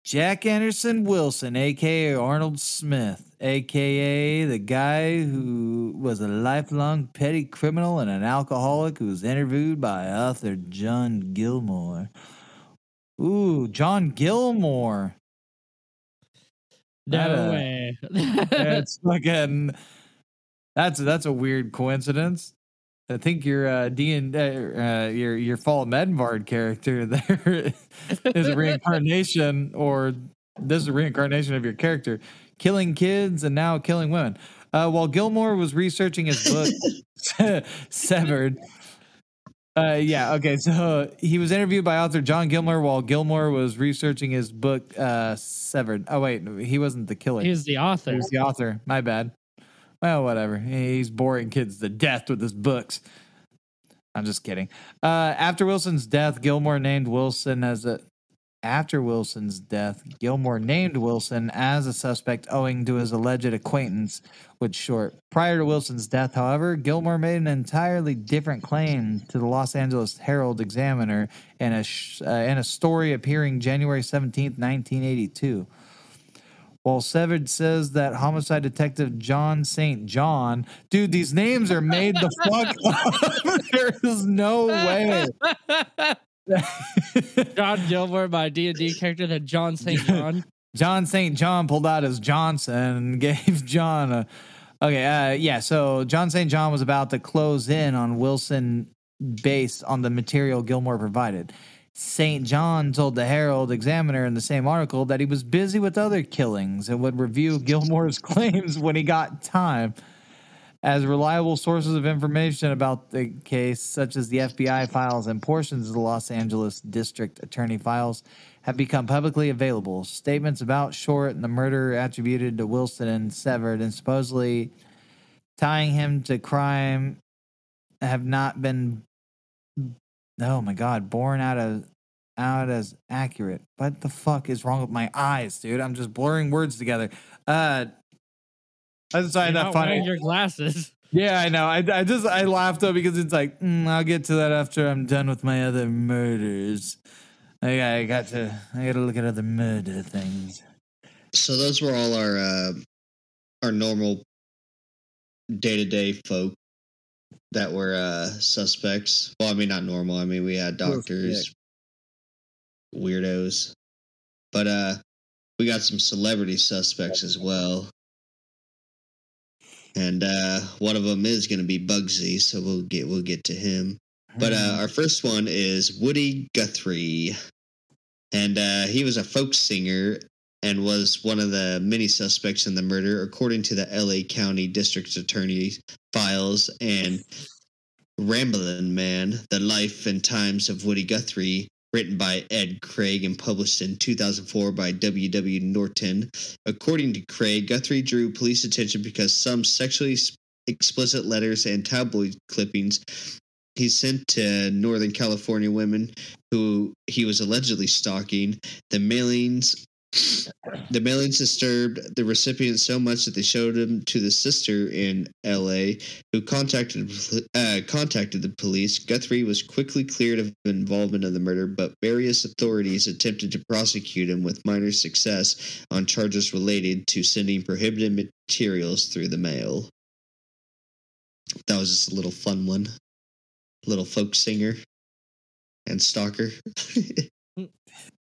Jack Anderson Wilson, aka Arnold Smith, aka the guy who was a lifelong petty criminal and an alcoholic who was interviewed by author John Gilmore. Ooh, John Gilmore. No That, uh, way. That's fucking. That's that's a weird coincidence. I think your uh, D and uh, uh, your your Fall Medvard character there is a reincarnation, or this is a reincarnation of your character, killing kids and now killing women. Uh, while Gilmore was researching his book, Severed. Uh, yeah, okay. So he was interviewed by author John Gilmore while Gilmore was researching his book, uh, Severed. Oh wait, he wasn't the killer. He's the author. He was the author. My bad. Well, whatever. He's boring kids to death with his books. I'm just kidding. Uh, after Wilson's death, Gilmore named Wilson as a. After Wilson's death, Gilmore named Wilson as a suspect owing to his alleged acquaintance with Short. Prior to Wilson's death, however, Gilmore made an entirely different claim to the Los Angeles Herald Examiner in a, sh- uh, in a story appearing January 17th, 1982. While Severed says that homicide detective John St. John, dude, these names are made the fuck up. there is no way. John Gilmore, my D and D character, that John St. John. John St. John pulled out his Johnson and gave John a. Okay, uh, yeah. So John St. John was about to close in on Wilson based on the material Gilmore provided. St. John told the Herald Examiner in the same article that he was busy with other killings and would review Gilmore's claims when he got time. As reliable sources of information about the case, such as the FBI files and portions of the Los Angeles District Attorney files, have become publicly available. Statements about Short and the murder attributed to Wilson and Severed and supposedly tying him to crime have not been oh my god, born out of out as accurate. What the fuck is wrong with my eyes, dude? I'm just blurring words together. Uh I decided You're that not funny. wearing your glasses. Yeah, I know. I, I just I laughed though because it's like mm, I'll get to that after I'm done with my other murders. I, I got to I got to look at other murder things. So those were all our uh, our normal day to day folk that were uh, suspects. Well, I mean not normal. I mean we had doctors, weirdos, but uh, we got some celebrity suspects as well. And uh, one of them is going to be Bugsy, so we'll get we'll get to him. But uh, our first one is Woody Guthrie, and uh, he was a folk singer and was one of the many suspects in the murder, according to the L.A. County District Attorney's files. And Ramblin' Man: The Life and Times of Woody Guthrie, written by Ed Cray and published in 2004 by W. W. Norton. According to Craig, Guthrie drew police attention because some sexually explicit letters and tabloid clippings he sent to Northern California women who he was allegedly stalking. The mailings the mailings disturbed the recipient so much that they showed him to the sister in L.A., who contacted uh, contacted the police. Guthrie was quickly cleared of involvement in the murder, but various authorities attempted to prosecute him with minor success on charges related to sending prohibited materials through the mail. That was just a little fun one. Little folk singer and stalker.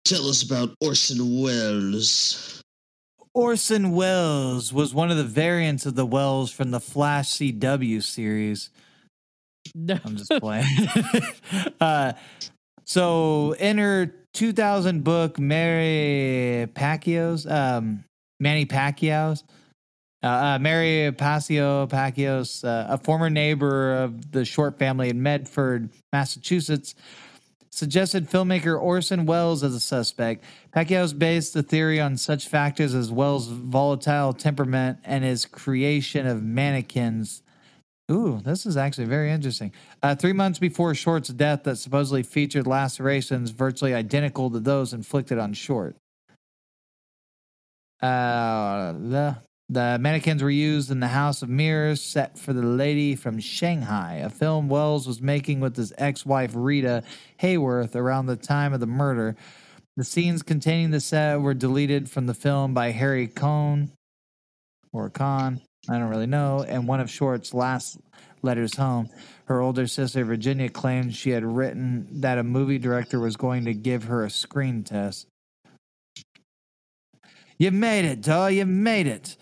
Tell us about Orson Welles. Orson Welles was one of the variants of the Wells from the Flash CW series. No. I'm just playing. uh, so in her 2000 book, Mary Pacquiao's, um, Manny Pacquiao's, uh, uh, Mary Pasio Pacquiao's, uh, a former neighbor of the Short family in Medford, Massachusetts, suggested filmmaker Orson Welles as a suspect. Pacquiao's based the theory on such factors as Welles' volatile temperament and his creation of mannequins. Ooh, this is actually very interesting. Uh, three months before Short's death, that supposedly featured lacerations virtually identical to those inflicted on Short. Uh, the the mannequins were used in the House of Mirrors set for the Lady from Shanghai, a film Welles was making with his ex-wife Rita Hayworth around the time of the murder. The scenes containing the set were deleted from the film by Harry Cohn or Khan, I don't really know, and one of Short's last letters home. Her older sister Virginia claimed she had written that a movie director was going to give her a screen test. You made it, doll. You made it.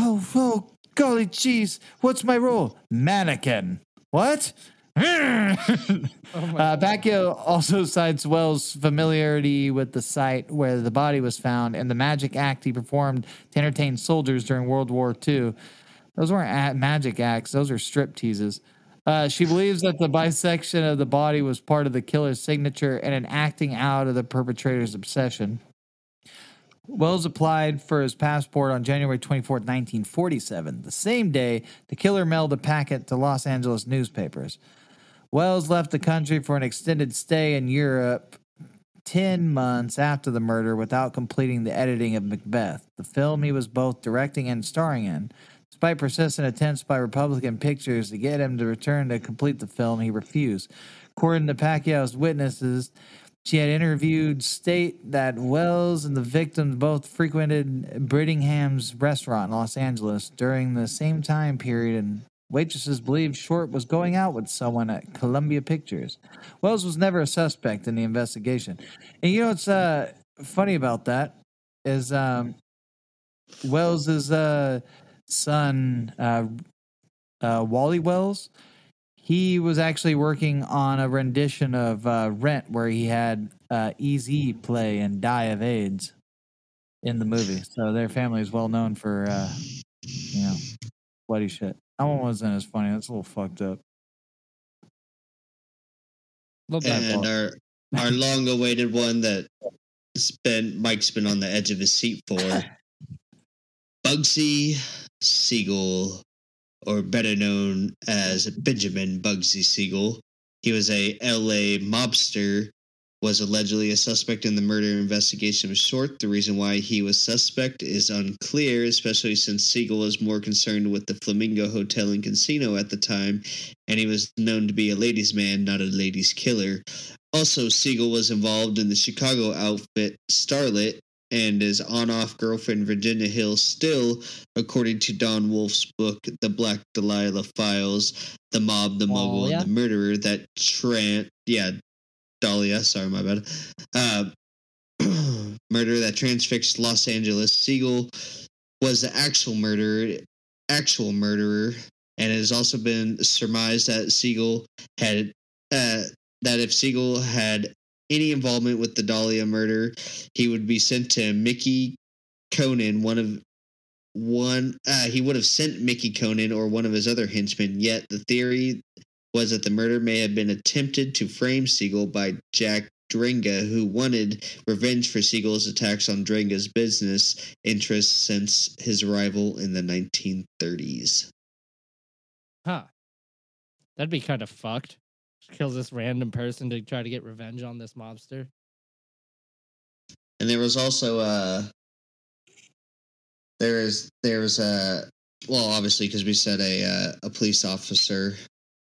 Oh, oh, golly jeez. What's my role? Mannequin. What? uh, Pacquiao also cites Welles' familiarity with the site where the body was found and the magic act he performed to entertain soldiers during World War II. Those weren't magic acts, those are strip teases. Uh, she believes that the bisection of the body was part of the killer's signature and an acting out of the perpetrator's obsession. Welles applied for his passport on January 24, 1947. The same day, the killer mailed a packet to Los Angeles newspapers. Welles left the country for an extended stay in Europe 10 months after the murder without completing the editing of Macbeth, the film he was both directing and starring in. Despite persistent attempts by Republican Pictures to get him to return to complete the film, he refused. According to Pacquiao's witnesses, she had interviewed state that Welles and the victims both frequented Brittingham's restaurant in Los Angeles during the same time period, and waitresses believed Short was going out with someone at Columbia Pictures. Welles was never a suspect in the investigation. And you know what's uh, funny about that is um, Welles's uh, son, uh, uh, Wally Wells, he was actually working on a rendition of uh, Rent where he had uh, Easy play and die of AIDS in the movie. So their family is well known for, uh, you know, bloody shit. That one wasn't as funny. That's a little fucked up. Little bad and our our long awaited one that been Mike's been on the edge of his seat for Bugsy Siegel, or better known as Benjamin Bugsy Siegel. He was a LA mobster, was allegedly a suspect in the murder investigation of Short. The reason why he was suspect is unclear, especially since Siegel was more concerned with the Flamingo Hotel and Casino at the time, and he was known to be a ladies' man, not a ladies' killer. Also, Siegel was involved in the Chicago outfit Starlet and his on off girlfriend Virginia Hill still, according to Don Wolfe's book, The Black Delilah Files, The Mob, The Mogul, Dahlia? and The Murderer, that Tran yeah, Dahlia, sorry, my bad. Uh, murder that transfixed Los Angeles. Siegel was the actual murderer, actual murderer, and it has also been surmised that Siegel had uh, that if Siegel had any involvement with the Dahlia murder, he would be sent to Mickey Cohen, one of one. Uh, he would have sent Mickey Cohen or one of his other henchmen. Yet the theory was that the murder may have been attempted to frame Siegel by Jack Dragna, who wanted revenge for Siegel's attacks on Dragna's business interests since his arrival in the 1930s. Huh. That'd be kind of fucked. Kills this random person to try to get revenge on this mobster. And there was also uh there is there was a well obviously because we said a uh, a police officer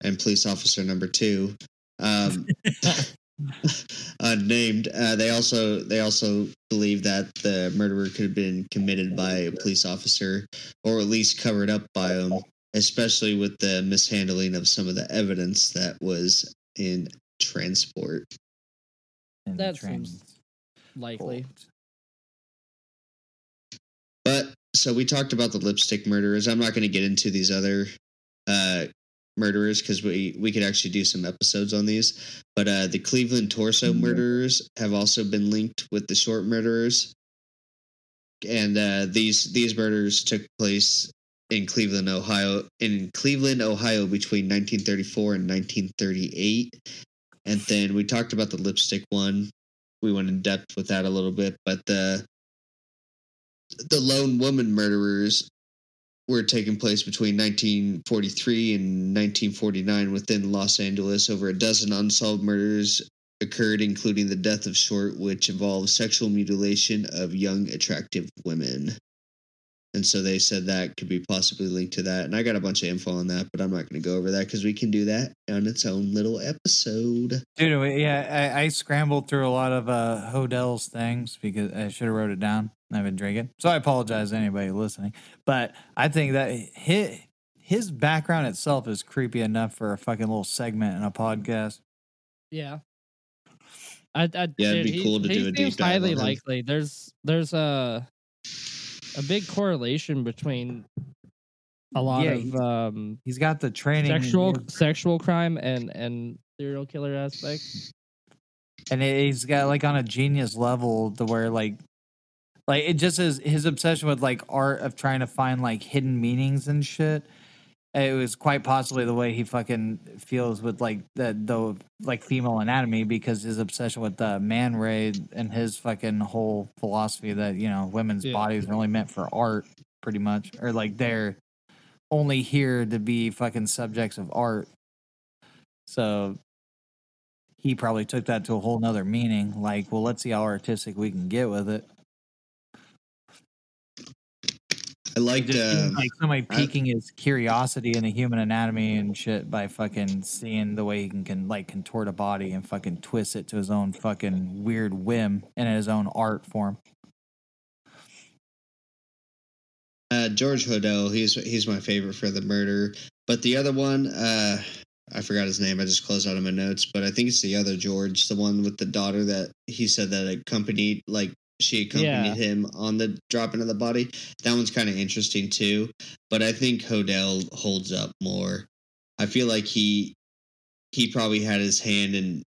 and police officer number two um unnamed uh, they also they also believe that the murderer could have been committed by a police officer or at least covered up by him especially with the mishandling of some of the evidence that was in transport in the That seems transport. Likely. But so we talked about the lipstick murderers. I'm not going to get into these other uh, murderers because we we could actually do some episodes on these. But uh, the Cleveland torso Mhm. murderers have also been linked with the short murderers, and uh, these these murders took place in Cleveland, Ohio, in Cleveland, Ohio, between 1934 and 1938. And then we talked about the lipstick one. We went in depth with that a little bit, but the the lone woman murderers were taking place between 1943 and 1949 within Los Angeles. Over a dozen unsolved murders occurred, including the death of Short, which involved sexual mutilation of young, attractive women. And so they said that could be possibly linked to that. And I got a bunch of info on that, but I'm not going to go over that because we can do that on its own little episode. Dude, yeah, I, I scrambled through a lot of uh Hodel's things because I should have wrote it down. I've been drinking, so I apologize to anybody listening. But I think that his his background itself is creepy enough for a fucking little segment in a podcast. Yeah. I, I, Yeah, it'd be he- cool to he do a deep dive highly on him. likely. There's there's a a big correlation between a lot Yeah, of he's- um He's got the training, sexual sexual crime and and serial killer aspects. and he's got like on a genius level to where like like it just is his obsession with like art of trying to find like hidden meanings and shit it was quite possibly the way he fucking feels with like the the like female anatomy because his obsession with the man ray and his fucking whole philosophy that you know women's Yeah. bodies are only meant for art pretty much or like they're only here to be fucking subjects of art so he probably took that to a whole nother meaning. Like, well, let's see how artistic we can get with it. I liked uh, like somebody I- piquing his curiosity in the human anatomy and shit by fucking seeing the way he can, can like contort a body and fucking twist it to his own fucking weird whim and his own art form. uh, George Hodel. He's he's my favorite for the murder. But the other one, uh, I forgot his name. I just closed out of my notes. But I think it's the other George, the one with the daughter that he said that accompanied, like she accompanied Yeah. him on the dropping of the body. That one's kind of interesting too. But I think Hodel holds up more. I feel like he he probably had his hand in,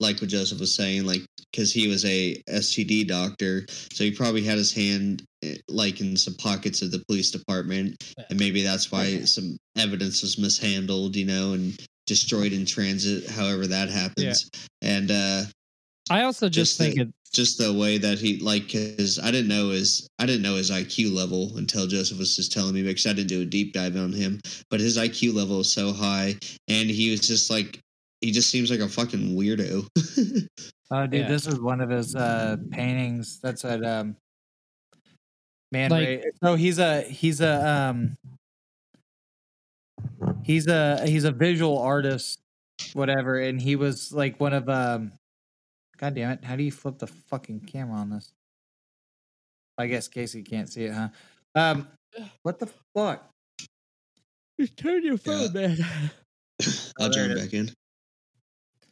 like what Joseph was saying, like because he was a STD doctor, so he probably had his hand eh, like in some pockets of the police department, and maybe that's why some evidence was mishandled, you know, and destroyed in transit. However that happens, and uh I also just, Just think the- it just the way that he like because I didn't know his I didn't know his IQ level until Joseph was just telling me because I didn't do a deep dive on him. But his IQ level is so high, and he was just like he just seems like a fucking weirdo. Oh, dude, Yeah. this is one of his uh paintings. That's at um Man Like- Ray. So he's a he's a um he's a he's a visual artist, whatever, and he was like one of um God damn it, how do you flip the fucking camera on this? I guess Casey can't see it, huh? Um what the fuck? just turn your phone, man. I'll Oh, turn it back in.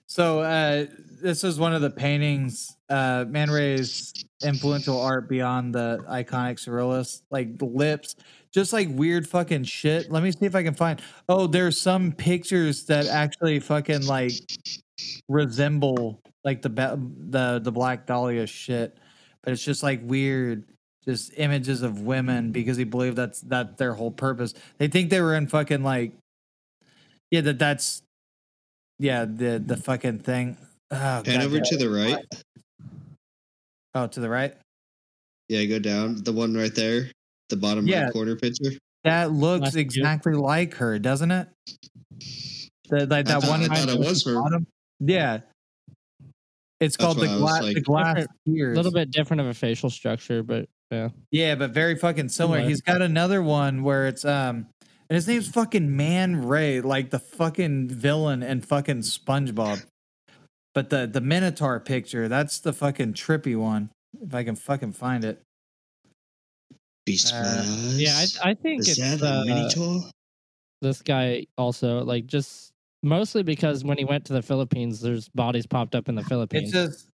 So uh, this is one of the paintings. Uh, Man Ray's influential art beyond the iconic surrealist, like the lips, just like weird fucking shit. Let me see if I can find. Oh, there's some pictures that actually fucking like resemble like the ba- the the Black Dahlia shit, but it's just like weird. Just images of women because he believed that's that their whole purpose. They think they were in fucking like, yeah, that that's yeah, the the fucking thing. Oh, Pan over goddamn. to the right. oh, to the right. Yeah, go down. The one right there, the bottom Yeah. right corner picture. That looks Last view. exactly like her, doesn't it? The, like I that thought- one. I thought it was her. bottom? Yeah. It's That's called the, why I was gla- the glass Different- A little bit different of a facial structure, but yeah. Yeah, but very fucking similar. Similar. He's got another one where it's um and his name's fucking Man Ray, like the fucking villain and fucking SpongeBob. But the the Minotaur picture, that's the fucking trippy one. If I can fucking find it. Beast Uh, Yeah, I, I think Is it's that a uh, Minotaur? this guy also like just mostly because when he went to the Philippines, there's bodies popped up in the Philippines. It's just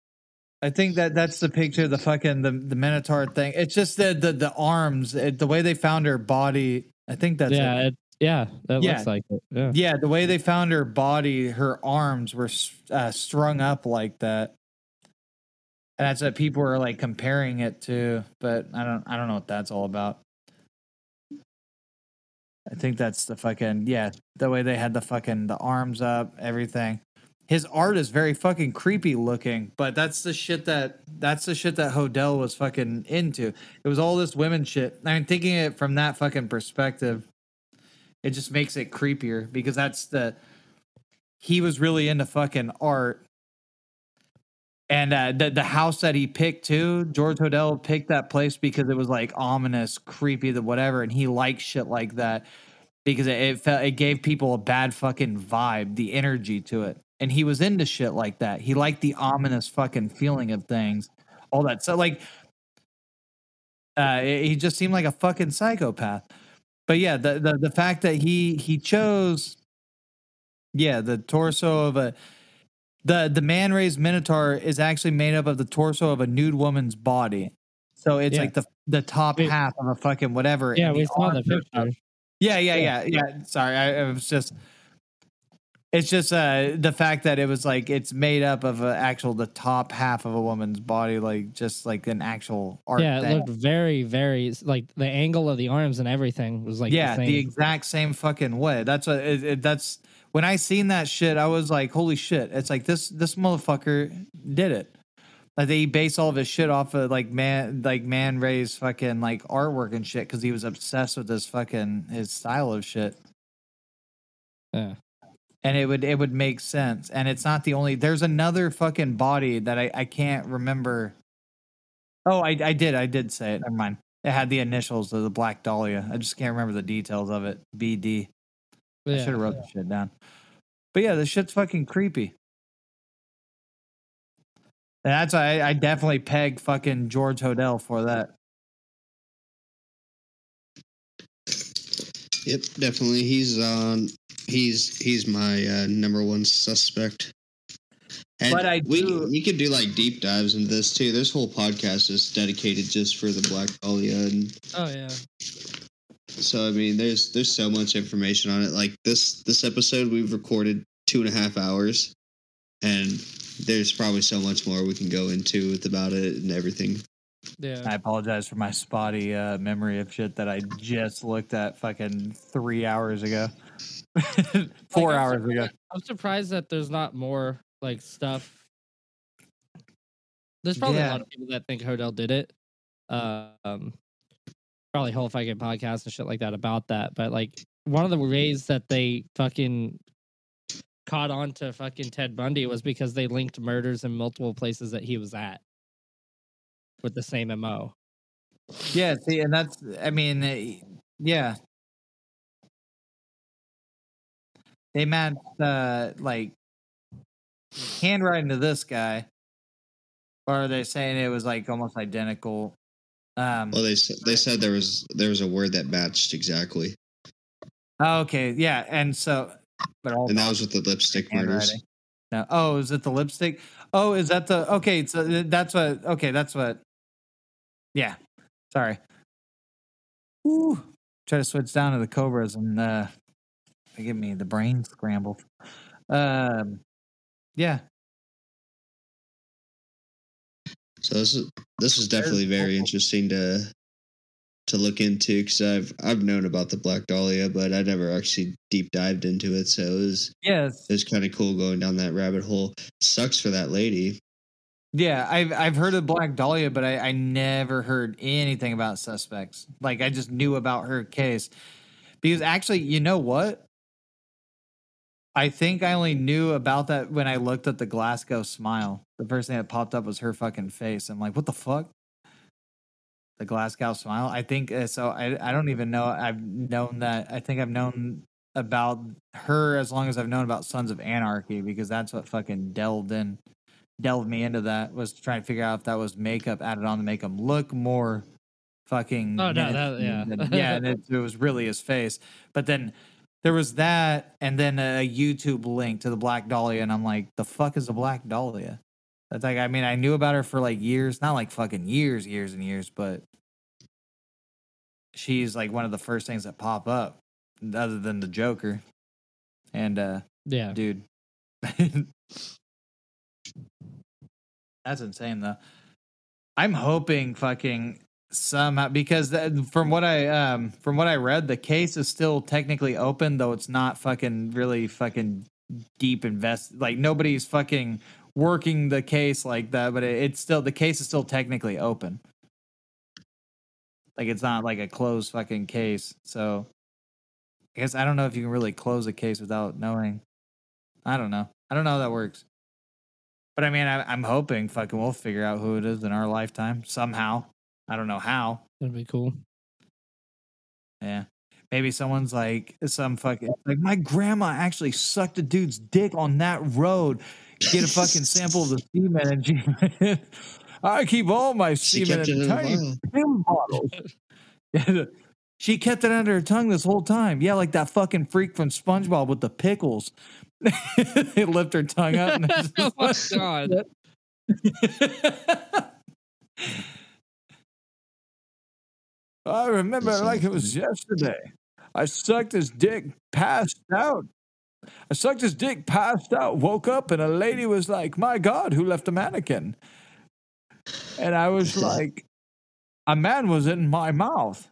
I think that that's the picture of the fucking the, the Minotaur thing. It's just the the, the arms, it, the way they found her body. I think that's yeah, it. it, yeah, that Yeah. looks like it. Yeah. Yeah, the way they found her body, her arms were uh, strung up like that. And that's what people are like comparing it to, but I don't I don't know what that's all about. I think that's the fucking yeah, the way they had the fucking the arms up, everything. His art is very fucking creepy looking, but that's the shit that that's the shit that Hodel was fucking into. It was all this women shit. I mean, thinking it from that fucking perspective, it just makes it creepier because that's the he was really into fucking art. And uh, the the house that he picked too, George Hodel picked that place because it was like ominous, creepy, the whatever, and he liked shit like that because it, it felt it gave people a bad fucking vibe, the energy to it, and he was into shit like that. He liked the ominous fucking feeling of things, all that. So like, uh, he just seemed like a fucking psychopath. But yeah, the the the fact that he he chose, yeah, the torso of a the the man raised minotaur is actually made up of the torso of a nude woman's body. So it's Yeah. like the the top We- half of a fucking whatever. Yeah, we saw the picture. Yeah, yeah, Yeah. yeah, yeah. Sorry, I, it was just. It's just uh the fact that it was like it's made up of a actual the top half of a woman's body, like just like an actual art. Yeah, it thing. looked very, very like the angle of the arms and everything was like yeah, the the, exact same fucking way. That's what it, it, that's when I seen that shit. I was like, holy shit! It's like this this motherfucker did it. Like they base all of his shit off of like man like man Ray's fucking like artwork and shit because he was obsessed with this fucking his style of shit. yeah. and it would it would make sense and it's not the only there's another fucking body that i i can't remember oh i i did i did say it never mind it had the initials of the black dahlia i just can't remember the details of it bd i yeah. should have wrote the shit down but yeah this shit's fucking creepy and that's why I, I definitely peg fucking george hodel for that Yep, definitely. He's on. He's he's my uh, number one suspect. And But I we do- you could do like deep dives into this too. This whole podcast is dedicated just for the Black Dahlia, and Oh yeah. So I mean, there's there's so much information on it. Like this this episode, we've recorded two and a half hours, and there's probably so much more we can go into with about it and everything. Yeah. i apologize for my spotty uh memory of shit that i just looked at fucking three hours ago four Like, hours ago I'm surprised that there's not more like stuff. There's probably Yeah. a lot of people that think Hodel did it. Um, probably whole fucking podcast and shit like that about that. But like one of the ways that they fucking caught on to fucking Ted Bundy was because they linked murders in multiple places that he was at with the same mo. Yeah, see, and that's, I mean, yeah. They matched, uh, like, handwriting to this guy, or are they saying it was like almost identical? Um, Well, they said they said there was there was a word that matched exactly, oh, okay, yeah, and so, but all and that was with the lipstick murders. No, oh, is it the lipstick? Oh, is that the okay? So that's what. Okay, that's what. Yeah, sorry. Ooh, try to switch down to the cobras and uh, they give me the brain scrambled. Um, yeah, So this is this is definitely very interesting to to look into because I've I've known about the Black Dahlia, but I never actually deep dived into it. So it was yes, it was kind of cool going down that rabbit hole. Sucks for that lady. yeah. I've I've heard of Black Dahlia, but I, I never heard anything about suspects. Like I just knew about her case because actually, you know what? I think I only knew about that when I looked at the Glasgow smile. The first thing that popped up was her fucking face. I'm like, what the fuck? The Glasgow smile. I think uh, so. I I don't even know. I've known that. I think I've known about her as long as I've known about Sons of Anarchy because that's what fucking delved in, delved me into that. Was trying to figure out if that was makeup added on to make him look more fucking. Oh, no, that- yeah. yeah, and it, it was really his face. But then there was that, and then a YouTube link to the Black Dahlia, and I'm like, the fuck is a Black Dahlia? That's like I mean I knew about her for like years, not like fucking years, years and years, but she's like one of the first things that pop up, other than the Joker. And uh, Yeah. dude, that's insane though. I'm hoping fucking somehow because that, from what I um from what I read, the case is still technically open, though it's not fucking really fucking deep invest. Like nobody's fucking working the case like that, but it, it's still the case is still technically open. Like it's not like a closed fucking case. So I guess I don't know if you can really close a case without knowing. I don't know. I don't know how that works. But I mean, I, I'm hoping fucking we'll figure out who it is in our lifetime somehow. I don't know how. That'd be cool. Yeah. Maybe someone's like some fucking like my grandma actually sucked a dude's dick on that road. Get a fucking sample of the semen and she I keep all my She semen in in tiny vial. pill bottles. she kept it under her tongue this whole time. Yeah, like that fucking freak from SpongeBob with the pickles. they lift her tongue up. And it's oh my god. I remember it like it was yesterday. I sucked his dick, passed out. I sucked his dick, passed out, woke up, and a lady was like, My God, who left a mannequin? And I was like, A man was in my mouth.